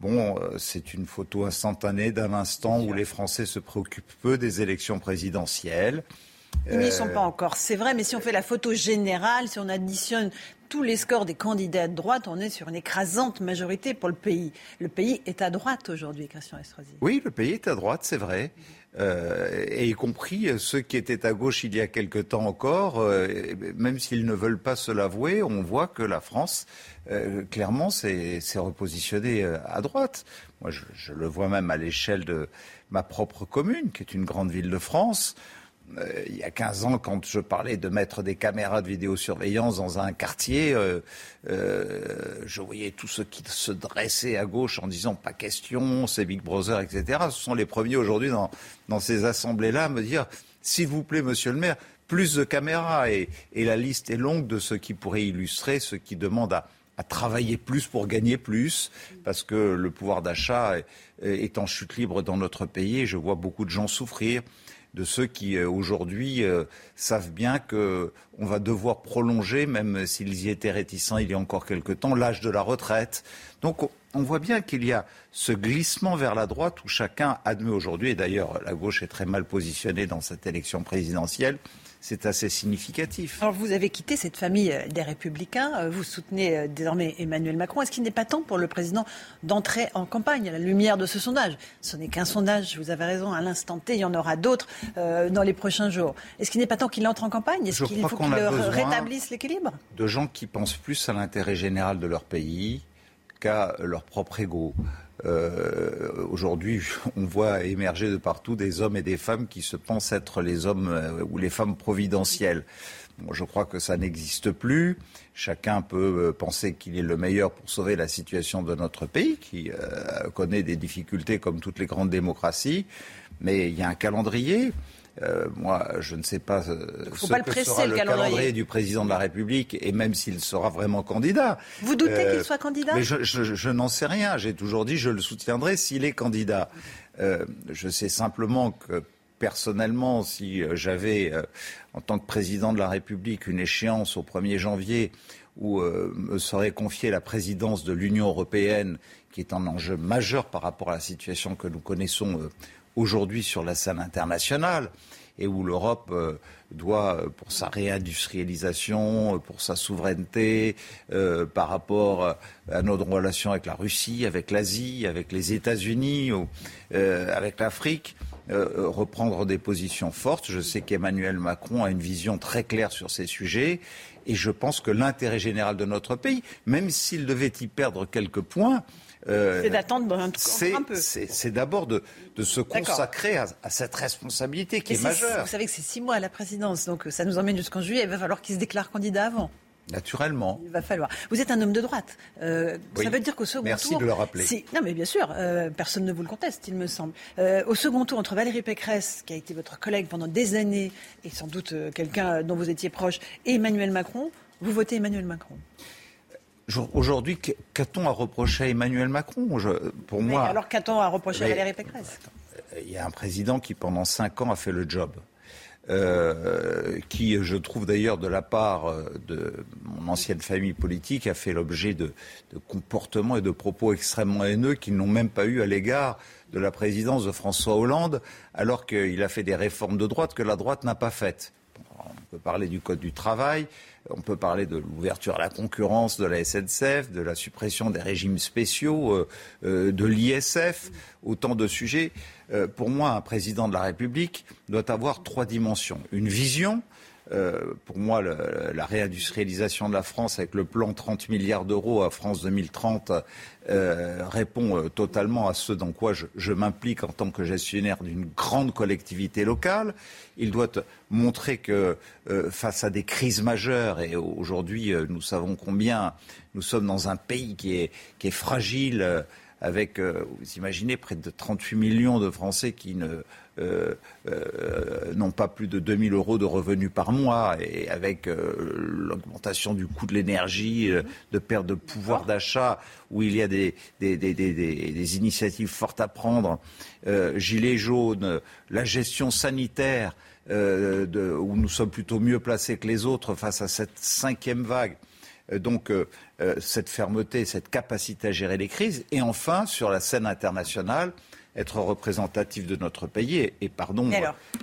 Bon, euh, c'est une photo instantanée d'un instant où les Français se préoccupent peu des élections présidentielles. Ils n'y sont pas encore, c'est vrai, mais si on fait la photo générale, si on additionne tous les scores des candidats de droite, on est sur une écrasante majorité pour le pays. Le pays est à droite aujourd'hui, Christian Estrosi. Oui, le pays est à droite, c'est vrai. Euh, et y compris ceux qui étaient à gauche il y a quelque temps encore, euh, même s'ils ne veulent pas se l'avouer, on voit que la France, euh, clairement, s'est repositionnée à droite. Moi, je, le vois même à l'échelle de ma propre commune, qui est une grande ville de France. Euh, il y a 15 ans, quand je parlais de mettre des caméras de vidéosurveillance dans un quartier, euh, euh, je voyais tous ceux qui se dressaient à gauche en disant pas question, c'est Big Brother, etc. Ce sont les premiers aujourd'hui dans, ces assemblées-là à me dire, s'il vous plaît, monsieur le maire, plus de caméras. Et, la liste est longue de ceux qui pourraient illustrer, ceux qui demandent à, travailler plus pour gagner plus, parce que le pouvoir d'achat est en chute libre dans notre pays je vois beaucoup de gens souffrir de ceux qui euh, aujourd'hui euh, savent bien qu'on va devoir prolonger, même s'ils y étaient réticents il y a encore quelque temps, l'âge de la retraite. Donc on voit bien qu'il y a ce glissement vers la droite où chacun admet aujourd'hui, et d'ailleurs la gauche est très mal positionnée dans cette élection présidentielle, c'est assez significatif. Alors vous avez quitté cette famille euh, des Républicains, euh, vous soutenez euh, désormais Emmanuel Macron. Est-ce qu'il n'est pas temps pour le président d'entrer en campagne à la lumière de ce sondage? Ce n'est qu'un sondage, vous avez raison, à l'instant T, il y en aura d'autres dans les prochains jours. Est-ce qu'il n'est pas temps qu'il entre en campagne? Est-ce qu'il faut qu'il rétablisse l'équilibre? De gens qui pensent plus à l'intérêt général de leur pays qu'à leur propre ego. Euh, Aujourd'hui, on voit émerger de partout des hommes et des femmes qui se pensent être les hommes euh, ou les femmes providentielles. Bon, je crois que ça n'existe plus. Chacun peut euh, penser qu'il est le meilleur pour sauver la situation de notre pays, qui euh, connaît des difficultés comme toutes les grandes démocraties. Mais il y a un calendrier. Euh, moi, je ne sais pas euh, ce que sera le, calendrier. du président de la République, et même s'il sera vraiment candidat. Vous doutez qu'il euh, soit candidat? Mais je, je, je n'en sais rien. J'ai toujours dit je le soutiendrai s'il est candidat. Euh, je sais simplement que personnellement, si j'avais, en tant que président de la République, une échéance au 1er janvier où me serait confiée la présidence de l'Union européenne, qui est un enjeu majeur par rapport à la situation que nous connaissons aujourd'hui sur la scène internationale et où l'Europe euh, doit, euh, pour sa réindustrialisation, euh, pour sa souveraineté, par rapport à notre relation avec la Russie, avec l'Asie, avec les États-Unis, avec l'Afrique, reprendre des positions fortes. Je sais qu'Emmanuel Macron a une vision très claire sur ces sujets. Et je pense que l'intérêt général de notre pays, même s'il devait y perdre quelques points, euh, c'est d'attendre un, peu. C'est d'abord de, se consacrer à, cette responsabilité qui est, majeure. Vous savez que c'est six mois à la présidence, donc ça nous emmène jusqu'en juillet. Il va falloir qu'il se déclare candidat avant. Naturellement. Il va falloir. Vous êtes un homme de droite. Euh, ça veut dire qu'au second Merci tour. Merci de le rappeler. Non, mais bien sûr, euh, personne ne vous le conteste, il me semble. au second tour, entre Valérie Pécresse, qui a été votre collègue pendant des années, et sans doute quelqu'un dont vous étiez proche, et Emmanuel Macron, vous votez Emmanuel Macron. Aujourd'hui, qu'a-t-on à reprocher à Emmanuel Macron? Pour moi. alors qu'a-t-on à reprocher à Valérie Pécresse? Il y a un président qui, pendant cinq ans, a fait le job. Euh, qui, je trouve d'ailleurs, de la part euh, de mon ancienne famille politique, a fait l'objet de, de, comportements et de propos extrêmement haineux qu'ils n'ont même pas eu à l'égard de la présidence de François Hollande, alors qu'il a fait des réformes de droite que la droite n'a pas faites. On peut parler du Code du travail, on peut parler de l'ouverture à la concurrence de la SNCF, de la suppression des régimes spéciaux, euh, euh, de l'ISF, autant de sujets. Euh, pour moi, un président de la République doit avoir trois dimensions. Une vision, euh, pour moi, la réindustrialisation de la France avec le plan 30 milliards d'euros à France 2030 euh, répond euh, totalement à ce dans quoi je, m'implique en tant que gestionnaire d'une grande collectivité locale. Il doit montrer que face à des crises majeures, et aujourd'hui nous savons combien nous sommes dans un pays qui est fragile, avec, vous imaginez, près de 38 millions de Français qui ne euh, euh, n'ont pas plus de 2000 euros de revenus par mois et avec euh, l'augmentation du coût de l'énergie, de perte de pouvoir d'achat, où il y a des, des, des, des initiatives fortes à prendre, gilets jaunes, la gestion sanitaire, de, où nous sommes plutôt mieux placés que les autres face à cette cinquième vague. Donc cette fermeté, cette capacité à gérer les crises. Et enfin, sur la scène internationale, être représentatif de notre pays. Et, pardon,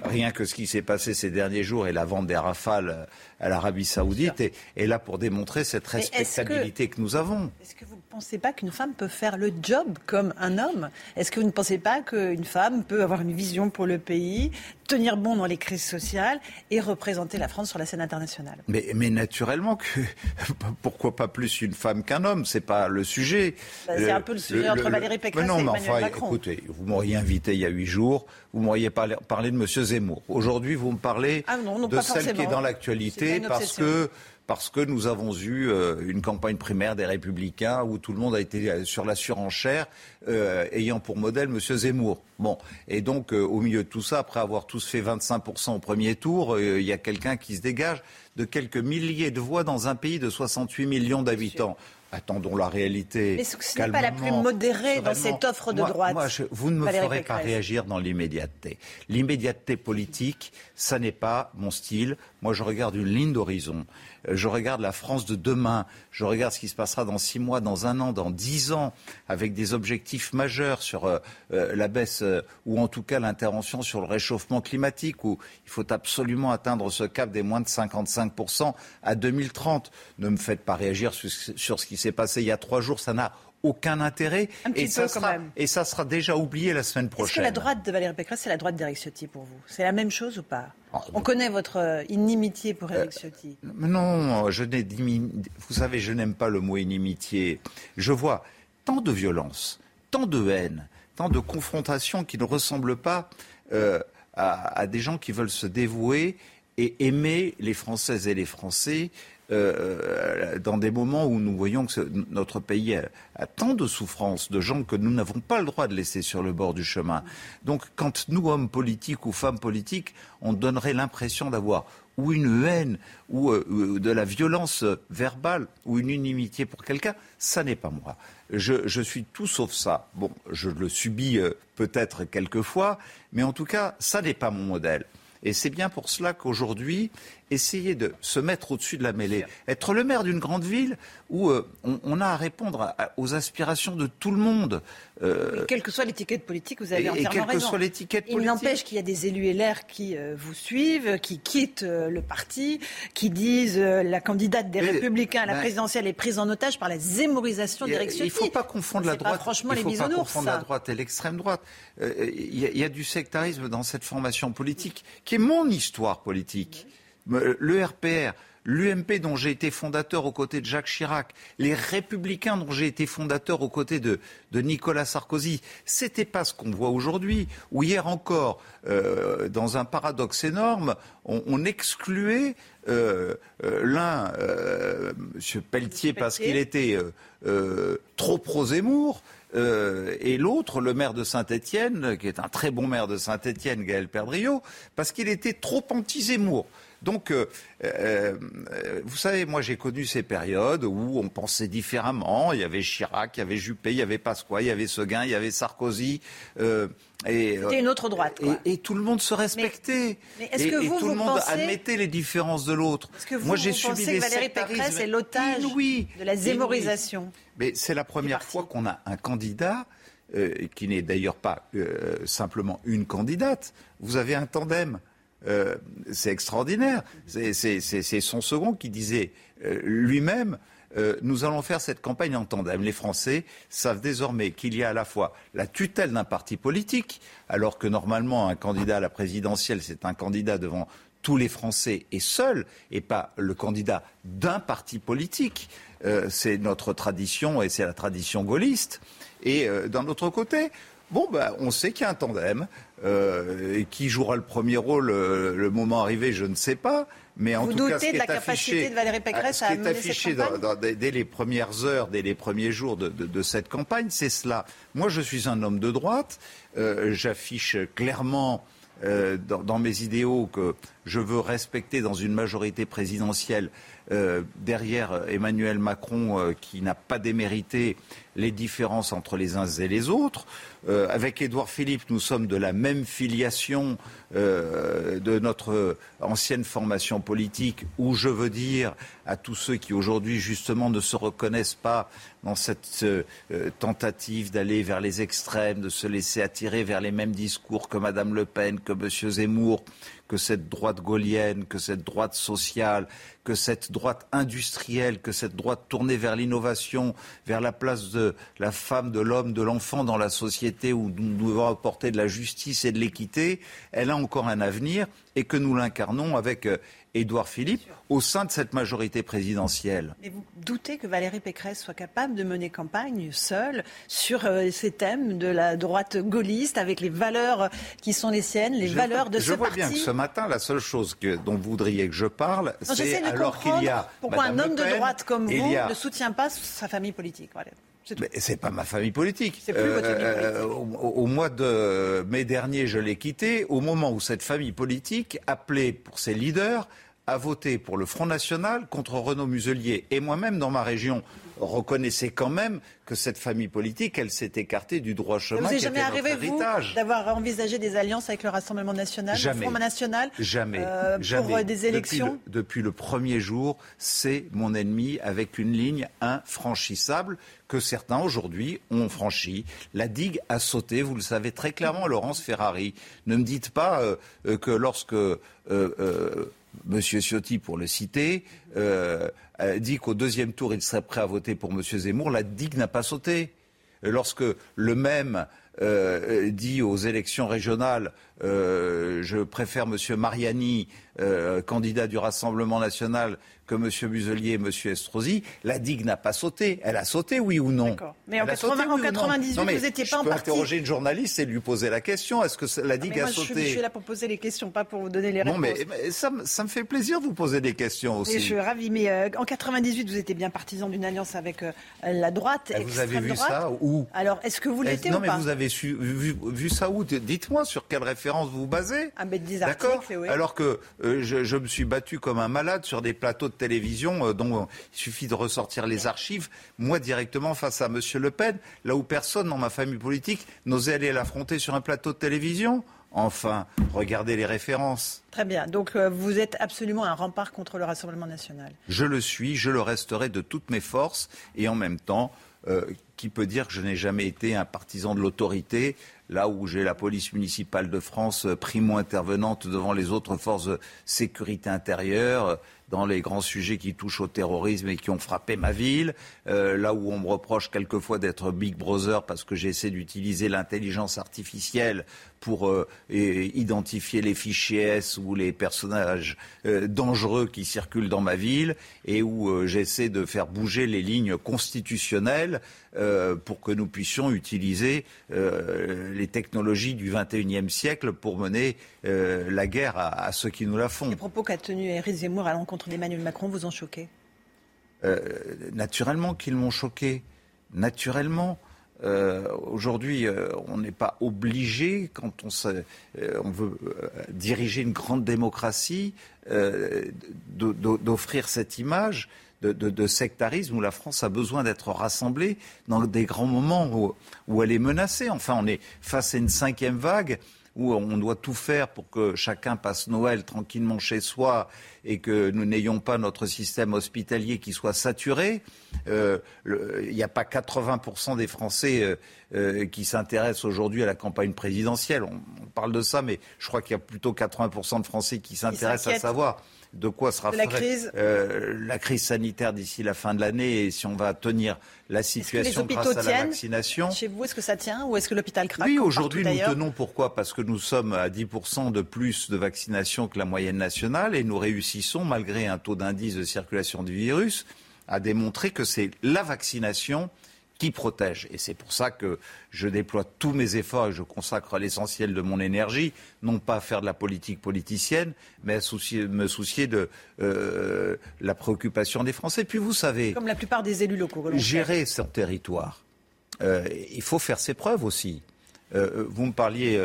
rien que ce qui s'est passé ces derniers jours et la vente des rafales à l'Arabie Saoudite est, là pour démontrer cette respectabilité que, nous avons. Est-ce que vous ne pensez pas qu'une femme peut faire le job comme un homme? Est-ce que vous ne pensez pas qu'une femme peut avoir une vision pour le pays, tenir bon dans les crises sociales et représenter la France sur la scène internationale? Mais, mais naturellement que pourquoi pas plus une femme qu'un homme? C'est pas le sujet. Bah, c'est un peu le sujet entre Valérie Pécresse non, et Emmanuel enfin, Macron. Écoutez, vous m'auriez invité il y a huit jours, vous m'auriez parlé, de M. Zemmour. Aujourd'hui, vous me parlez ah de celle qui est dans l'actualité parce que parce que nous avons eu euh, une campagne primaire des Républicains où tout le monde a été euh, sur la surenchère, euh, ayant pour modèle M. Zemmour. Bon, et donc au milieu de tout ça, après avoir tous fait 25% au premier tour, il y a quelqu'un qui se dégage de quelques milliers de voix dans un pays de 68 millions d'habitants. Attendons la réalité. Mais ce n'est pas la plus modérée dans cette offre de droite. Moi, vous ne me ferez pas réagir dans l'immédiateté. L'immédiateté politique, ça n'est pas mon style. Moi, je regarde une ligne d'horizon. Euh, je regarde la France de demain. Je regarde ce qui se passera dans six mois, dans un an, dans dix ans, avec des objectifs majeurs sur euh, euh, la baisse ou en tout cas l'intervention sur le réchauffement climatique, où il faut absolument atteindre ce cap des moins de 55% à 2030. Ne me faites pas réagir sur ce qui s'est passé il y a trois jours. Ça n'a aucun intérêt. et, ça sera, et ça sera déjà oublié la semaine prochaine. Est-ce que la droite de Valérie Pécresse, c'est la droite d'Éric Ciotti pour vous? C'est la même chose ou pas? Ah, On connaît votre euh, inimitié pour Éric euh, Ciotti. non, je vous savez, je n'aime pas le mot inimitié. Je vois tant de violence, tant de haine, tant de confrontations qui ne ressemblent pas euh, à, des gens qui veulent se dévouer et aimer les Françaises et les Français euh, dans des moments où nous voyons que notre pays a, tant de souffrances, de gens que nous n'avons pas le droit de laisser sur le bord du chemin. Donc quand nous, hommes politiques ou femmes politiques, on donnerait l'impression d'avoir ou une haine ou, euh, de la violence verbale ou une inimitié pour quelqu'un, ça n'est pas moi. Je, suis tout sauf ça. Bon, je le subis euh, peut-être quelquefois, mais en tout cas, ça n'est pas mon modèle. Et c'est bien pour cela qu'aujourd'hui, essayer de se mettre au-dessus de la mêlée, être le maire d'une grande ville où euh, on, a à répondre aux aspirations de tout le monde. Euh, quelle que soit l'étiquette politique, vous avez entièrement quelle Que soit l'étiquette politique. Il n'empêche qu'il y a des élus LR qui euh, vous suivent, qui quittent le parti, qui disent la candidate des Républicains à la ben, présidentielle est prise en otage par la zémorisation Ciotti. Il ne faut pas confondre la droite. franchement il faut pas confondre la droite et l'extrême droite. Il y, a du sectarisme dans cette formation politique qui est mon histoire politique le RPR, l'UMP dont j'ai été fondateur aux côtés de Jacques Chirac, les Républicains dont j'ai été fondateur aux côtés de, Nicolas Sarkozy, c'était pas ce qu'on voit aujourd'hui. Ou hier encore, euh, dans un paradoxe énorme, on, excluait euh, euh, l'un, M. Pelletier, parce qu'il était trop pro-Zemmour. et l'autre, le maire de Saint-Étienne, qui est un très bon maire de Saint-Étienne, Gaël Perdriau, parce qu'il était trop anti-Zemmour. Donc, euh, euh, vous savez, moi j'ai connu ces périodes où on pensait différemment. Il y avait Chirac, il y avait Juppé, il y avait Pasqua, il y avait Seguin, il y avait Sarkozy. Euh, et, C'était une autre droite. Et, tout le monde se respectait. Mais, est-ce que vous, et tout le monde admettait les différences de l'autre. Est-ce que vous, moi j'ai subi que Valérie Pécresse est l'otage de la zémorisation Mais c'est la première fois qu'on a un candidat. qui n'est d'ailleurs pas simplement une candidate. Vous avez un tandem. Euh, c'est extraordinaire. C'est son second qui disait euh, lui-même euh, nous allons faire cette campagne en tandem. Les Français savent désormais qu'il y a à la fois la tutelle d'un parti politique, alors que normalement un candidat à la présidentielle, c'est un candidat devant tous les Français et seul, et pas le candidat d'un parti politique. c'est notre tradition et c'est la tradition gaulliste. Et d'un autre côté, bon, ben, on sait qu'il y a un tandem. Euh, et qui jouera le premier rôle euh, le moment arrivé, je ne sais pas. Mais en Vous tout cas, ce qui de la capacité de Valérie Pécresse à est affiché dès les premières heures, dès les premiers jours de, cette campagne, c'est cela. Moi, je suis un homme de droite. Euh, j'affiche clairement dans, mes idéaux que je veux respecter dans une majorité présidentielle derrière Emmanuel Macron qui n'a pas démérité les différences entre les uns et les autres. Euh, avec Édouard Philippe, nous sommes de la même filiation euh, de notre ancienne formation politique, où je veux dire à tous ceux qui aujourd'hui justement ne se reconnaissent pas dans cette euh, tentative d'aller vers les extrêmes, de se laisser attirer vers les mêmes discours que Madame Le Pen, que M. Zemmour, que cette droite gaulienne, que cette droite sociale, que cette droite industrielle, que cette droite tournée vers l'innovation, vers la place de la femme, de l'homme, de l'enfant dans la société où nous devons apporter de la justice et de l'équité, elle a encore un avenir et que nous l'incarnons avec euh, Édouard Philippe au sein de cette majorité présidentielle. Mais vous doutez que Valérie Pécresse soit capable de mener campagne seule sur euh, ces thèmes de la droite gaulliste avec les valeurs qui sont les siennes, les valeurs de ce parti Je vois bien que ce matin, la seule chose que, dont vous voudriez que je parle, c'est alors qu'il y a pourquoi un homme de droite comme vous ne soutient pas sa famille politique. Voilà. C'est pas ma famille politique. Votre famille euh, politique. au, au, mois de mai dernier, je l'ai quitté au moment où cette famille politique appelait pour ses leaders a voté pour le Front National contre Renaud Muselier. Et moi-même, dans ma région, reconnaissez quand même que cette famille politique, elle s'est écartée du droit chemin. Vous n'êtes jamais arrivé, vous, d'avoir envisagé des alliances avec le Rassemblement national, Jamais. le Front national Jamais. euh, jamais. Pour euh, des élections Depuis le, depuis le premier jour, c'est mon ennemi avec une ligne infranchissable que certains aujourd'hui ont franchi. La digue a sauté, vous le savez très clairement, Laurence Ferrari. Ne me dites pas euh, que lorsque euh, euh, Monsieur Ciotti, pour le citer, dit qu'au deuxième tour, il serait prêt à voter pour Monsieur Zemmour, la digue n'a pas sauté. Lorsque le même euh, dit aux élections régionales, euh, je préfère Monsieur Mariani, euh, candidat du Rassemblement national, que Monsieur Muselier et Monsieur Estrosi, la digue n'a pas sauté. Elle a sauté, oui ou non Mais en Elle a 80 sauté, en oui ou non 98, Non, mais vous n'étiez je pas en peux parti. interroger une journaliste et lui poser la question. Est-ce que la digue Mais moi, a je sauté je suis là pour poser les questions, pas pour vous donner les Non, réponses. mais, mais ça, me- ça me fait plaisir de vous poser des questions aussi. Et je suis ravie. Mais euh, en 98, vous étiez bien partisan d'une alliance avec euh, la droite. Eh, vous avez vu droite. ça où? Alors, est-ce que vous l'étiez Non, ou mais pas vous avez su- vu, vu ça où? Dites-moi sur quelle référence vous vous basez. Ah, mais des articles, oui. Alors que euh, je, je me suis battu comme un malade sur des plateaux de télévision euh, dont euh, il suffit de ressortir les archives, moi directement face à Monsieur Le Pen, là où personne dans ma famille politique n'osait aller l'affronter sur un plateau de télévision. Enfin, regardez les références. Très bien. Donc, euh, vous êtes absolument un rempart contre le Rassemblement national. Je le suis, je le resterai de toutes mes forces et en même temps, euh, qui peut dire que je n'ai jamais été un partisan de l'autorité, là où j'ai la police municipale de France primo-intervenante devant les autres forces de sécurité intérieure, dans les grands sujets qui touchent au terrorisme et qui ont frappé ma ville, euh, là où on me reproche quelquefois d'être Big Brother parce que j'essaie d'utiliser l'intelligence artificielle pour euh, identifier les fichiers S ou les personnages euh, dangereux qui circulent dans ma ville et où j'essaie de faire bouger les lignes constitutionnelles euh, pour que nous puissions utiliser euh, les technologies du 21e siècle pour mener euh, la guerre à, à ceux qui nous la font. Les propos qu'a tenus Éric Zemmour à l'encontre d'Emmanuel Macron vous ont choqué? Naturellement qu'ils m'ont choqué. Naturellement. Euh, Aujourd'hui, euh, on n'est pas obligé, quand on, se- euh, on veut diriger une grande démocratie, d'o- d'o- d'offrir cette image de, de- de sectarisme où la France a besoin d'être rassemblée dans des grands moments où, où elle est menacée. Enfin, on est face à une cinquième vague où on doit tout faire pour que chacun passe Noël tranquillement chez soi et que nous n'ayons pas notre système hospitalier qui soit saturé. Euh, Il n'y a pas 80% des Français euh, euh, qui s'intéressent aujourd'hui à la campagne présidentielle. On, on parle de ça, mais je crois qu'il y a plutôt 80% de Français qui s'intéressent à savoir de quoi sera la crise. euh, la crise sanitaire d'ici la fin de l'année et si on va tenir la situation grâce à la vaccination. Chez vous, est-ce que ça tient ou est-ce que l'hôpital craque Oui, aujourd'hui, nous tenons. Pourquoi? Parce que nous sommes à 10% de plus de vaccination que la moyenne nationale et nous réussissons, malgré un taux d'indice de circulation du virus, à démontrer que c'est la vaccination qui protège. Et c'est pour ça que je déploie tous mes efforts et je consacre l'essentiel de mon énergie, non pas à faire de la politique politicienne, mais à soucier- me soucier de euh, la préoccupation des Français. Puis vous savez, Comme la plupart des élus locaux. gérer son territoire, euh, il faut faire ses preuves aussi. Euh, vous me parliez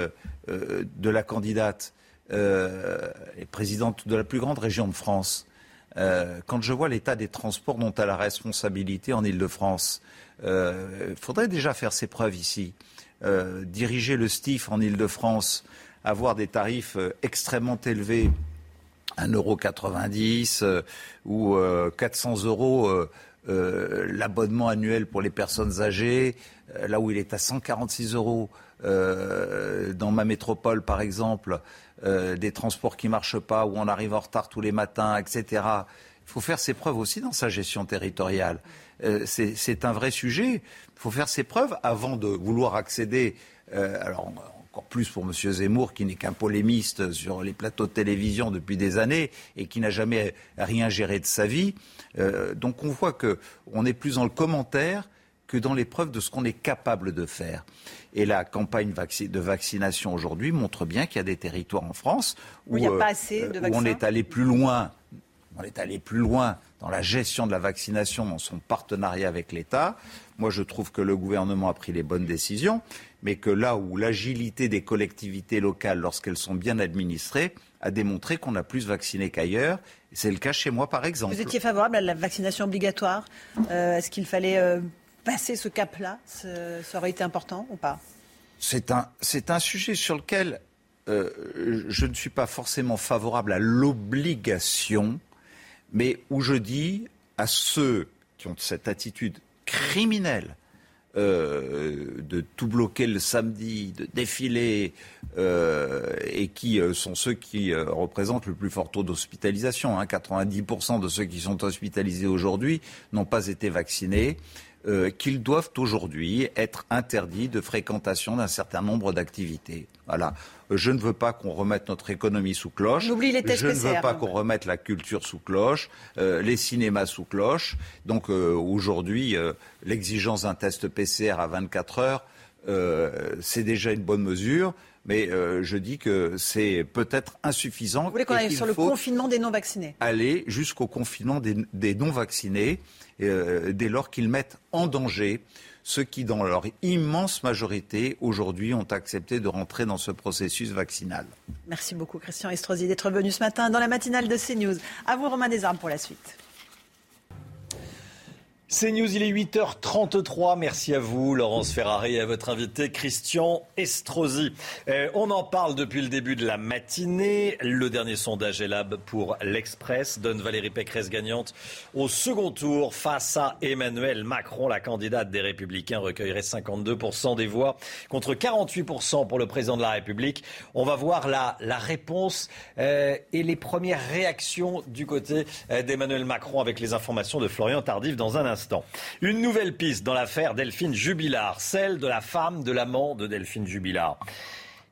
de la candidate et présidente de la plus grande région de France. Quand je vois l'état des transports dont elle a la responsabilité en Ile-de-France, il faudrait déjà faire ses preuves ici. Euh, diriger le STIF en Ile-de-France, avoir des tarifs euh, extrêmement élevés 1,90€ euh, ou euh, 400 euros euh, euh, l'abonnement annuel pour les personnes âgées, euh, là où il est à 146 euros euh, dans ma métropole par exemple, euh, des transports qui marchent pas, où on arrive en retard tous les matins, etc. Il faut faire ses preuves aussi dans sa gestion territoriale. Euh, c'est un vrai sujet. Il faut faire ses preuves avant de vouloir accéder. euh, alors encore plus pour M. Zemmour, qui n'est qu'un polémiste sur les plateaux de télévision depuis des années et qui n'a jamais rien géré de sa vie. Euh, donc on voit que on est plus dans le commentaire que dans les preuves de ce qu'on est capable de faire. Et la campagne de vaccination aujourd'hui montre bien qu'il y a des territoires en France Où il n'y a pas assez de où on est allé plus loin on est allé plus loin dans la gestion de la vaccination, dans son partenariat avec l'État. Moi, je trouve que le gouvernement a pris les bonnes décisions, mais que là où l'agilité des collectivités locales, lorsqu'elles sont bien administrées, a démontré qu'on a plus vacciné qu'ailleurs. C'est le cas chez moi, par exemple. Vous étiez favorable à la vaccination obligatoire euh, Est-ce qu'il fallait euh, passer ce cap-là? Ça aurait été important ou pas? C'est un, un sujet sur lequel euh, je ne suis pas forcément favorable à l'obligation, mais où je dis à ceux qui ont cette attitude criminelle euh, de tout bloquer le samedi, de défiler, euh, et qui euh, sont ceux qui représentent le plus fort taux d'hospitalisation. Hein. 90% de ceux qui sont hospitalisés aujourd'hui n'ont pas été vaccinés. Qu'ils doivent aujourd'hui être interdits de fréquentation d'un certain nombre d'activités. Voilà. Je ne veux pas qu'on remette notre économie sous cloche. Je ne veux pas qu'on remette la culture sous cloche, euh, les cinémas sous cloche. Donc euh, aujourd'hui, l'exigence d'un test PCR à 24 heures, c'est déjà une bonne mesure. Mais je dis que c'est peut-être insuffisant. Vous voulez qu'on aille sur le confinement des non-vaccinés? Aller jusqu'au confinement des non-vaccinés. Euh, dès lors qu'ils mettent en danger ceux qui, dans leur immense majorité, aujourd'hui, ont accepté de rentrer dans ce processus vaccinal. Merci beaucoup, Christian Estrosi, d'être venu ce matin dans la matinale de CNews. À vous, Romain Desarmes, pour la suite. C'est News, il est 8h33. Merci à vous, Laurence Ferrari, et à votre invité, Christian Estrosi. Euh, on en parle depuis le début de la matinée. Le dernier sondage Elab pour l'Express donne Valérie Pécresse gagnante au second tour face à Emmanuel Macron. La candidate des Républicains recueillerait 52% des voix contre 48% pour le président de la République. On va voir la, la réponse euh, et les premières réactions du côté euh, d'Emmanuel Macron avec les informations de Florian Tardif dans un instant. Une nouvelle piste dans l'affaire Delphine Jubilard, celle de la femme de l'amant de Delphine Jubilard.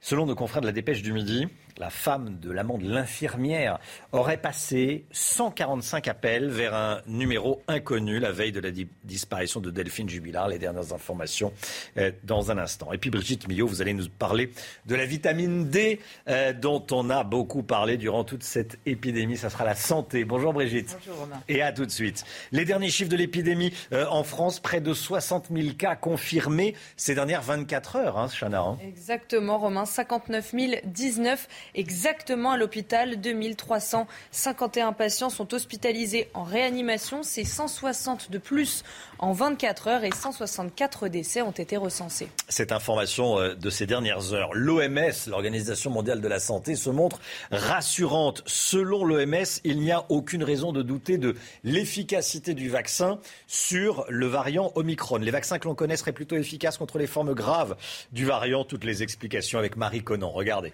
Selon nos confrères de la dépêche du midi, la femme de l'amant de l'infirmière, aurait passé 145 appels vers un numéro inconnu la veille de la disparition de Delphine Jubilard. Les dernières informations euh, dans un instant. Et puis Brigitte Millot, vous allez nous parler de la vitamine D euh, dont on a beaucoup parlé durant toute cette épidémie. Ça sera la santé. Bonjour Brigitte. Bonjour Romain. Et à tout de suite. Les derniers chiffres de l'épidémie euh, en France, près de 60 000 cas confirmés ces dernières 24 heures, hein, Chana. Hein. Exactement, Romain. 59 019 exactement à l'hôpital. 2351 patients sont hospitalisés en réanimation. C'est 160 de plus en 24 heures et 164 décès ont été recensés. Cette information euh, de ces dernières heures, l'OMS, l'Organisation mondiale de la santé, se montre rassurante. Selon l'OMS, il n'y a aucune raison de douter de l'efficacité du vaccin sur le variant Omicron. Les vaccins que l'on connaît seraient plutôt efficaces contre les formes graves du variant. Toutes les explications avec Marie Conan. Regardez.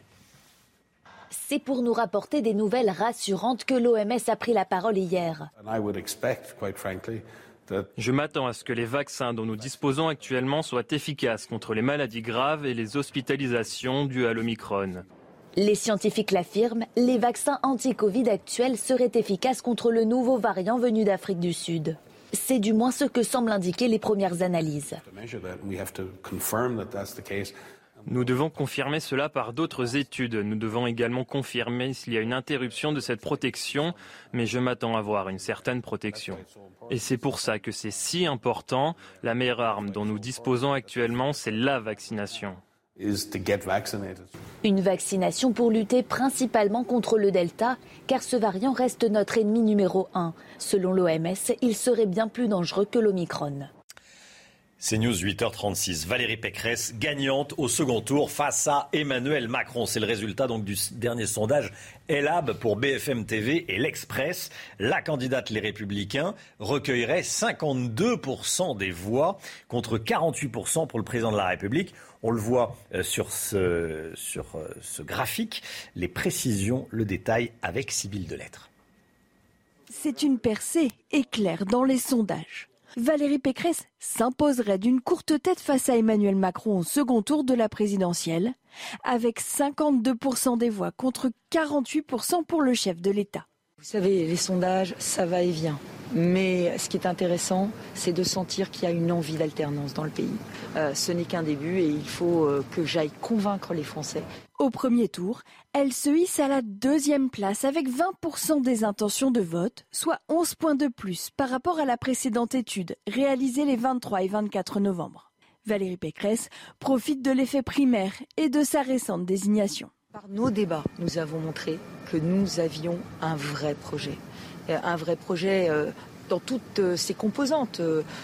C'est pour nous rapporter des nouvelles rassurantes que l'OMS a pris la parole hier. Je m'attends à ce que les vaccins dont nous disposons actuellement soient efficaces contre les maladies graves et les hospitalisations dues à l'Omicron. Les scientifiques l'affirment, les vaccins anti-Covid actuels seraient efficaces contre le nouveau variant venu d'Afrique du Sud. C'est du moins ce que semblent indiquer les premières analyses. Nous devons confirmer cela par d'autres études. Nous devons également confirmer s'il y a une interruption de cette protection, mais je m'attends à voir une certaine protection. Et c'est pour ça que c'est si important. La meilleure arme dont nous disposons actuellement, c'est la vaccination. Une vaccination pour lutter principalement contre le Delta, car ce variant reste notre ennemi numéro un. Selon l'OMS, il serait bien plus dangereux que l'Omicron. C'est News 8h36. Valérie Pécresse gagnante au second tour face à Emmanuel Macron. C'est le résultat donc du dernier sondage Elab pour BFM TV et l'Express. La candidate Les Républicains recueillerait 52% des voix contre 48% pour le président de la République. On le voit euh, sur ce, sur euh, ce graphique. Les précisions, le détail avec Sybille Delettre. C'est une percée éclair dans les sondages. Valérie Pécresse s'imposerait d'une courte tête face à Emmanuel Macron au second tour de la présidentielle, avec 52% des voix contre 48% pour le chef de l'État. Vous savez, les sondages, ça va et vient. Mais ce qui est intéressant, c'est de sentir qu'il y a une envie d'alternance dans le pays. Euh, ce n'est qu'un début et il faut euh, que j'aille convaincre les Français. Au premier tour, elle se hisse à la deuxième place avec 20% des intentions de vote, soit 11 points de plus par rapport à la précédente étude réalisée les 23 et 24 novembre. Valérie Pécresse profite de l'effet primaire et de sa récente désignation. Par nos débats, nous avons montré que nous avions un vrai projet. Euh, un vrai projet euh, dans toutes euh, ses composantes.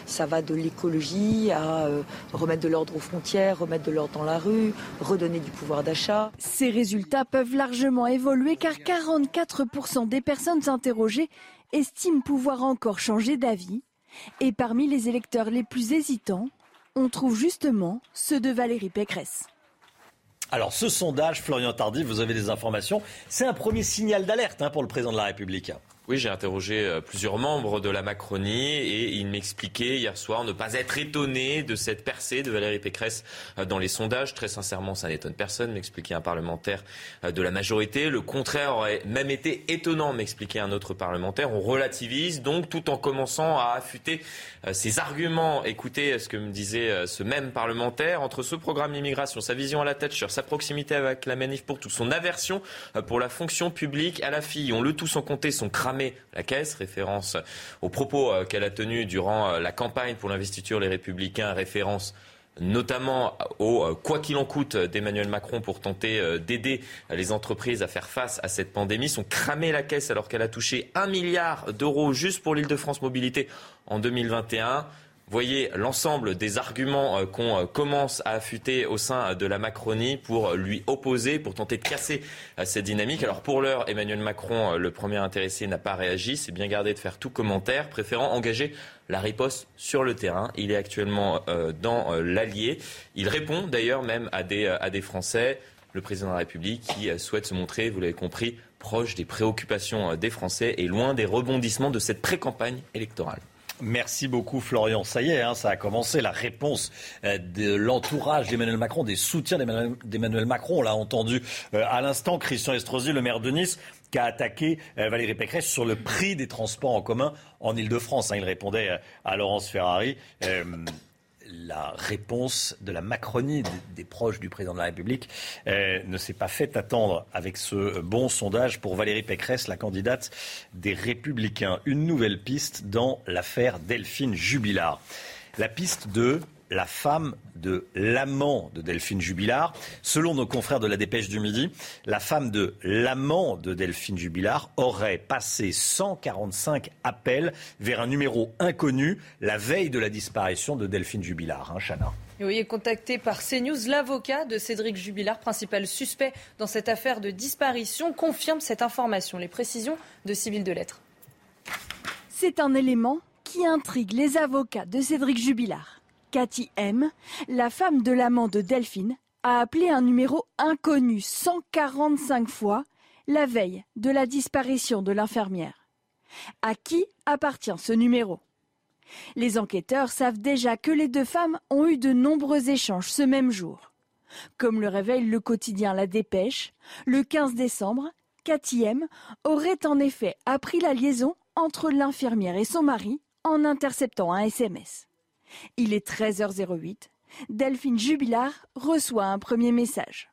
Ça va de l'écologie à remettre de l'ordre aux frontières, remettre de l'ordre dans la rue, redonner du pouvoir d'achat. Ces résultats peuvent largement évoluer car 44% des personnes interrogées estiment pouvoir encore changer d'avis. Et parmi les électeurs les plus hésitants, on trouve justement ceux de Valérie Pécresse. Alors, ce sondage, Florian Tardy, vous avez des informations. C'est un premier signal d'alerte hein, pour le président de la République. Oui, j'ai interrogé euh, plusieurs membres de la Macronie et ils m'expliquaient hier soir ne pas être étonnés de cette percée de Valérie Pécresse euh, dans les sondages. Très sincèrement, ça n'étonne personne, m'expliquait un parlementaire euh, de la majorité. Le contraire aurait même été étonnant, m'expliquait un autre parlementaire. On relativise donc tout en commençant à affûter ses arguments. Écoutez ce que me disait ce même parlementaire. Entre ce programme immigration, sa vision à la tête sa proximité avec la manif pour tout, son aversion pour la fonction publique à la fille, on le tout sans compter son cramé la caisse, référence aux propos euh, qu'elle a tenus durant euh, la campagne pour l'investiture Les Républicains, référence notamment au euh, quoi qu'il en coûte d'Emmanuel Macron pour tenter d'aider les entreprises à faire face à cette pandémie, sont cramé la caisse alors qu'elle a touché un milliard d'euros juste pour l'île de France Mobilité en 2021 voyez l'ensemble des arguments euh, qu'on euh, commence à affûter au sein de la Macronie pour lui opposer, pour tenter de casser euh, cette dynamique. Alors pour l'heure, Emmanuel Macron, le premier intéressé, n'a pas réagi. C'est bien gardé de faire tout commentaire, préférant engager la riposte sur le terrain. Il est actuellement dans l'Allier. Il répond d'ailleurs même à des, à des Français, le président de la République, qui souhaite se montrer, vous l'avez compris, proche des préoccupations des Français et loin des rebondissements de cette pré-campagne électorale. Merci beaucoup Florian. Ça y est, hein, ça a commencé la réponse euh, de l'entourage d'Emmanuel Macron, des soutiens d'Emmanuel Macron. On l'a entendu euh, à l'instant, Christian Estrosi, le maire de Nice, qui a attaqué euh, Valérie Pécresse sur le prix des transports en commun en Ile-de-France. Hein. Il répondait à Laurence Ferrari la réponse de la Macronie, des, proches du président de la République, euh, ne s'est pas fait attendre avec ce bon sondage pour Valérie Pécresse, la candidate des Républicains. Une nouvelle piste dans l'affaire Delphine Jubilard. La piste de la femme de l'amant de Delphine Jubilard. Selon nos confrères de la Dépêche du Midi, la femme de l'amant de Delphine Jubilard aurait passé 145 appels vers un numéro inconnu la veille de la disparition de Delphine Jubilard. Hein, Chana oui, contacté par CNews, l'avocat de Cédric Jubilard, principal suspect dans cette affaire de disparition, confirme cette information. Les précisions de Civil de Lettres. C'est un élément qui intrigue les avocats de Cédric Jubilard. Cathy M., la femme de l'amant de Delphine, a appelé un numéro inconnu 145 fois la veille de la disparition de l'infirmière. À qui appartient ce numéro? Les enquêteurs savent déjà que les deux femmes ont eu de nombreux échanges ce même jour. Comme le révèle le quotidien La Dépêche, le 15 décembre, Cathy M aurait en effet appris la liaison entre l'infirmière et son mari en interceptant un SMS. Il est 13h08. Delphine Jubilard reçoit un premier message.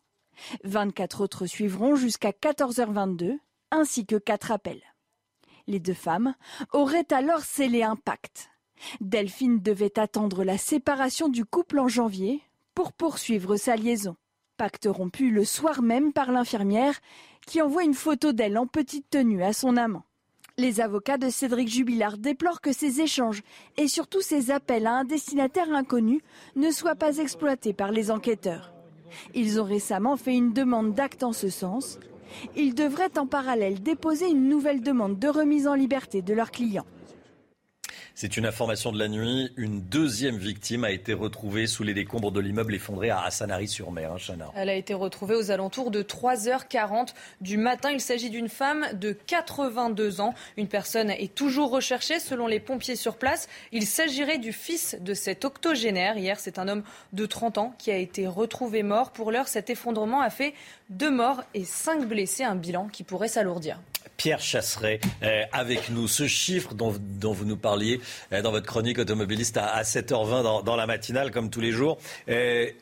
24 autres suivront jusqu'à 14h22, ainsi que quatre appels. Les deux femmes auraient alors scellé un pacte. Delphine devait attendre la séparation du couple en janvier pour poursuivre sa liaison. Pacte rompu le soir même par l'infirmière qui envoie une photo d'elle en petite tenue à son amant. Les avocats de Cédric Jubilard déplorent que ces échanges et surtout ces appels à un destinataire inconnu ne soient pas exploités par les enquêteurs. Ils ont récemment fait une demande d'acte en ce sens. Ils devraient en parallèle déposer une nouvelle demande de remise en liberté de leurs clients. C'est une information de la nuit. Une deuxième victime a été retrouvée sous les décombres de l'immeuble effondré à Sanary-sur-Mer. Hein. Elle a été retrouvée aux alentours de 3h40 du matin. Il s'agit d'une femme de 82 ans. Une personne est toujours recherchée selon les pompiers sur place. Il s'agirait du fils de cet octogénaire. Hier, c'est un homme de 30 ans qui a été retrouvé mort. Pour l'heure, cet effondrement a fait deux morts et cinq blessés. Un bilan qui pourrait s'alourdir. Pierre Chasseret euh, avec nous. Ce chiffre dont, vous nous parliez dans votre chronique automobiliste à, 7h20 dans, la matinale, comme tous les jours,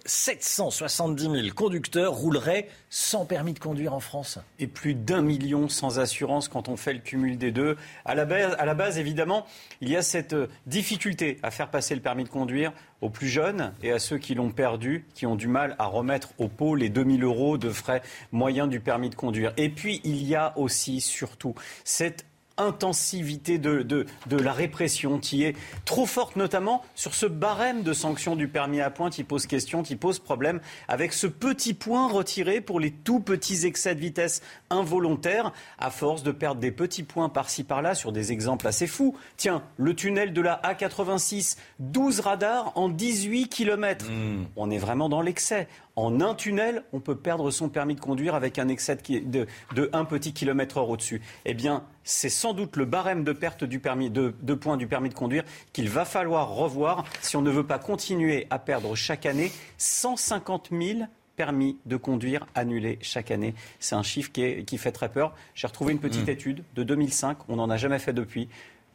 770 euh, 000 conducteurs rouleraient sans permis de conduire en France. Et plus d'un million sans assurance quand on fait le cumul des deux. À la, base, à la base, évidemment, il y a cette difficulté à faire passer le permis de conduire aux plus jeunes et à ceux qui l'ont perdu, qui ont du mal à remettre au pot les 2000 euros de frais moyens du permis de conduire. Et puis, il y a aussi, surtout, cette intensivité de, de, de, la répression qui est trop forte, notamment sur ce barème de sanctions du permis à point qui pose question, qui pose problème, avec ce petit point retiré pour les tout petits excès de vitesse involontaires, à force de perdre des petits points par-ci par-là sur des exemples assez fous. Tiens, le tunnel de la A86, 12 radars en 18 km. Hmm. On est vraiment dans l'excès. En un tunnel, on peut perdre son permis de conduire avec un excès de, de, un petit kilomètre heure au-dessus. Eh bien, c'est sans doute le barème de perte du permis, de, points du permis de conduire qu'il va falloir revoir si on ne veut pas continuer à perdre chaque année 150 000 permis de conduire annulés chaque année. C'est un chiffre qui, qui, fait très peur. J'ai retrouvé une petite mmh. étude de 2005, on n'en a jamais fait depuis.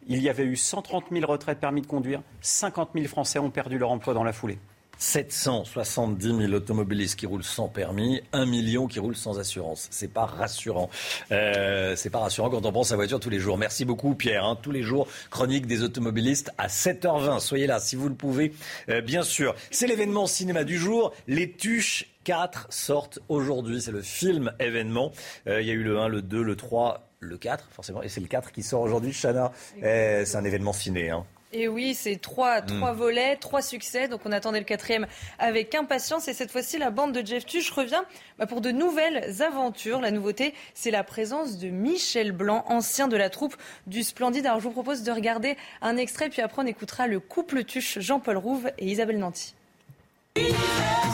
Il y avait eu 130 000 retraits de permis de conduire, 50 000 Français ont perdu leur emploi dans la foulée. 770 000 automobilistes qui roulent sans permis, 1 million qui roulent sans assurance. C'est pas rassurant. Euh, c'est pas rassurant quand on prend sa voiture tous les jours. Merci beaucoup Pierre. Hein. Tous les jours, chronique des automobilistes à 7h20. Soyez là si vous le pouvez. Euh, bien sûr, c'est l'événement cinéma du jour. Les Tuches 4 sortent aujourd'hui. C'est le film événement. Euh, il y a eu le 1, le 2, le 3, le 4 forcément. Et c'est le 4 qui sort aujourd'hui. Chana, euh, c'est un événement ciné. Hein. Et oui, c'est trois, trois hmm. volets, trois succès. Donc on attendait le quatrième avec impatience. Et cette fois-ci, la bande de Jeff Tuch revient bah, pour de nouvelles aventures. La nouveauté, c'est la présence de Michel Blanc, ancien de la troupe du Splendide. Alors je vous propose de regarder un extrait, puis après on écoutera le couple Tuche, Jean-Paul Rouve et Isabelle Nanty.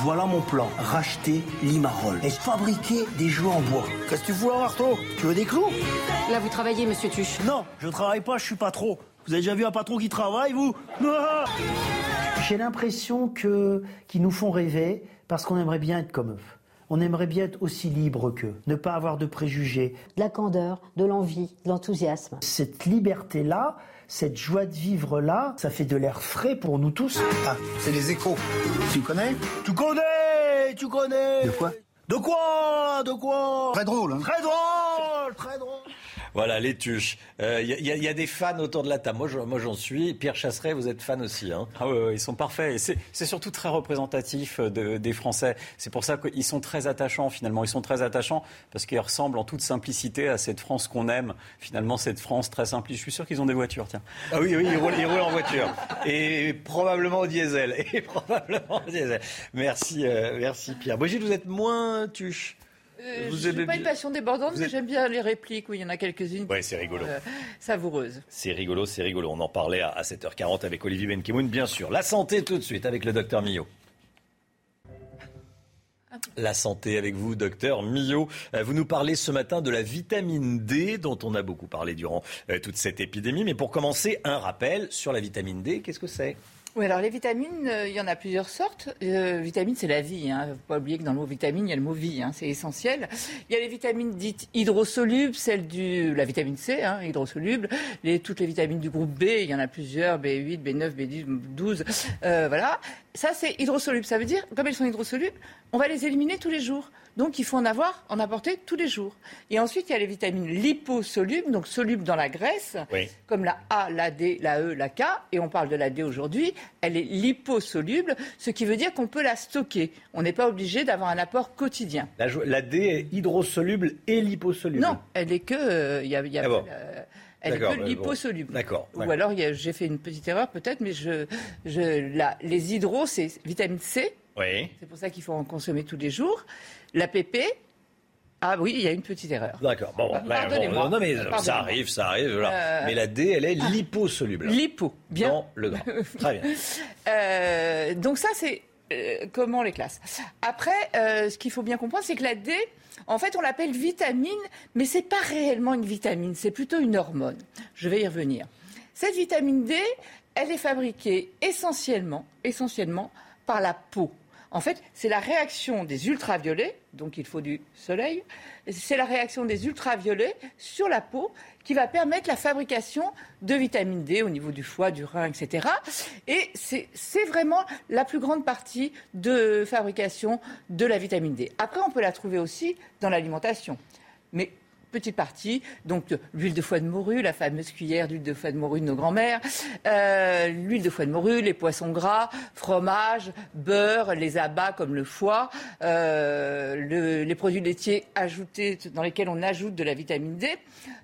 Voilà mon plan, racheter Limarol et fabriquer des jeux en bois. Qu'est-ce que tu fous, Marteau? Tu veux des clous? Là, vous travaillez, monsieur Tuche Non, je travaille pas, je suis pas trop. Vous avez déjà vu un patron qui travaille, vous J'ai l'impression que qu'ils nous font rêver parce qu'on aimerait bien être comme eux. On aimerait bien être aussi libre qu'eux, ne pas avoir de préjugés. De la candeur, de l'envie, de l'enthousiasme. Cette liberté-là, cette joie de vivre-là, ça fait de l'air frais pour nous tous. Ah, c'est les échos. Tu connais? Tu connais Tu connais De quoi? De quoi De quoi? Très drôle, hein Très drôle Très drôle voilà, les tuches. Il euh, y, a des fans autour de la table. Moi, j'en suis. Pierre Chasseret, vous êtes fan aussi. Hein ah oui, ils sont parfaits. C'est surtout très représentatif euh, des Français. C'est pour ça qu'ils sont très attachants, finalement. Ils sont très attachants parce qu'ils ressemblent en toute simplicité à cette France qu'on aime. Finalement, cette France très simple. Je suis sûr qu'ils ont des voitures, tiens. Ah oui, oui, ils roulent, en voiture. Et probablement au diesel. Et probablement au diesel. Merci, euh, merci Pierre. Brigitte, vous êtes moins tuche. Euh, je n'ai pas une passion débordante, mais j'aime bien les répliques. Oui, il y en a quelques-unes. Oui, c'est rigolo. Euh, savoureuses. C'est rigolo, c'est rigolo. On en parlait à, 7h40 avec Olivier Benkemoun, bien sûr. La santé tout de suite avec le docteur Millot. La santé avec vous, docteur Millot. Euh, vous nous parlez ce matin de la vitamine D, dont on a beaucoup parlé durant toute cette épidémie. Mais pour commencer, un rappel sur la vitamine D. Qu'est-ce que c'est? Oui, alors les vitamines, euh, il y en a plusieurs sortes. Euh, vitamine, c'est la vie. Il hein. ne faut pas oublier que dans le mot vitamine, il y a le mot vie. Hein. C'est essentiel. Il y a les vitamines dites hydrosolubles, celle du la vitamine C, hein, hydrosoluble. Les, toutes les vitamines du groupe B, il y en a plusieurs, B8, B9, B12. Euh, voilà. Ça, c'est hydrosoluble. Ça veut dire, comme elles sont hydrosolubles, on va les éliminer tous les jours. Donc il faut en avoir, en apporter tous les jours. Et ensuite, il y a les vitamines liposolubles, donc solubles dans la graisse, comme la A, la D, la E, la K. Et on parle de la D aujourd'hui. Elle est liposoluble, ce qui veut dire qu'on peut la stocker. On n'est pas obligé d'avoir un apport quotidien. La, D est hydrosoluble et liposoluble Non, elle est que. Euh, y a, ah elle est liposoluble. D'accord. Ou alors j'ai fait une petite erreur peut-être, mais je, je, les hydros, c'est vitamine C. Oui. C'est pour ça qu'il faut en consommer tous les jours. La PP, Ah oui, il y a une petite erreur. D'accord. Bon, Ah, ben, bon, non mais ça arrive, ça arrive. voilà. Euh, Mais la D, elle est liposoluble. Lipo, bien. Dans le gras. Très bien. Euh, donc ça, c'est euh, comment on les classe. Après, ce qu'il faut bien comprendre, c'est que la D, en fait, on l'appelle vitamine, mais c'est pas réellement une vitamine, c'est plutôt une hormone. Je vais y revenir. Cette vitamine D, elle est fabriquée essentiellement, essentiellement par la peau. En fait, c'est la réaction des ultraviolets, donc il faut du soleil, c'est la réaction des ultraviolets sur la peau qui va permettre la fabrication de vitamine D au niveau du foie, du rein, etc. Et c'est vraiment la plus grande partie de fabrication de la vitamine D. Après, on peut la trouver aussi dans l'alimentation. Mais petite partie, donc de l'huile de foie de morue, la fameuse cuillère d'huile de foie de morue de nos grands-mères, euh, l'huile de foie de morue, les poissons gras, fromage, beurre, les abats comme le foie, euh, le- les produits laitiers ajoutés dans lesquels on ajoute de la vitamine D.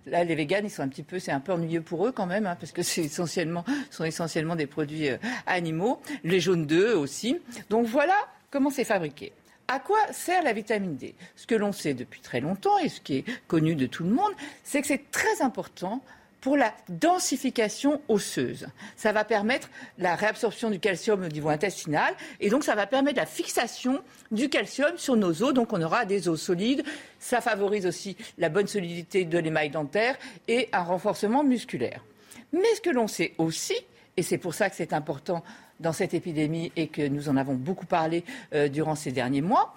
Là, les véganes, ils sont un petit peu, c'est un peu ennuyeux pour eux quand même, hein, parce que c'est essentiellement, sont essentiellement des produits euh, animaux. Les jaunes d'œufs aussi. Donc voilà comment c'est fabriqué. À quoi sert la vitamine D? Ce que l'on sait depuis très longtemps et ce qui est connu de tout le monde, c'est que c'est très important pour la densification osseuse. Ça va permettre la réabsorption du calcium au niveau intestinal et donc ça va permettre la fixation du calcium sur nos os. Donc on aura des os solides. Ça favorise aussi la bonne solidité de l'émail dentaire et un renforcement musculaire. Mais ce que l'on sait aussi, et c'est pour ça que c'est important dans cette épidémie et que nous en avons beaucoup parlé euh, durant ces derniers mois,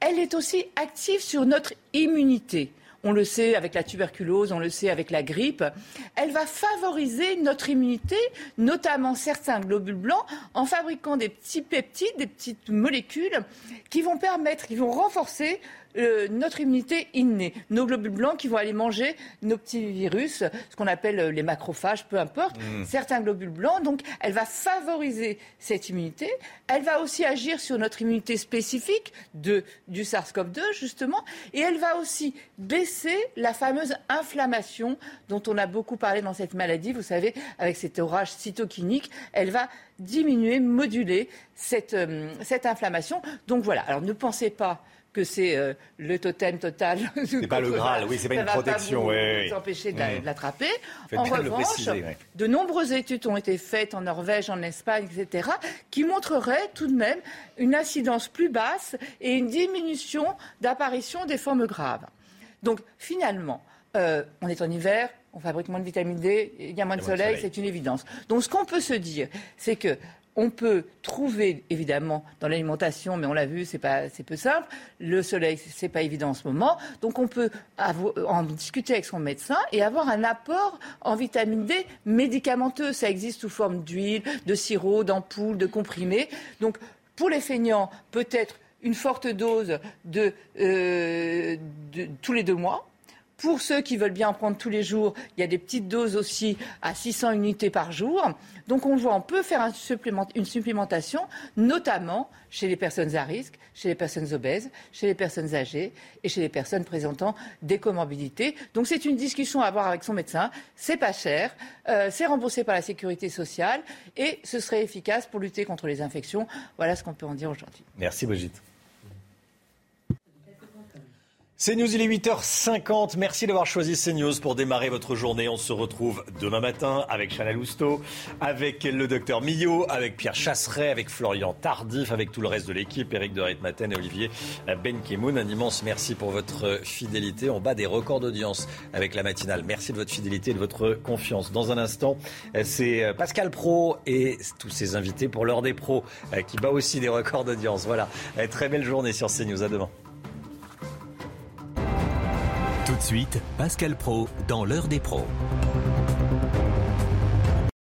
elle est aussi active sur notre immunité. On le sait avec la tuberculose, on le sait avec la grippe. Elle va favoriser notre immunité, notamment certains globules blancs, en fabriquant des petits peptides, des petites molécules qui vont permettre, qui vont renforcer euh, notre immunité innée. Nos globules blancs qui vont aller manger nos petits virus, ce qu'on appelle euh, les macrophages, peu importe, Mm. certains globules blancs. Donc, elle va favoriser cette immunité. Elle va aussi agir sur notre immunité spécifique de, du SARS-CoV-2, justement. Et elle va aussi baisser la fameuse inflammation dont on a beaucoup parlé dans cette maladie. Vous savez, avec cet orage cytokinique, elle va diminuer, moduler cette, euh, cette inflammation. Donc voilà. Alors, ne pensez pas que c'est euh, le totem total. C'est pas le Graal, oui, c'est pas une protection, vous, oui, oui. vous empêcher de Mm. de l'attraper. En revanche, préciser, de nombreuses études ont été faites en Norvège, en Espagne, etc., qui montreraient tout de même une incidence plus basse et une diminution d'apparition des formes graves. Donc finalement, euh, on est en hiver, on fabrique moins de vitamine D, il y a moins de Il y a moins de soleil, soleil. c'est une évidence. Donc ce qu'on peut se dire, c'est que on peut trouver évidemment dans l'alimentation, mais on l'a vu, c'est pas, c'est peu simple. Le soleil, c'est pas évident en ce moment. Donc on peut en discuter avec son médecin et avoir un apport en vitamine D médicamenteux. Ça existe sous forme d'huile, de sirop, d'ampoules, de comprimés. Donc pour les feignants, peut-être une forte dose euh, tous les deux mois. Pour ceux qui veulent bien en prendre tous les jours, il y a des petites doses aussi à 600 unités par jour. Donc on voit, on peut faire une supplémentation, notamment chez les personnes à risque, chez les personnes obèses, chez les personnes âgées et chez les personnes présentant des comorbidités. Donc c'est une discussion à avoir avec son médecin. C'est pas cher, euh, c'est remboursé par la sécurité sociale et ce serait efficace pour lutter contre les infections. Voilà ce qu'on peut en dire aujourd'hui. Merci Brigitte. CNews, il est 8h50. Merci d'avoir choisi CNews pour démarrer votre journée. On se retrouve demain matin avec Chanel Lousteau, avec le docteur Millot, avec Pierre Chasseret, avec Florian Tardif, avec tout le reste de l'équipe, Eric de Reitmaten et Olivier Benkemoun. Un immense merci pour votre fidélité. On bat des records d'audience avec la matinale. Merci de votre fidélité et de votre confiance. Dans un instant, c'est Pascal Pro et tous ses invités pour l'heure des pros qui bat aussi des records d'audience. Voilà. Très belle journée sur CNews. À demain. Suite, Pascal Pro dans l'heure des pros.